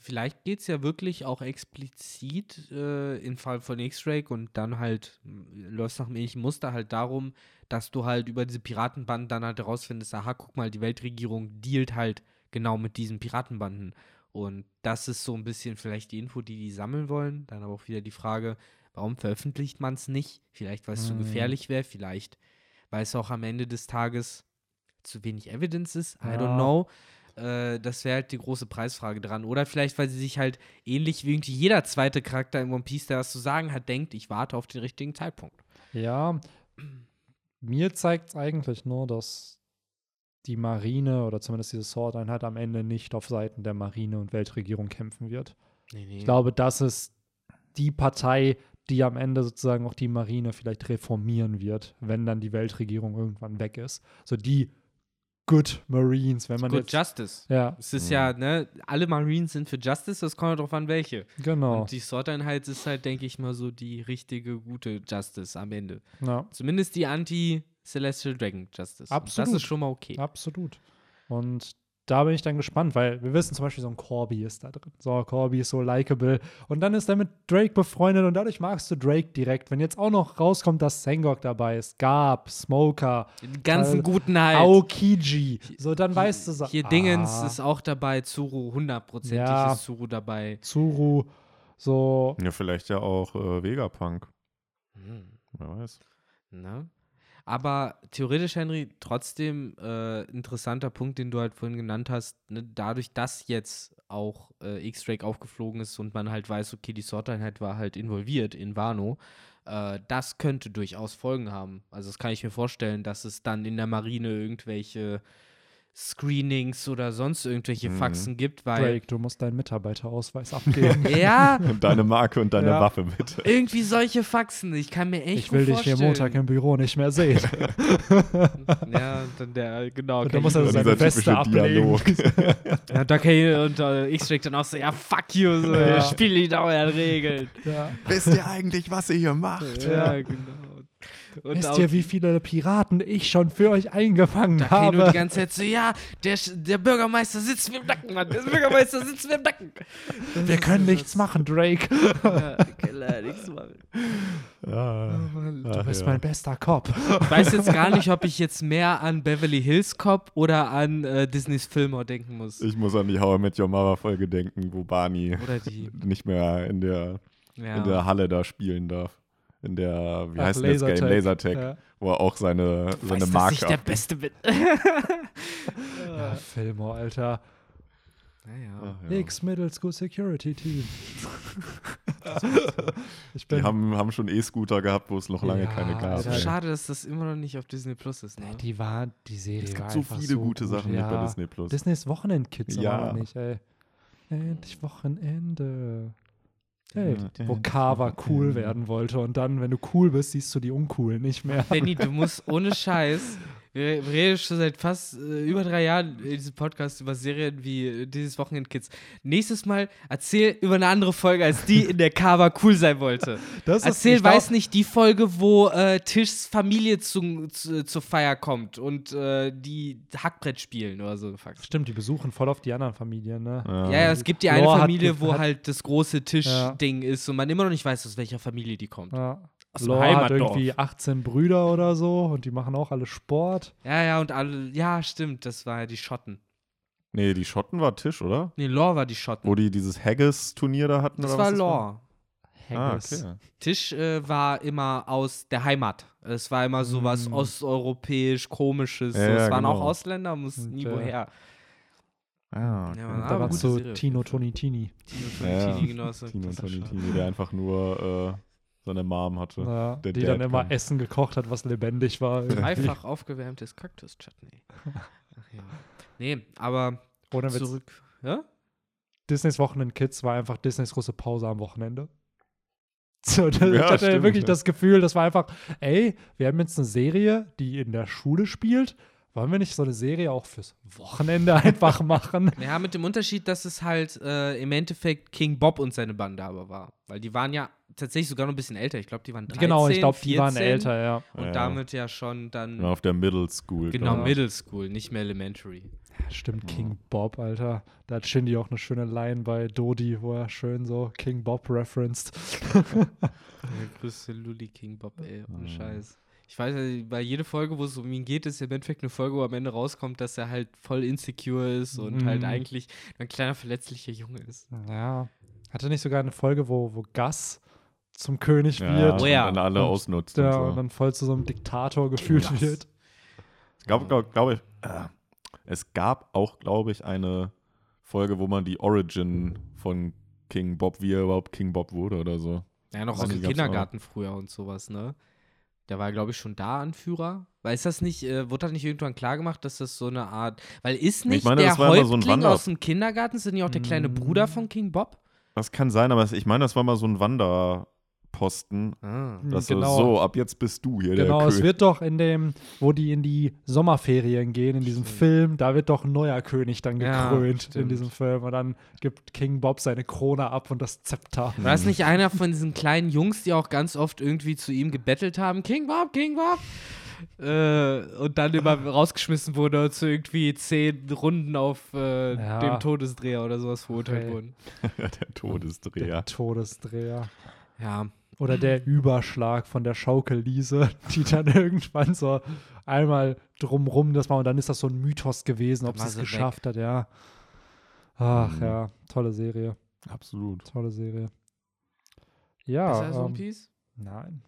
Vielleicht geht es ja wirklich auch explizit äh, im Fall von X-Ray und dann halt läuft nach ähnlichen Muster halt darum, dass du halt über diese Piratenbanden dann halt herausfindest, aha, guck mal, die Weltregierung dealt halt genau mit diesen Piratenbanden. Und das ist so ein bisschen vielleicht die Info, die die sammeln wollen. Dann aber auch wieder die Frage, warum veröffentlicht man es nicht? Vielleicht, weil es zu Hm. gefährlich wäre, vielleicht, weil es auch am Ende des Tages zu wenig Evidence ist. I Ja. don't know. Äh, das wäre halt die große Preisfrage dran. Oder vielleicht, weil sie sich halt ähnlich wie irgendwie jeder zweite Charakter in One Piece, der was zu sagen hat, denkt, ich warte auf den richtigen Zeitpunkt. Ja, mir zeigt es eigentlich nur, dass die Marine oder zumindest diese Sword-Einheit am Ende nicht auf Seiten der Marine und Weltregierung kämpfen wird. Nee, nee. Ich glaube, das ist die Partei, die am Ende sozusagen auch die Marine vielleicht reformieren wird, wenn dann die Weltregierung irgendwann weg ist. So die Good Marines, wenn man Good jetzt. Justice. ja, Es ist ja, ne, alle Marines sind für Justice, das kommt ja drauf an, welche. genau. Und die Sword-Einheit ist halt, denke ich mal, so die richtige, gute Justice am Ende. Ja, Zumindest die Anti-Celestial Dragon Justice. Und Absolut. Das ist schon mal okay. absolut. Und da bin ich dann gespannt, weil wir wissen zum Beispiel, so ein Corby ist da drin. So, Corby ist so likable. Und dann ist er mit Drake befreundet und dadurch magst du Drake direkt. Wenn jetzt auch noch rauskommt, dass Sengok dabei ist, Garb, Smoker, Die ganzen Äh, guten halt. Aokiji, so dann weißt du so. Hier Dingens ah, ist auch dabei, Zuru, hundertprozentig Ja. ist Zuru dabei. Zuru, so. Ja, vielleicht ja auch äh, Vegapunk. Hm. Wer weiß. Ne? Aber theoretisch, Henry, trotzdem äh, interessanter Punkt, den du halt vorhin genannt hast, ne? dadurch, dass jetzt auch äh, X-Drake aufgeflogen ist und man halt weiß, okay, die Sword-Einheit war halt involviert in Wano, äh, das könnte durchaus Folgen haben. Also das kann ich mir vorstellen, dass es dann in der Marine irgendwelche Screenings oder sonst irgendwelche Mhm. Faxen gibt, weil Drake, du musst deinen Mitarbeiterausweis abgeben. *laughs* ja, Und deine Marke und deine Ja. Waffe bitte. irgendwie solche Faxen. Ich kann mir echt ich will gut dich hier vorstellen. Montag im Büro nicht mehr sehen. *laughs* Ja, und dann der, genau. Und dann muss ich- er Und seine Weste ablegen. Dialog. *laughs* Ja, da kann ich, und äh, X-Ray dann auch so, ja, fuck you, so, Ja. ja. spiel nicht euren Regeln. ja. Wisst ihr eigentlich, was ihr hier macht? Ja, genau. Und Wisst ihr, wie viele Piraten ich schon für euch eingefangen Da ich nur die habe? ganze Zeit so, ja, der, der Bürgermeister sitzt mir im Nacken, Mann. Der Bürgermeister sitzt mir im Nacken. Das Wir ist können nichts machen, Drake. Ja, leider nichts machen. Ja. Du bist ja. mein bester Cop. Ich weiß jetzt gar nicht, ob ich jetzt mehr an Beverly Hills Cop oder an äh, Disneys Fillmore denken muss. Ich muss an die How I Met Your Mother Folge denken, wo Barney nicht mehr in der, Ja. in der Halle da spielen darf. In der, wie Ach, heißt denn das Game? Lasertag. Ja. wo er auch seine, seine weiß, dass Marke ich der Beste bin. *laughs* Ja, Fillmore, Alter. Naja. Ach, ja. X Middle School Security Team. *laughs* ich bin Die haben, haben schon E-Scooter gehabt, wo es noch lange Ja, keine gab. Alter. ey. Schade, dass das immer noch nicht auf Disney Plus ist. Ne? Die war, die Serie Es war gibt so viele gute gut. Sachen ja. mit bei Disney Plus. Disneys Wochenendkids Ja. aber nicht, ey. Endlich Wochenende. Hey, wo Carver cool werden wollte und dann, wenn du cool bist, siehst du die uncool nicht mehr. Benny, du musst ohne *laughs* Scheiß. Wir reden schon seit fast äh, über drei Jahren in diesem Podcast über Serien wie äh, dieses Wochenend-Kids. Nächstes Mal erzähl über eine andere Folge als die, in der Carver cool sein wollte. *laughs* Das Erzähl, weiß nicht, die Folge, wo äh, Tischs Familie zu, zu, zur Feier kommt und äh, die Hackbrett spielen oder so. Fuck. Stimmt, die besuchen voll auf die anderen Familien, ne? Ja, ja, es gibt die eine Lore hat Familie, ge- wo hat- halt das große Ja. Tischding ist und man immer noch nicht weiß, aus welcher Familie die kommt. Ja. Aus dem Lore hat irgendwie 18 Brüder oder so und die machen auch alle Sport. Ja, ja, und alle, ja, stimmt, das war ja die Schotten. Nee, die Schotten war Tisch, oder? Nee, Lore war die Schotten. Wo die dieses Haggis-Turnier da hatten? das oder war was Lore. Ah, Haggis. okay. Tisch äh, war immer aus der Heimat. Es war immer so was Mm. osteuropäisch, komisches. Ja, so. es ja, waren auch genau. Ausländer, mussten Und, nie äh, woher. Ah, okay. Ja, aber da war so Serie Tino jeden Fall. Toni Tini. Tino, Ja, Tini, genau so. Tino und Das war Toni schade. Tini, der einfach nur äh, seine Mom hatte. Ja, Der die Dad dann immer kam. Essen gekocht hat, was lebendig war. *laughs* Dreifach aufgewärmtes Kaktus-Chutney. Ja. Nee, aber Ohne zurück. Ja? Disneys Wochenend-Kids war einfach Disneys große Pause am Wochenende. *laughs* So, da- ich Ja, hatte stimmt, wirklich ja. das Gefühl, das war einfach, ey, wir haben jetzt eine Serie, die in der Schule spielt. Wollen wir nicht so eine Serie auch fürs Wochenende *laughs* einfach machen? Ja, mit dem Unterschied, dass es halt äh, im Endeffekt King Bob und seine Bande aber war. Weil die waren ja tatsächlich sogar noch ein bisschen älter. Ich glaube, die waren 13, genau, ich glaube, die waren 14 älter, ja. Und Ja. damit ja schon dann. Ja, auf der Middle School. Genau, ich. Middle School, nicht mehr Elementary. Ja, Stimmt, King Bob, Alter. Da hat Shindy auch eine schöne Line bei Dodi, wo er schön so King Bob referenced. Der größte Lully King Bob, ey, ohne Mhm. Scheiß. Ich weiß ja, bei jeder Folge, wo es um ihn geht, ist ja im Endeffekt eine Folge, wo am Ende rauskommt, dass er halt voll insecure ist und Mhm. halt eigentlich ein kleiner verletzlicher Junge ist. Ja. Hatte nicht sogar eine Folge, wo, wo Gus zum König Ja, wird? Oh ja. Und dann alle Und- ausnutzt. Ja, und und so. dann voll zu so einem Diktator gefühlt Gus. wird. Es gab, glaube glaub ich, äh, es gab auch, glaube ich, eine Folge, wo man die Origin von King Bob, wie er überhaupt King Bob wurde oder so. Ja, noch aus dem Kindergarten früher und sowas, ne? Der war, glaube ich, schon da Anführer. Weil ist das nicht, äh, wurde das nicht irgendwann klargemacht, dass das so eine Art. Weil ist nicht meine, der so Häuptling Wander- aus dem Kindergarten, sind nicht auch der kleine Mm. Bruder von King Bob? Das kann sein, aber ich meine, das war mal so ein Wanderposten. Ah. Das genau. so, so, ab jetzt bist du hier Genau, der es König. wird doch in dem, wo die in die Sommerferien gehen, in diesem Stimmt. Film, da wird doch ein neuer König dann Ja, gekrönt in stimmt. diesem Film. Und dann gibt King Bob seine Krone ab und das Zepter. War das nicht einer von diesen kleinen Jungs, die auch ganz oft irgendwie zu ihm gebettelt haben? King Bob, King Bob! Äh, und dann immer rausgeschmissen wurde und zu irgendwie zehn Runden auf äh, Ja. dem Todesdreher oder sowas verurteilt Ey. wurden. *laughs* der Todesdreher. Der Todesdreher. Ja. Oder der *laughs* Überschlag von der Schaukelliese, *laughs* die dann irgendwann so einmal drumrum das war und dann ist das so ein Mythos gewesen, ob Dann sie es geschafft hat, ja. Ach Mhm. ja, tolle Serie, Absolut. tolle Serie. Ja, Besser als One ähm, Piece? nein,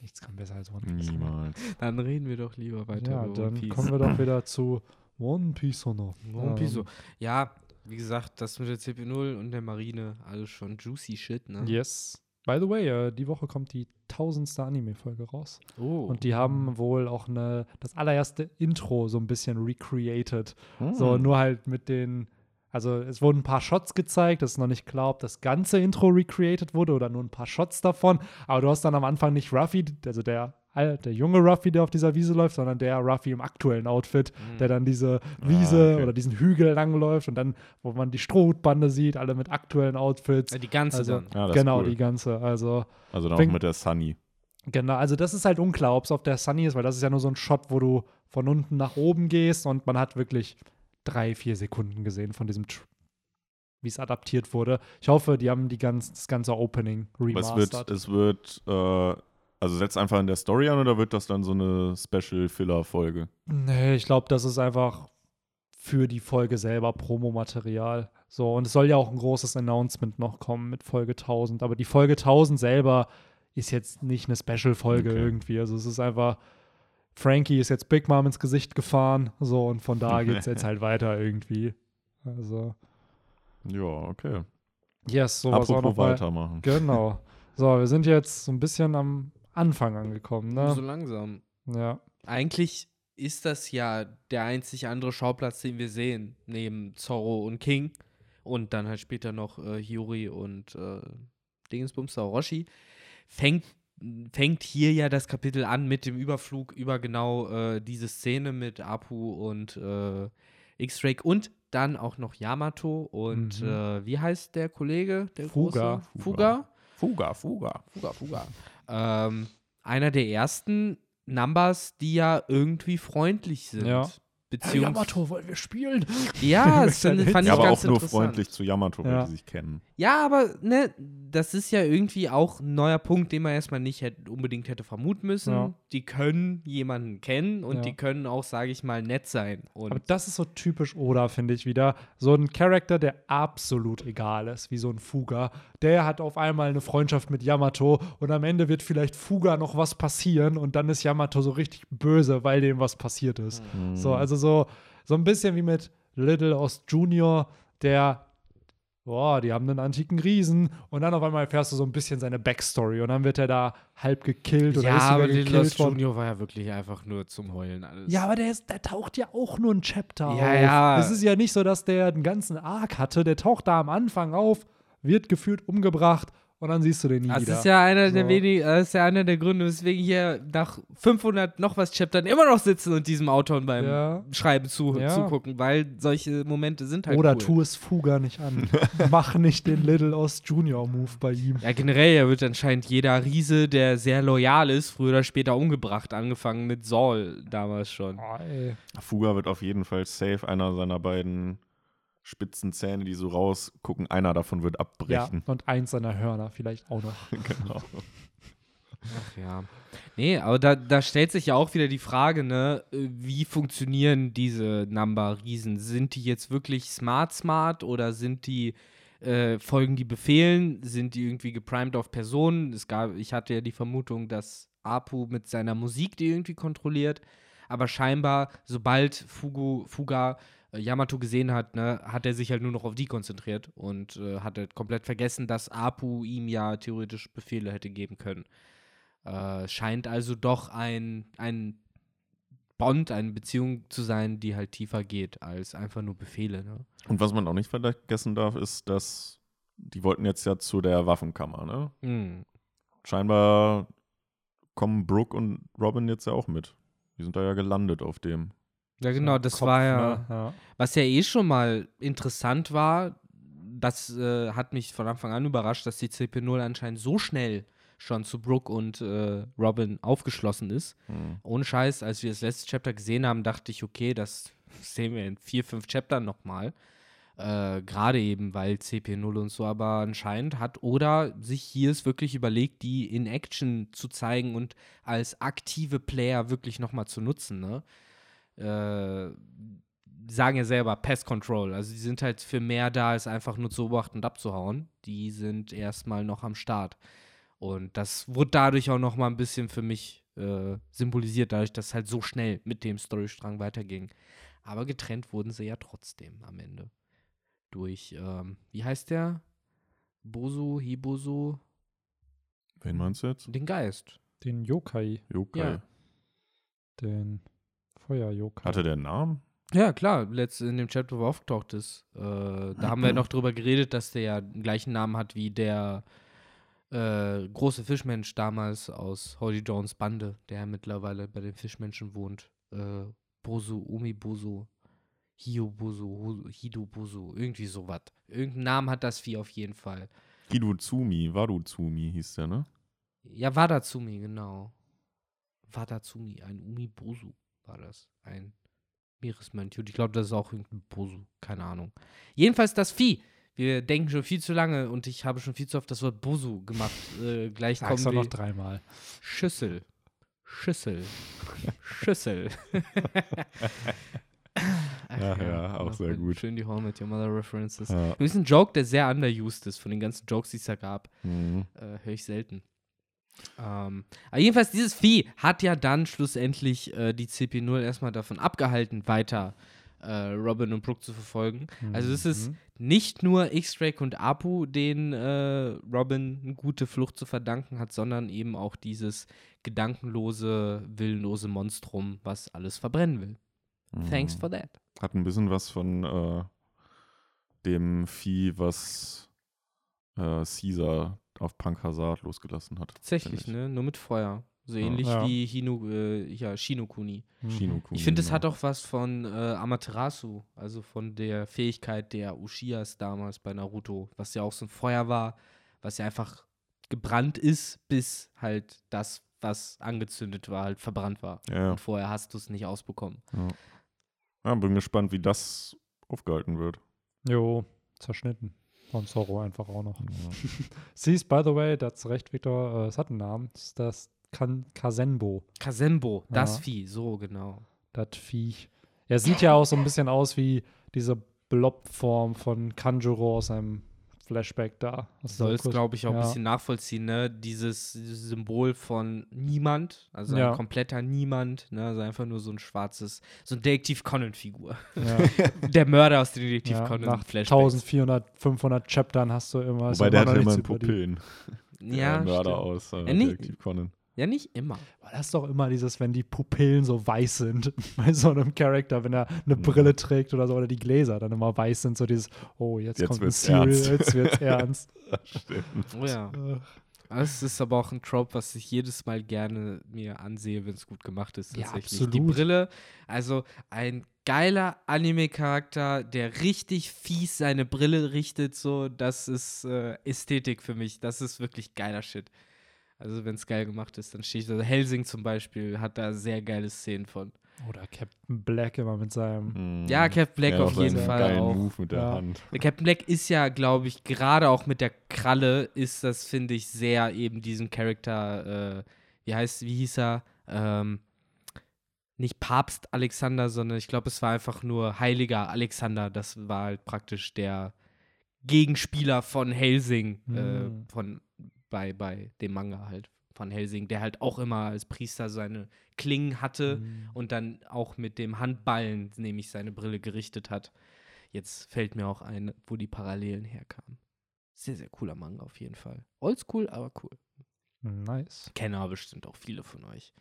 nichts kann besser als One Piece. sein. Niemals. *laughs* Dann reden wir doch lieber weiter Ja, über dann One Piece. kommen wir doch wieder zu One Piece noch. One Piece. Ähm, Ja, wie gesagt, das mit der CP0 und der Marine, alles schon juicy shit, ne? Yes. By the way, äh, die Woche kommt die tausendste Anime-Folge raus. Oh. Und die haben wohl auch eine, das allererste Intro so ein bisschen recreated. So, Hm. nur halt mit den, also es wurden ein paar Shots gezeigt, es ist noch nicht klar, ob das ganze Intro recreated wurde oder nur ein paar Shots davon. Aber du hast dann am Anfang nicht Ruffy, also der, der junge Ruffy, der auf dieser Wiese läuft, sondern der Ruffy im aktuellen Outfit, Mhm. der dann diese Wiese okay. oder diesen Hügel langläuft und dann, wo man die Strohhutbande sieht, alle mit aktuellen Outfits. Ja, die ganze Also, dann. Ja, genau, cool. die ganze. Also, Also dann auch mit der Sunny. Genau, also das ist halt unklar, ob es auf der Sunny ist, weil das ist ja nur so ein Shot, wo du von unten nach oben gehst und man hat wirklich drei, vier Sekunden gesehen von diesem, wie es adaptiert wurde. Ich hoffe, die haben die ganz, das ganze Opening Aber es wird, remastered. es wird, äh, also setzt einfach in der Story an oder wird das dann so eine Special-Filler-Folge? Nee, ich glaube, das ist einfach für die Folge selber Promomaterial. So, und es soll ja auch ein großes Announcement noch kommen mit Folge 1000. Aber die Folge 1000 selber ist jetzt nicht eine Special-Folge Okay. irgendwie. Also es ist einfach, Frankie ist jetzt Big Mom ins Gesicht gefahren. So, und von da geht es jetzt *laughs* halt weiter irgendwie. Also, Ja, okay. yes, sowas auch Apropos noch mal. weitermachen. Genau. So, wir sind jetzt so ein bisschen am Anfang angekommen, So ne? langsam. Ja. Eigentlich ist das ja der einzig andere Schauplatz, den wir sehen, neben Zorro und King. Und dann halt später noch äh, Hiyori und äh, Dingensbums Orochi. Fängt, fängt hier ja das Kapitel an mit dem Überflug über genau äh, diese Szene mit Apu und äh, X-Drake und dann auch noch Yamato und Mhm. äh, wie heißt der Kollege? Der Fuga. Große? Fuga? Fuga, Fuga. Fuga, Fuga. Ähm, einer der ersten Numbers, die ja irgendwie freundlich sind. Ja. Beziehungsweise. wollen wir spielen? Ja, *laughs* das fand, ich Ja, aber ganz auch nur freundlich zu Yamato, weil Ja. die sich kennen. Ja, aber ne, das ist ja irgendwie auch ein neuer Punkt, den man erstmal nicht hätte, unbedingt hätte vermuten müssen. Ja. Die können jemanden kennen und Ja. die können auch, sage ich mal, nett sein. Und Aber das ist so typisch Oda, finde ich wieder. So ein Charakter, der absolut egal ist, wie so ein Fuga. Der hat auf einmal eine Freundschaft mit Yamato und am Ende wird vielleicht Fuga noch was passieren und dann ist Yamato so richtig böse, weil dem was passiert ist. Mhm. So, also so, so ein bisschen wie mit Little Ost Junior, der, boah, die haben einen antiken Riesen und dann auf einmal erfährst du so ein bisschen seine Backstory und dann wird er da halb gekillt oder ja, ist aber Little gekillt worden. Junior war ja wirklich einfach nur zum Heulen alles. Ja, aber der, ist, der taucht ja auch nur ein Chapter Ja, auf. ja. Es ist ja nicht so, dass der einen ganzen Arc hatte. Der taucht da am Anfang auf, wird gefühlt umgebracht und dann siehst du den nie Das wieder. ist ja einer der So. wenig, das ist ja einer der Gründe, weswegen hier nach 500 noch was Chaptern immer noch sitzen und diesem Autor beim Ja. Schreiben zu, Ja. zugucken, weil solche Momente sind halt Oder cool. tu es Fuga nicht an. *laughs* Mach nicht den Little Ost Junior Move bei ihm. Ja, generell, ja, wird anscheinend jeder Riese, der sehr loyal ist, früher oder später umgebracht, angefangen mit Saul damals schon. Oh. Fuga wird auf jeden Fall safe einer seiner beiden spitzen Zähne, die so rausgucken. Einer davon wird Ja, abbrechen. und eins seiner Hörner vielleicht auch noch. *laughs* genau. Ach ja. Nee, aber da, da stellt sich ja auch wieder die Frage, ne, wie funktionieren diese Number-Riesen? Sind die jetzt wirklich smart smart oder sind die, äh, folgen die Befehlen? Sind die irgendwie geprimed auf Personen? Es gab, ich hatte ja die Vermutung, dass Apu mit seiner Musik die irgendwie kontrolliert. Aber scheinbar, sobald Fugu, Fuga äh, Yamato gesehen hat, ne, hat er sich halt nur noch auf die konzentriert und äh, hat halt komplett vergessen, dass Apu ihm ja theoretisch Befehle hätte geben können. Äh, scheint also doch ein, ein Bond, eine Beziehung zu sein, die halt tiefer geht als einfach nur Befehle. Ne? Und was man auch nicht vergessen darf, ist, dass die wollten jetzt ja zu der Waffenkammer, ne? Hm. Scheinbar kommen Brooke und Robin jetzt ja auch mit. Die sind da ja gelandet auf dem. Ja, genau, das Kopf, war ja, ne? ja. was ja eh schon mal interessant war, das äh, hat mich von Anfang an überrascht, dass die CP0 anscheinend so schnell schon zu Brooke und äh, Robin aufgeschlossen ist. Hm. Ohne Scheiß, als wir das letzte Chapter gesehen haben, dachte ich, okay, das sehen wir in vier, fünf Chaptern nochmal. Äh, Gerade eben, weil CP0 und so, aber anscheinend hat Oda sich hier es wirklich überlegt, die in Action zu zeigen und als aktive Player wirklich nochmal zu nutzen, ne? Äh, sagen ja selber Pest Control. Also die sind halt für mehr da, als einfach nur zu beobachten und abzuhauen. Die sind erstmal noch am Start. Und das wurde dadurch auch noch mal ein bisschen für mich äh, symbolisiert, dadurch, dass es halt so schnell mit dem Storystrang weiterging. Aber getrennt wurden sie ja trotzdem am Ende. Durch, ähm, wie heißt der? Bosu, Hibosu, Wen meinst du jetzt? den Geist. Den Yokai, Yokai. Ja. den Feuer-Yokai. Hatte der einen Namen? Ja, klar, letzt in dem Chat, wo er aufgetaucht ist. Äh, da haben wir noch drüber geredet, dass der ja den gleichen Namen hat wie der äh, große Fischmensch damals aus Holly Jones Bande, der mittlerweile bei den Fischmenschen wohnt. Äh, Bosu, Umibosu, Hiobosu, Hu- Hidobosu, irgendwie sowas. Irgendeinen Namen hat das Vieh auf jeden Fall. Hiduzumi, Waduzumi hieß der, ne? Ja, Wadatsumi, genau. Wadatsumi, ein Umibosu war das. Ein Meeresmönch. Und ich glaube, das ist auch irgendein Bosu. Keine Ahnung. Jedenfalls das Vieh. Wir denken schon viel zu lange und ich habe schon viel zu oft das Wort Bosu gemacht. *laughs* Äh, gleich Sag's kommen wir. noch dreimal. Schüssel. Schüssel. Schüssel. *laughs* Ach ja, auch noch sehr gut. Schön die Horn mit Your Mother References. Ja. Ist ein Joke, der sehr underused ist von den ganzen Jokes, die es da gab. Mhm. Äh, Höre ich selten. Ähm, aber jedenfalls, dieses Vieh hat ja dann schlussendlich äh, die CP0 erstmal davon abgehalten, weiter äh, Robin und Brooke zu verfolgen. Also es ist Mhm. nicht nur X-Drake und Apu, denen äh, Robin eine gute Flucht zu verdanken hat, sondern eben auch dieses gedankenlose, willenlose Monstrum, was alles verbrennen will. Thanks Mhm. for that. Hat ein bisschen was von äh, dem Vieh, was äh, Caesar auf Punk Hazard losgelassen hat. Tatsächlich, ne? Nur mit Feuer. So Ja. ähnlich Ja. wie Hino, äh, ja, Shinokuni. Mhm. ich. Shinokuni, Ich finde, es genau. hat auch was von äh, Amaterasu, also von der Fähigkeit der Ushias damals bei Naruto, was ja auch so ein Feuer war, was ja einfach gebrannt ist, bis halt das, was angezündet war, halt verbrannt war. Ja, ja. Und vorher hast du es nicht ausbekommen. ja, bin gespannt, wie das aufgehalten wird. Jo, zerschnitten. Von Zorro einfach auch noch. Ja. *laughs* Siehst, by the way, das ist recht, Victor, äh, es hat einen Namen. Das ist das kan Kasenbo, Kasenbo, das Ja. Vieh, so genau. das Viech. Er sieht ja auch so ein bisschen aus wie diese Blobform von Kanjuro aus einem Flashback da. Du Soll es, glaube ich, auch ein ja. bisschen nachvollziehen, ne? Dieses, dieses Symbol von Niemand, also Ja. ein kompletter Niemand, ne? Also einfach nur so ein schwarzes, so ein Detektiv Conan-Figur. Ja, *laughs* Der Mörder aus den Detektiv ja, Conan nach Flashbacks. 1400, 500 Chaptern hast du immer. Wobei der noch immer die- Pupillen. Ja, der Mörder stimmt. aus äh, Ja, nee. Detektiv Conan. Ja, nicht immer. Aber Das ist doch immer dieses, wenn die Pupillen so weiß sind *laughs* bei so einem Charakter, wenn er eine Brille trägt oder so, oder die Gläser dann immer weiß sind, so dieses, oh, jetzt, Jetzt kommt ein wird's Serial, ernst. jetzt wird's *laughs* ernst. Stimmt. Oh ja. Es ist aber auch ein Trope, was ich jedes Mal gerne mir ansehe, wenn es gut gemacht ist. Ja, Tatsächlich. Die absolut. Brille, also ein geiler Anime-Charakter, der richtig fies seine Brille richtet, so, das ist äh, Ästhetik für mich. Das ist wirklich geiler Shit. Also, wenn es geil gemacht ist, dann stehe ich da. Helsing zum Beispiel hat da sehr geile Szenen von. Oder Captain Black immer mit seinem. Mhm. Ja, Captain Black Ja, auf jeden Fall geilen auch. Move mit der Ja. Hand. Der Captain Black ist ja, glaube ich, gerade auch mit der Kralle ist das, finde ich, sehr eben diesem Charakter, äh, wie heißt, wie hieß er? Ähm, nicht Papst Alexander, sondern ich glaube, es war einfach nur Heiliger Alexander. Das war halt praktisch der Gegenspieler von Helsing, äh, Hm. von, bei, bei dem Manga halt, von Helsing, der halt auch immer als Priester seine Klingen hatte Mhm. und dann auch mit dem Handballen nämlich seine Brille gerichtet hat. Jetzt fällt mir auch ein, wo die Parallelen herkamen. Sehr, sehr cooler Manga auf jeden Fall. Oldschool, aber cool. Nice. Kennen aber bestimmt auch viele von euch.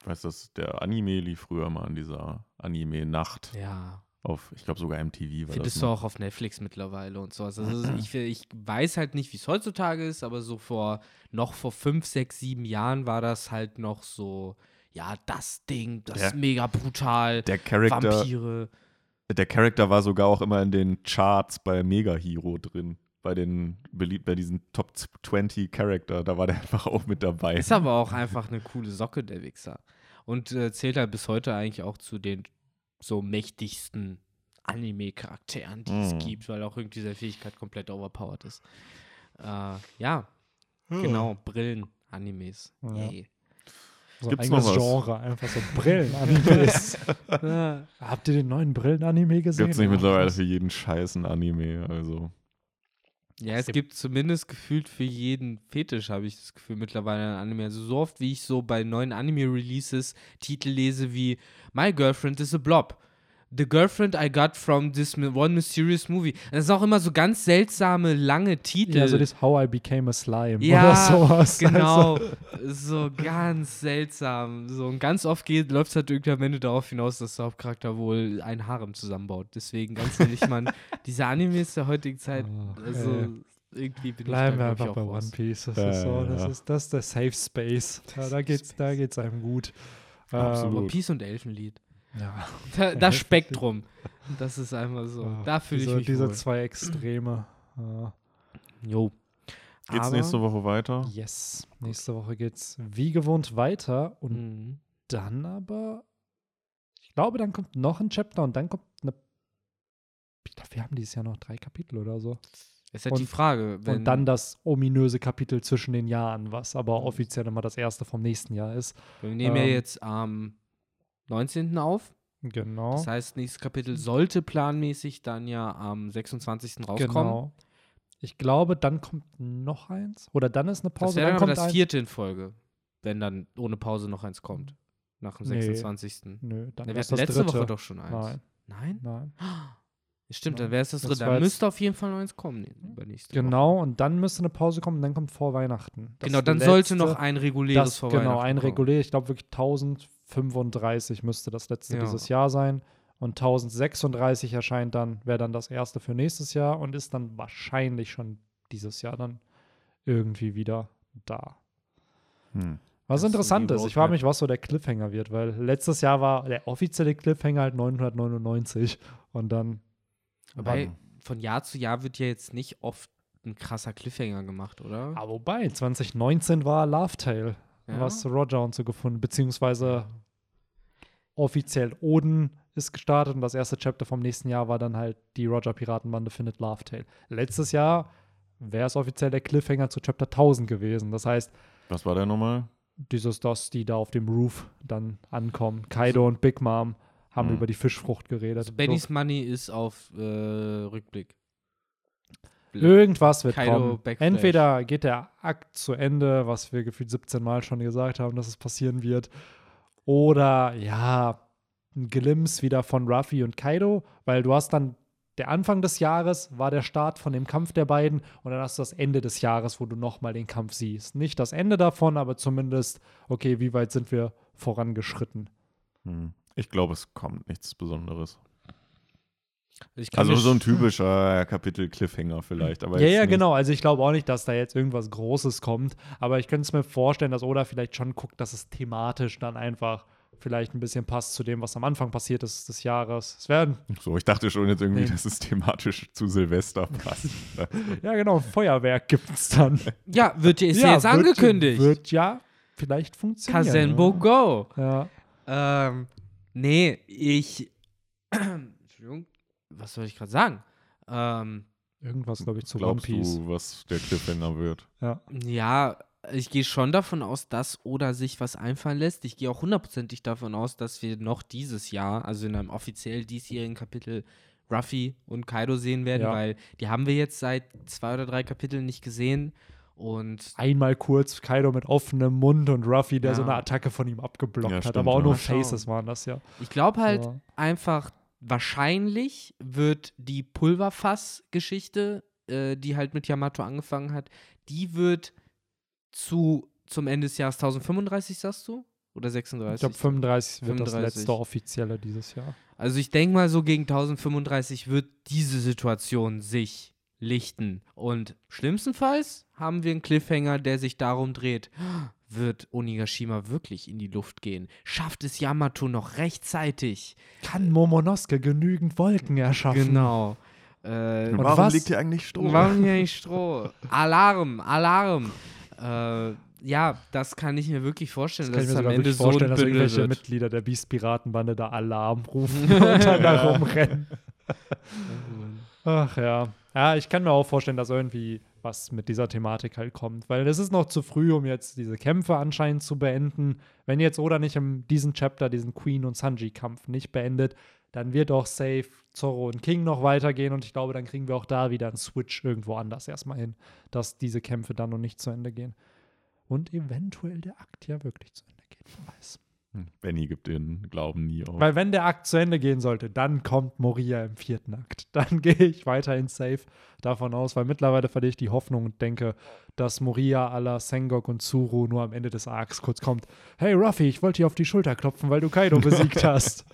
Ich weiß, dass der Anime lief früher mal an dieser Anime-Nacht Ja. Auf, ich glaube sogar MTV war Findest das. du noch. auch auf Netflix mittlerweile und sowas. Also ich, ich weiß halt nicht, wie es heutzutage ist, aber so vor, noch vor fünf, sechs, sieben Jahren war das halt noch so, ja, das Ding, das ist mega brutal. Der Charakter, Vampire. der Charakter war sogar auch immer in den Charts bei Mega Hero drin. Bei den beliebt bei diesen Top 20 Charakter, da war der *laughs* einfach auch mit dabei. Ist aber auch einfach eine coole Socke, der Wichser. Und äh, zählt halt bis heute eigentlich auch zu den so mächtigsten Anime-Charakteren, die es Mhm. gibt, weil auch irgendwie seine Fähigkeit komplett overpowered ist. Äh, ja, genau, Brillen, Animes. Ja. Yay. So ein Gibt's noch was? Genre, einfach so Brillen-Animes. *laughs* Ja. Habt ihr den neuen Brillen-Anime gesehen? Gibt es nicht mittlerweile für jeden Scheiß ein Anime, also. Ja, es gibt zumindest gefühlt für jeden Fetisch, habe ich das Gefühl, mittlerweile ein Anime. Also so oft, wie ich so bei neuen Anime-Releases Titel lese wie My Girlfriend is a Blob. The Girlfriend I got from this one mysterious movie. Das sind auch immer so ganz seltsame, lange Titel. Ja, so das How I Became a Slime Ja, oder sowas. *laughs* Genau, Also, so ganz seltsam. So, und ganz oft läuft es halt irgendwie am Ende darauf hinaus, dass der Hauptcharakter wohl ein Harem zusammenbaut. Deswegen ganz ehrlich, man, *laughs* diese Animes der heutigen Zeit, Oh, also ey. irgendwie bin Bleiben ich wir einfach bei raus. One Piece. Das, Ja, ist, so, das, ja. ist, das ist der Safe Space. Ja, *laughs* da da Space. geht's einem gut. Ähm, Absolut. One Piece und Elfenlied. Ja. *laughs* Da, das Spektrum. Das ist einfach so. Ah, da fühle ich diese, mich Diese wohl. zwei Extreme. Ja. Jo. Geht's Aber- nächste Woche weiter? Yes. Nächste Woche geht's wie gewohnt weiter und Mhm. dann aber, ich glaube, dann kommt noch ein Chapter und dann kommt eine. Ich glaube, wir haben dieses Jahr noch drei Kapitel oder so. Ist halt die Und- Frage, wenn und dann das ominöse Kapitel zwischen den Jahren, was aber offiziell immer das erste vom nächsten Jahr ist. wir nehmen ja ähm, jetzt am 19. auf. Genau. Das heißt, nächstes Kapitel sollte planmäßig dann ja am 26. rauskommen. genau. Ich glaube, dann kommt noch eins. Oder dann ist eine Das Pause. wäre dann dann kommt das ein, vierte in Folge, wenn dann ohne Pause noch eins kommt. Nach dem Nee. 26. Nö, dann ist wir das hatten letzte dritte. Woche doch schon eins. Nein, Nein? nein. *gasps* Stimmt, dann wäre es das Das dritte. jetzt- müsste auf jeden Fall noch eins kommen. Übernächste Woche. Genau, und dann müsste eine Pause kommen und dann kommt vor Weihnachten. Das Genau, dann sollte letzte- noch ein reguläres das, vor Genau, Weihnachten ein kommen. regulär, ich glaube wirklich 1035 müsste das letzte Ja. dieses Jahr sein. Und 1036 erscheint dann, wäre dann das erste für nächstes Jahr und ist dann wahrscheinlich schon dieses Jahr dann irgendwie wieder da. Hm. Was Das interessant ist, ich frage mich, was so der Cliffhanger wird, weil letztes Jahr war der offizielle Cliffhanger halt 999 und dann Wobei, von Jahr zu Jahr wird ja jetzt nicht oft ein krasser Cliffhanger gemacht, oder? Ah, wobei, 2019 war Love Tale, Ja? was Roger und so gefunden, beziehungsweise offiziell Oden ist gestartet und das erste Chapter vom nächsten Jahr war dann halt die Roger Piratenbande findet Love Tale. Letztes Jahr wäre es offiziell der Cliffhanger zu Chapter 1000 gewesen. Das heißt, Was war der nochmal? dieses, dass die da auf dem Roof dann ankommen. Kaido und Big Mom haben Mhm. über die Fischfrucht geredet. Also Bennys Money ist auf äh, Rückblick. so, irgendwas wird Kaido kommen. Backflash. Entweder geht der Akt zu Ende, was wir gefühlt 17 Mal schon gesagt haben, dass es passieren wird. Oder ja, ein Glimpse wieder von Ruffy und Kaido, weil du hast dann der Anfang des Jahres war der Start von dem Kampf der beiden und dann hast du das Ende des Jahres, wo du nochmal den Kampf siehst. Nicht das Ende davon, aber zumindest, okay, wie weit sind wir vorangeschritten? Hm. Ich glaube, es kommt nichts Besonderes. Also mir so ein sch- typischer Kapitel-Cliffhanger vielleicht. Aber ja, ja, nicht- genau. Also ich glaube auch nicht, dass da jetzt irgendwas Großes kommt, aber ich könnte es mir vorstellen, dass Oda vielleicht schon guckt, dass es thematisch dann einfach vielleicht ein bisschen passt zu dem, was am Anfang passiert ist des Jahres. Es werden, So, ich dachte schon jetzt irgendwie, Nee. dass es thematisch zu Silvester *laughs* passt. ja genau, Feuerwerk gibt es dann. Ja, wird, ist ja, jetzt wird- angekündigt. Wird ja vielleicht funktionieren. Kazenbo Go. Ja. Ähm, nee, ich. *clears throat* Entschuldigung, was soll ich gerade sagen? Ähm, Irgendwas, glaube ich, zu One Glaubst Piece. du, was der Cliffhanger wird? Ja. ja, ich gehe schon davon aus, dass Oda sich was einfallen lässt. Ich gehe auch hundertprozentig davon aus, dass wir noch dieses Jahr, also in einem offiziell diesjährigen Kapitel, Ruffy und Kaido sehen werden, Ja. weil die haben wir jetzt seit zwei oder drei Kapiteln nicht gesehen. Und Einmal kurz Kaido mit offenem Mund und Ruffy, der Ja. so eine Attacke von ihm abgeblockt Ja, hat. stimmt, aber auch ja. nur schauen. Faces waren das ja. ich glaube halt Ja. einfach, wahrscheinlich wird die Pulverfass-Geschichte, äh, die halt mit Yamato angefangen hat, die wird zu zum Ende des Jahres 1035, sagst du? Oder 36? Ich glaube, 35 wird das 35. letzte offizielle dieses Jahr. Also ich denke mal, so gegen 1035 wird diese Situation sich lichten. Und schlimmstenfalls haben wir einen Cliffhanger, der sich darum dreht, wird Onigashima wirklich in die Luft gehen? Schafft es Yamato noch rechtzeitig? Kann Momonosuke genügend Wolken erschaffen? Genau. Äh, Und Warum was- liegt hier eigentlich Stroh? warum hier nicht *laughs* Stroh? Alarm, Alarm. Äh, ja, das kann ich mir wirklich vorstellen, Das kann dass ich es mir am Ende wirklich so ein vorstellen, dass irgendwelche wird. Mitglieder der Beast-Piratenbande da Alarm rufen *laughs* und dann da rumrennen. *laughs* Ach ja. Ja, ich kann mir auch vorstellen, dass irgendwie was mit dieser Thematik halt kommt, weil es ist noch zu früh, um jetzt diese Kämpfe anscheinend zu beenden. Wenn jetzt Oda nicht in diesem Chapter diesen Queen und Sanji-Kampf nicht beendet, dann wird auch safe Zorro und King noch weitergehen und ich glaube, dann kriegen wir auch da wieder einen Switch irgendwo anders erstmal hin, dass diese Kämpfe dann noch nicht zu Ende gehen. Und eventuell der Akt ja wirklich zu Ende geht, wer weiß. Hm, Benny gibt den Glauben nie auf. Weil wenn der Akt zu Ende gehen sollte, dann kommt Moria im vierten Akt. *laughs* Dann gehe ich weiterhin safe davon aus, weil mittlerweile verliere ich die Hoffnung und denke, dass Moria la Sengok und Zuru nur am Ende des Arcs kurz kommt. Hey Ruffy, ich wollte dir auf die Schulter klopfen, weil du Kaido besiegt *laughs* hast.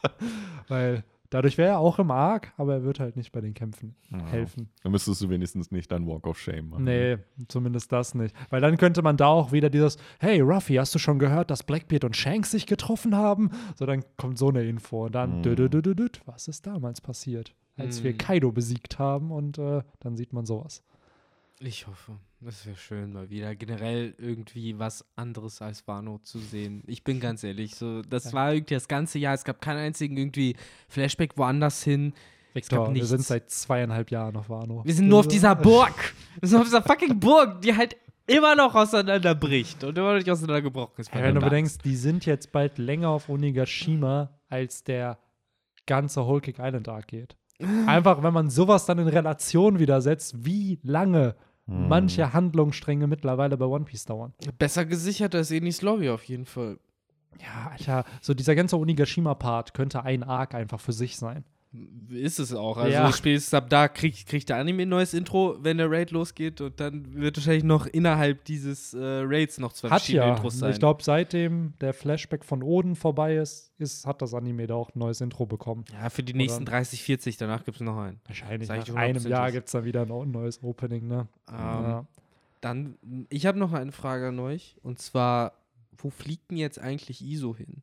weil dadurch wäre er auch im Arc, aber er wird halt nicht bei den Kämpfen Ja. helfen. Dann müsstest du wenigstens nicht dein Walk of Shame machen. Nee, zumindest das nicht. Weil dann könnte man da auch wieder dieses, hey Ruffy, hast du schon gehört, dass Blackbeard und Shanks sich getroffen haben? So, dann kommt so eine Info. Und dann, Mhm. was ist damals passiert? Als wir Mhm. Kaido besiegt haben und äh, dann sieht man sowas. Ich hoffe, das wäre schön, mal wieder generell irgendwie was anderes als Wano zu sehen. Ich bin ganz ehrlich, so das Ja. war irgendwie das ganze Jahr. Es gab keinen einzigen irgendwie Flashback woanders hin. Victor, wir sind seit zweieinhalb Jahren auf Wano. Wir sind nur auf Das- dieser *laughs* Burg. Wir sind auf dieser fucking Burg, die halt immer noch auseinanderbricht und immer noch nicht auseinandergebrochen ist. Hey, wenn du bedenkst, die sind jetzt bald länger auf Onigashima, als der ganze Whole Cake Island Arc geht. *laughs* Einfach, wenn man sowas dann in Relation wieder setzt, wie lange Hm. manche Handlungsstränge mittlerweile bei One Piece dauern. Besser gesichert als Enis Lobby auf jeden Fall. Ja, Alter, so dieser ganze Onigashima-Part könnte ein Arc einfach für sich sein. Ist es auch. Also Ja. spätestens ab da kriegt, kriegt der Anime ein neues Intro, wenn der Raid losgeht und dann wird wahrscheinlich noch innerhalb dieses äh, Raids noch zwei Hat verschiedene ja. Intros sein. Ich glaube, seitdem der Flashback von Oden vorbei ist, ist, hat das Anime da auch ein neues Intro bekommen. ja, für die Oder- nächsten 30, 40, danach gibt es noch einen. Wahrscheinlich nach einem Jahr gibt es dann wieder ein neues Opening, ne? Ähm, ja. Dann, ich habe noch eine Frage an euch und zwar, wo fliegt denn jetzt eigentlich ISO hin?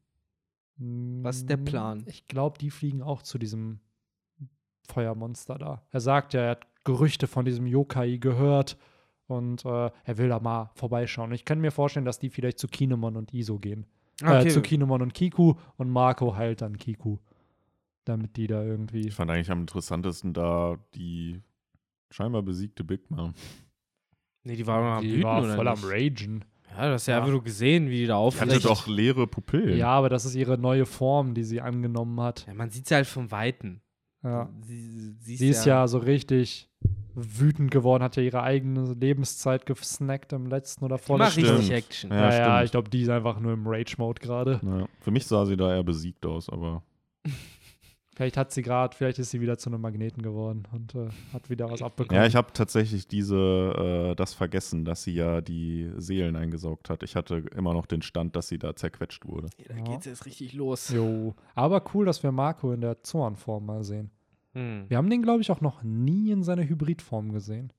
Was ist der Mm, Plan? Ich glaube, die fliegen auch zu diesem Feuermonster da. Er sagt ja, er hat Gerüchte von diesem Yokai gehört und äh, er will da mal vorbeischauen. Ich kann mir vorstellen, dass die vielleicht zu Kinemon und Iso gehen. Äh, zu Kinemon und Kiku und Marco heilt dann Kiku. Damit die da irgendwie. Ich fand eigentlich am interessantesten da die scheinbar besiegte Big Mom. Nee, die war am Die war voll nicht? am Ragen. Ja, das hast ja Ja. einfach nur gesehen, wie die da Die hatte doch leere Pupillen. Ja, aber das ist ihre neue Form, die sie angenommen hat. Ja, man sieht sie halt vom Weiten. Ja. Sie, sie, Sie ist ja so richtig wütend geworden, hat ja ihre eigene Lebenszeit gesnackt im letzten oder immer vorletzten. richtig Stimmt. Action. Ja, Ja, ja, ich glaube, die ist einfach nur im Rage-Mode gerade. Ja. Für mich sah sie da eher besiegt aus, aber *laughs* Vielleicht hat sie gerade, vielleicht ist sie wieder zu einem Magneten geworden und äh, hat wieder was abbekommen. Ja, ich habe tatsächlich diese, äh, das vergessen, dass sie ja die Seelen eingesaugt hat. Ich hatte immer noch den Stand, dass sie da zerquetscht wurde. da Ja. geht's jetzt richtig los. Jo. Aber cool, dass wir Marco in der Zornform mal sehen. Hm. Wir haben den, glaube ich, auch noch nie in seiner Hybridform gesehen.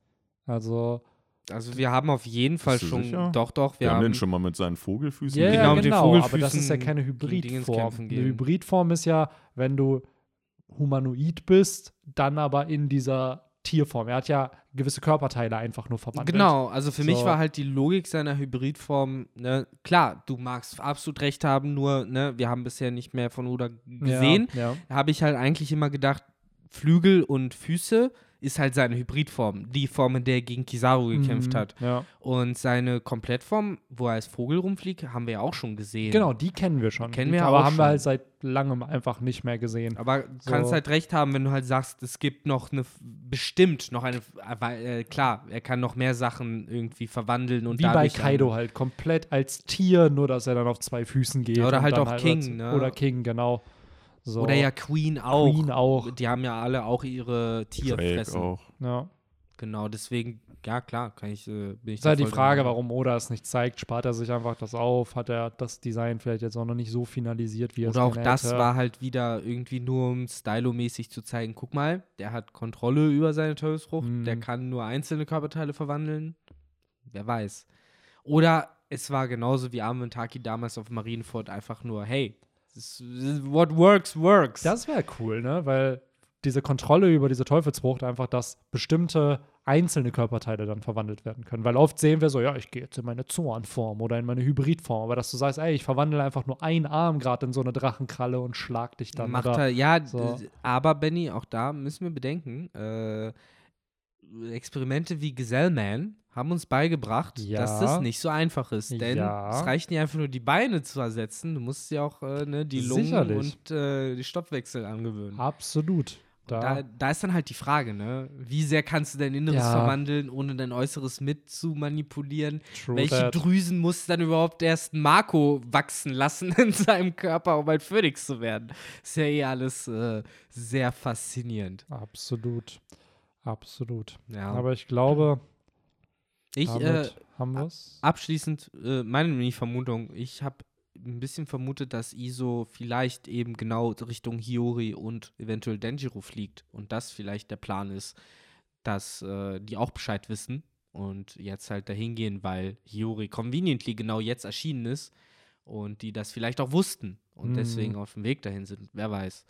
Also, Also wir haben auf jeden Fall schon, sicher? doch, doch, Wir, wir haben haben, den schon mal mit seinen Vogelfüßen ja, genau, ja, mit den genau, aber das ist ja Vogelfüßen keine Hybridform. Eine. Hybridform ist ja, wenn du humanoid bist, dann aber in dieser Tierform. Er hat ja gewisse Körperteile einfach nur verwandelt. Genau, also für mich So. war halt die Logik seiner Hybridform, ne, klar, du magst absolut recht haben, nur, ne, wir haben bisher nicht mehr von Oda gesehen. Ja, ja. Habe ich halt eigentlich immer gedacht, Flügel und Füße ist halt seine Hybridform, die Form, in der er gegen Kizaru gekämpft Mhm, hat. Ja. Und seine Komplettform, wo er als Vogel rumfliegt, haben wir ja auch schon gesehen. Genau, die kennen wir schon. Kennen wir aber auch haben wir schon. halt seit langem einfach nicht mehr gesehen. Aber du So. kannst halt recht haben, wenn du halt sagst, es gibt noch eine, bestimmt noch eine, weil, äh, klar, er kann noch mehr Sachen irgendwie verwandeln und Wie bei Kaido halt, komplett als Tier, nur dass er dann auf zwei Füßen geht. Ja, oder halt auch King, als- ne? Oder King, genau. So. Oder ja Queen auch. Queen auch. Die haben ja alle auch ihre Tierfressen. auch. Ja. Genau, deswegen, ja klar, kann ich, äh, bin ich Ist halt die Frage, dabei. warum Oda es nicht zeigt. Spart er sich einfach das auf? Hat er das Design vielleicht jetzt auch noch nicht so finalisiert, wie er es Oder auch das hätte? war halt wieder irgendwie nur, um stylomäßig zu zeigen, guck mal, der hat Kontrolle über seine Teufelsfrucht, Mhm. der kann nur einzelne Körperteile verwandeln. Wer weiß. Oder es war genauso wie Armin Taki damals auf Marineford einfach nur, hey, what works, works. Das wäre cool, ne? Weil diese Kontrolle über diese Teufelsfrucht einfach, dass bestimmte einzelne Körperteile dann verwandelt werden können. Weil oft sehen wir so, ja, ich gehe jetzt in meine Zornform oder in meine Hybridform. Aber dass du sagst, ey, ich verwandle einfach nur einen Arm gerade in so eine Drachenkralle und schlag dich dann. Macht oder, er, ja, so. aber Benny, auch da müssen wir bedenken, äh, Experimente wie Gesellman haben uns beigebracht, Ja. dass das nicht so einfach ist. Denn Ja. es reicht nicht einfach nur die Beine zu ersetzen, du musst ja auch äh, ne, die Lungen Sicherlich. und äh, die Stoffwechsel angewöhnen. Absolut. Da, Da, da ist dann halt die Frage, ne? Wie sehr kannst du dein Inneres Ja. verwandeln, ohne dein Äußeres mit zu manipulieren? True Welche that. Drüsen muss dann überhaupt erst Marco wachsen lassen *laughs* in seinem Körper, um ein Phönix zu werden? Ist ja eh alles äh, sehr faszinierend. Absolut. Absolut. Ja. Aber ich glaube, ich, damit äh, haben wir es. abschließend, äh, meine Mini-Vermutung, ich habe ein bisschen vermutet, dass Iso vielleicht eben genau Richtung Hiyori und eventuell Denjiro fliegt und das vielleicht der Plan ist, dass äh, die auch Bescheid wissen und jetzt halt dahin gehen, weil Hiyori conveniently genau jetzt erschienen ist und die das vielleicht auch wussten und Mhm. deswegen auf dem Weg dahin sind. Wer weiß.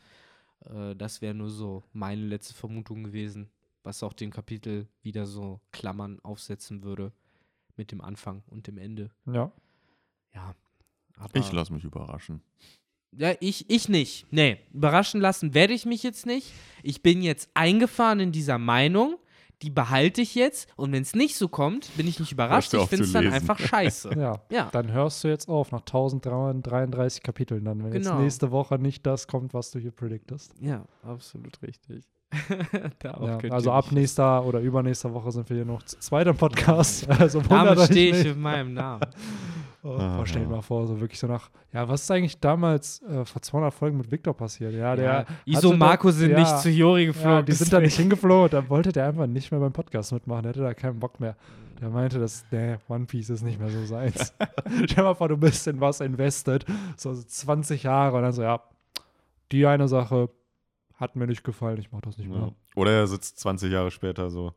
Äh, das wäre nur so meine letzte Vermutung gewesen. Was auch den Kapitel wieder so Klammern aufsetzen würde mit dem Anfang und dem Ende. Ja. Ja. Aber Ich lasse mich überraschen. Ja, ich, ich nicht. Nee, überraschen lassen werde ich mich jetzt nicht. Ich bin jetzt eingefahren in dieser Meinung. Die behalte ich jetzt. Und wenn es nicht so kommt, bin ich nicht überrascht. Ich finde es dann einfach scheiße. *laughs* Ja. Ja. Dann hörst du jetzt auf nach 1333 Kapiteln dann, wenn jetzt Genau. nächste Woche nicht das kommt, was du hier predictest. Ja, absolut richtig. *laughs* Ja, also ab nächster oder übernächster Woche sind wir hier noch zu zweit im Podcast. *laughs* Also Damit stehe ich nicht. mit meinem Namen. *laughs* Oh, boah, stell dir mal vor, so wirklich so nach, ja, was ist eigentlich damals äh, vor 200 Folgen mit Victor passiert? Ja, der. Ja, Iso und Marco sind ja, nicht zu Jori geflogen. Ja, die sind da nicht hingeflogen, da wollte der einfach nicht mehr beim Podcast mitmachen, der hatte da keinen Bock mehr. Der meinte, dass, nee, One Piece ist nicht mehr so seins. Stell dir mal vor, du bist in was invested, so 20 Jahre und dann so, ja, die eine Sache hat mir nicht gefallen, ich mach das nicht Ja. mehr. Oder er sitzt 20 Jahre später so.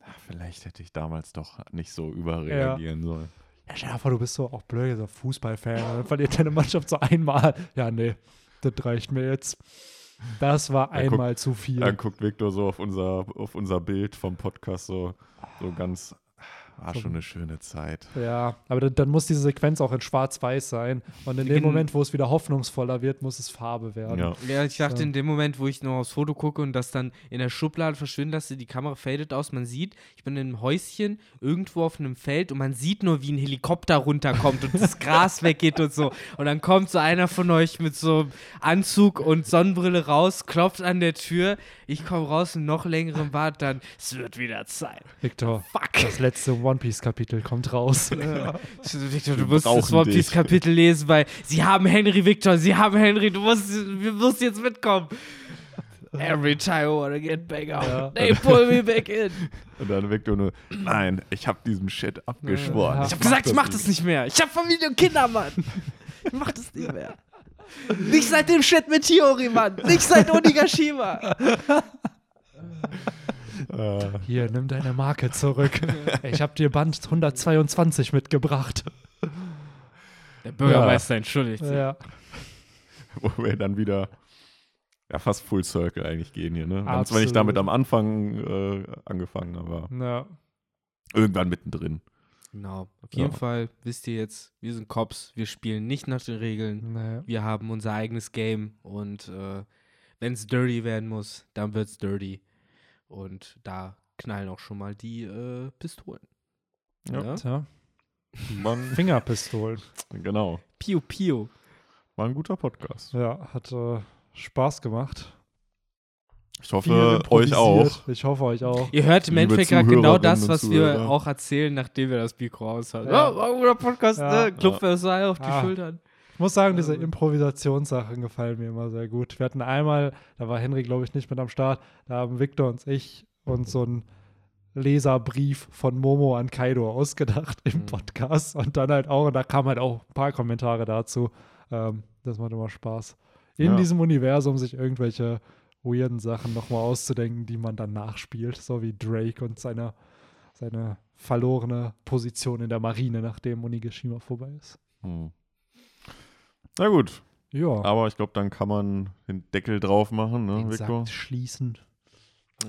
"Ah, vielleicht hätte ich damals doch nicht so überreagieren sollen. Ja, stell dir mal vor, du bist so auch blöd, so Fußballfan und dann verliert deine Mannschaft so einmal. Ja, nee, das reicht mir jetzt. Das war Ja, einmal zu viel. Dann guckt Victor so auf unser, auf unser Bild vom Podcast so, so ganz, war schon eine schöne Zeit. Ja, aber dann, dann muss diese Sequenz auch in schwarz-weiß sein. Und in dem Moment, wo es wieder hoffnungsvoller wird, muss es Farbe werden. Ja. Ja, ich dachte So. in dem Moment, wo ich noch aufs Foto gucke und das dann in der Schublade verschwinden lasse, die Kamera fadet aus, man sieht, ich bin in einem Häuschen irgendwo auf einem Feld und man sieht nur, wie ein Helikopter runterkommt und das Gras *laughs* weggeht und so. Und dann kommt so einer von euch mit so einem Anzug und Sonnenbrille raus, klopft an der Tür, ich komme raus in noch längerem Bart, dann, es wird wieder Zeit. Victor, Fuck. das letzte One Piece-Kapitel kommt raus. *laughs* Victor, du musst das One. Piece Kapitel lesen, weil sie haben Henry, Victor, sie haben Henry, du musst, wir musst jetzt mitkommen. Every time I wanna get back out, Ja. they pull me back in. Und dann Victor nur, nein, ich habe diesem Shit abgeschworen. Ja. Ich hab gesagt, ich mach das nicht mehr. Ich hab Familie und Kinder, Mann. Ich mach das nicht mehr. *laughs* Nicht seit dem Shit mit Hiyori, Mann. Nicht seit Onigashima. *laughs* Äh, Hier, nimm deine Marke zurück. *laughs* ich habe dir Band 122 mitgebracht. Der Bürgermeister entschuldigt sich. Ja, wo wir dann wieder ja, fast Full Circle eigentlich gehen hier. Ne? Wir haben zwar Absolut. nicht damit am Anfang äh, angefangen, aber ja. irgendwann mittendrin. Genau. Auf jeden Ja. Fall wisst ihr jetzt, wir sind Cops. Wir spielen nicht nach den Regeln. Nee. Wir haben unser eigenes Game und äh, wenn es dirty werden muss, dann wird's dirty. Und da knallen auch schon mal die äh, Pistolen. Ja. Ja? Tja, War ein, *laughs* Fingerpistolen. genau. Piu, piu. War ein guter Podcast. Ja, hat äh, Spaß gemacht. Ich hoffe, euch auch. Ich hoffe, euch auch. Ihr hört im Endeffekt gerade genau das, was wir Zuhörer. auch erzählen, nachdem wir das Mikro aus haben. Ja. Ja, war ein guter Podcast, Ja. ne? Klopf Versailles auf die Ah. Schultern. Ich muss sagen, diese. Improvisationssachen gefallen mir immer sehr gut. Wir hatten einmal, da war Henry, glaube ich, nicht mit am Start, da haben Victor und ich uns so einen Leserbrief von Momo an Kaido ausgedacht im Mhm. Podcast und dann halt auch, und da kamen halt auch ein paar Kommentare dazu. Ähm, das macht immer Spaß. In Ja. diesem Universum sich irgendwelche weirden Sachen nochmal auszudenken, die man dann nachspielt, so wie Drake und seine, seine verlorene Position in der Marine, nachdem Onigashima vorbei ist. Hm. Na gut, Ja. aber ich glaube, dann kann man den Deckel drauf machen, ne, Den Victor? Sack schließen.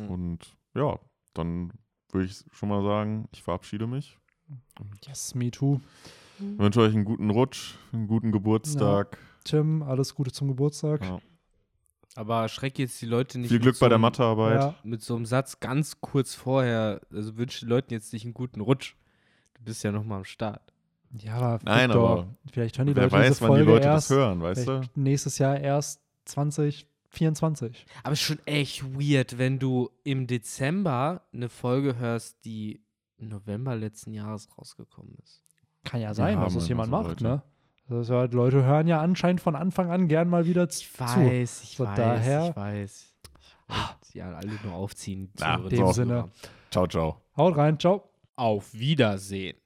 Und ja, dann würde ich schon mal sagen, ich verabschiede mich. Yes, me too. Ich wünsche euch einen guten Rutsch, einen guten Geburtstag. Tim, alles Gute zum Geburtstag. Ja. Aber schreck jetzt die Leute nicht Viel Glück so bei der Mathearbeit. Ja, mit so einem Satz ganz kurz vorher. Also wünsche den Leuten jetzt nicht einen guten Rutsch. Du bist ja noch mal am Start. Ja aber Nein, Victor, aber vielleicht hören die Wer Leute weiß, diese wann Folge die Leute erst, das hören, weißt du? nächstes Jahr erst 2024. Aber es ist schon echt weird, wenn du im Dezember eine Folge hörst, die im November letzten Jahres rausgekommen ist. Kann ja sein, haben dass es immer jemand so macht, Leute. ne? Das ja, die Leute hören ja anscheinend von Anfang an gern mal wieder z- Ich zu. weiß, ich So weiß, daher- ich weiß. Ich sie alle nur aufziehen. Na, in dem Zuhörer. Sinne. Ciao, ciao. Haut rein, ciao. Auf Wiedersehen.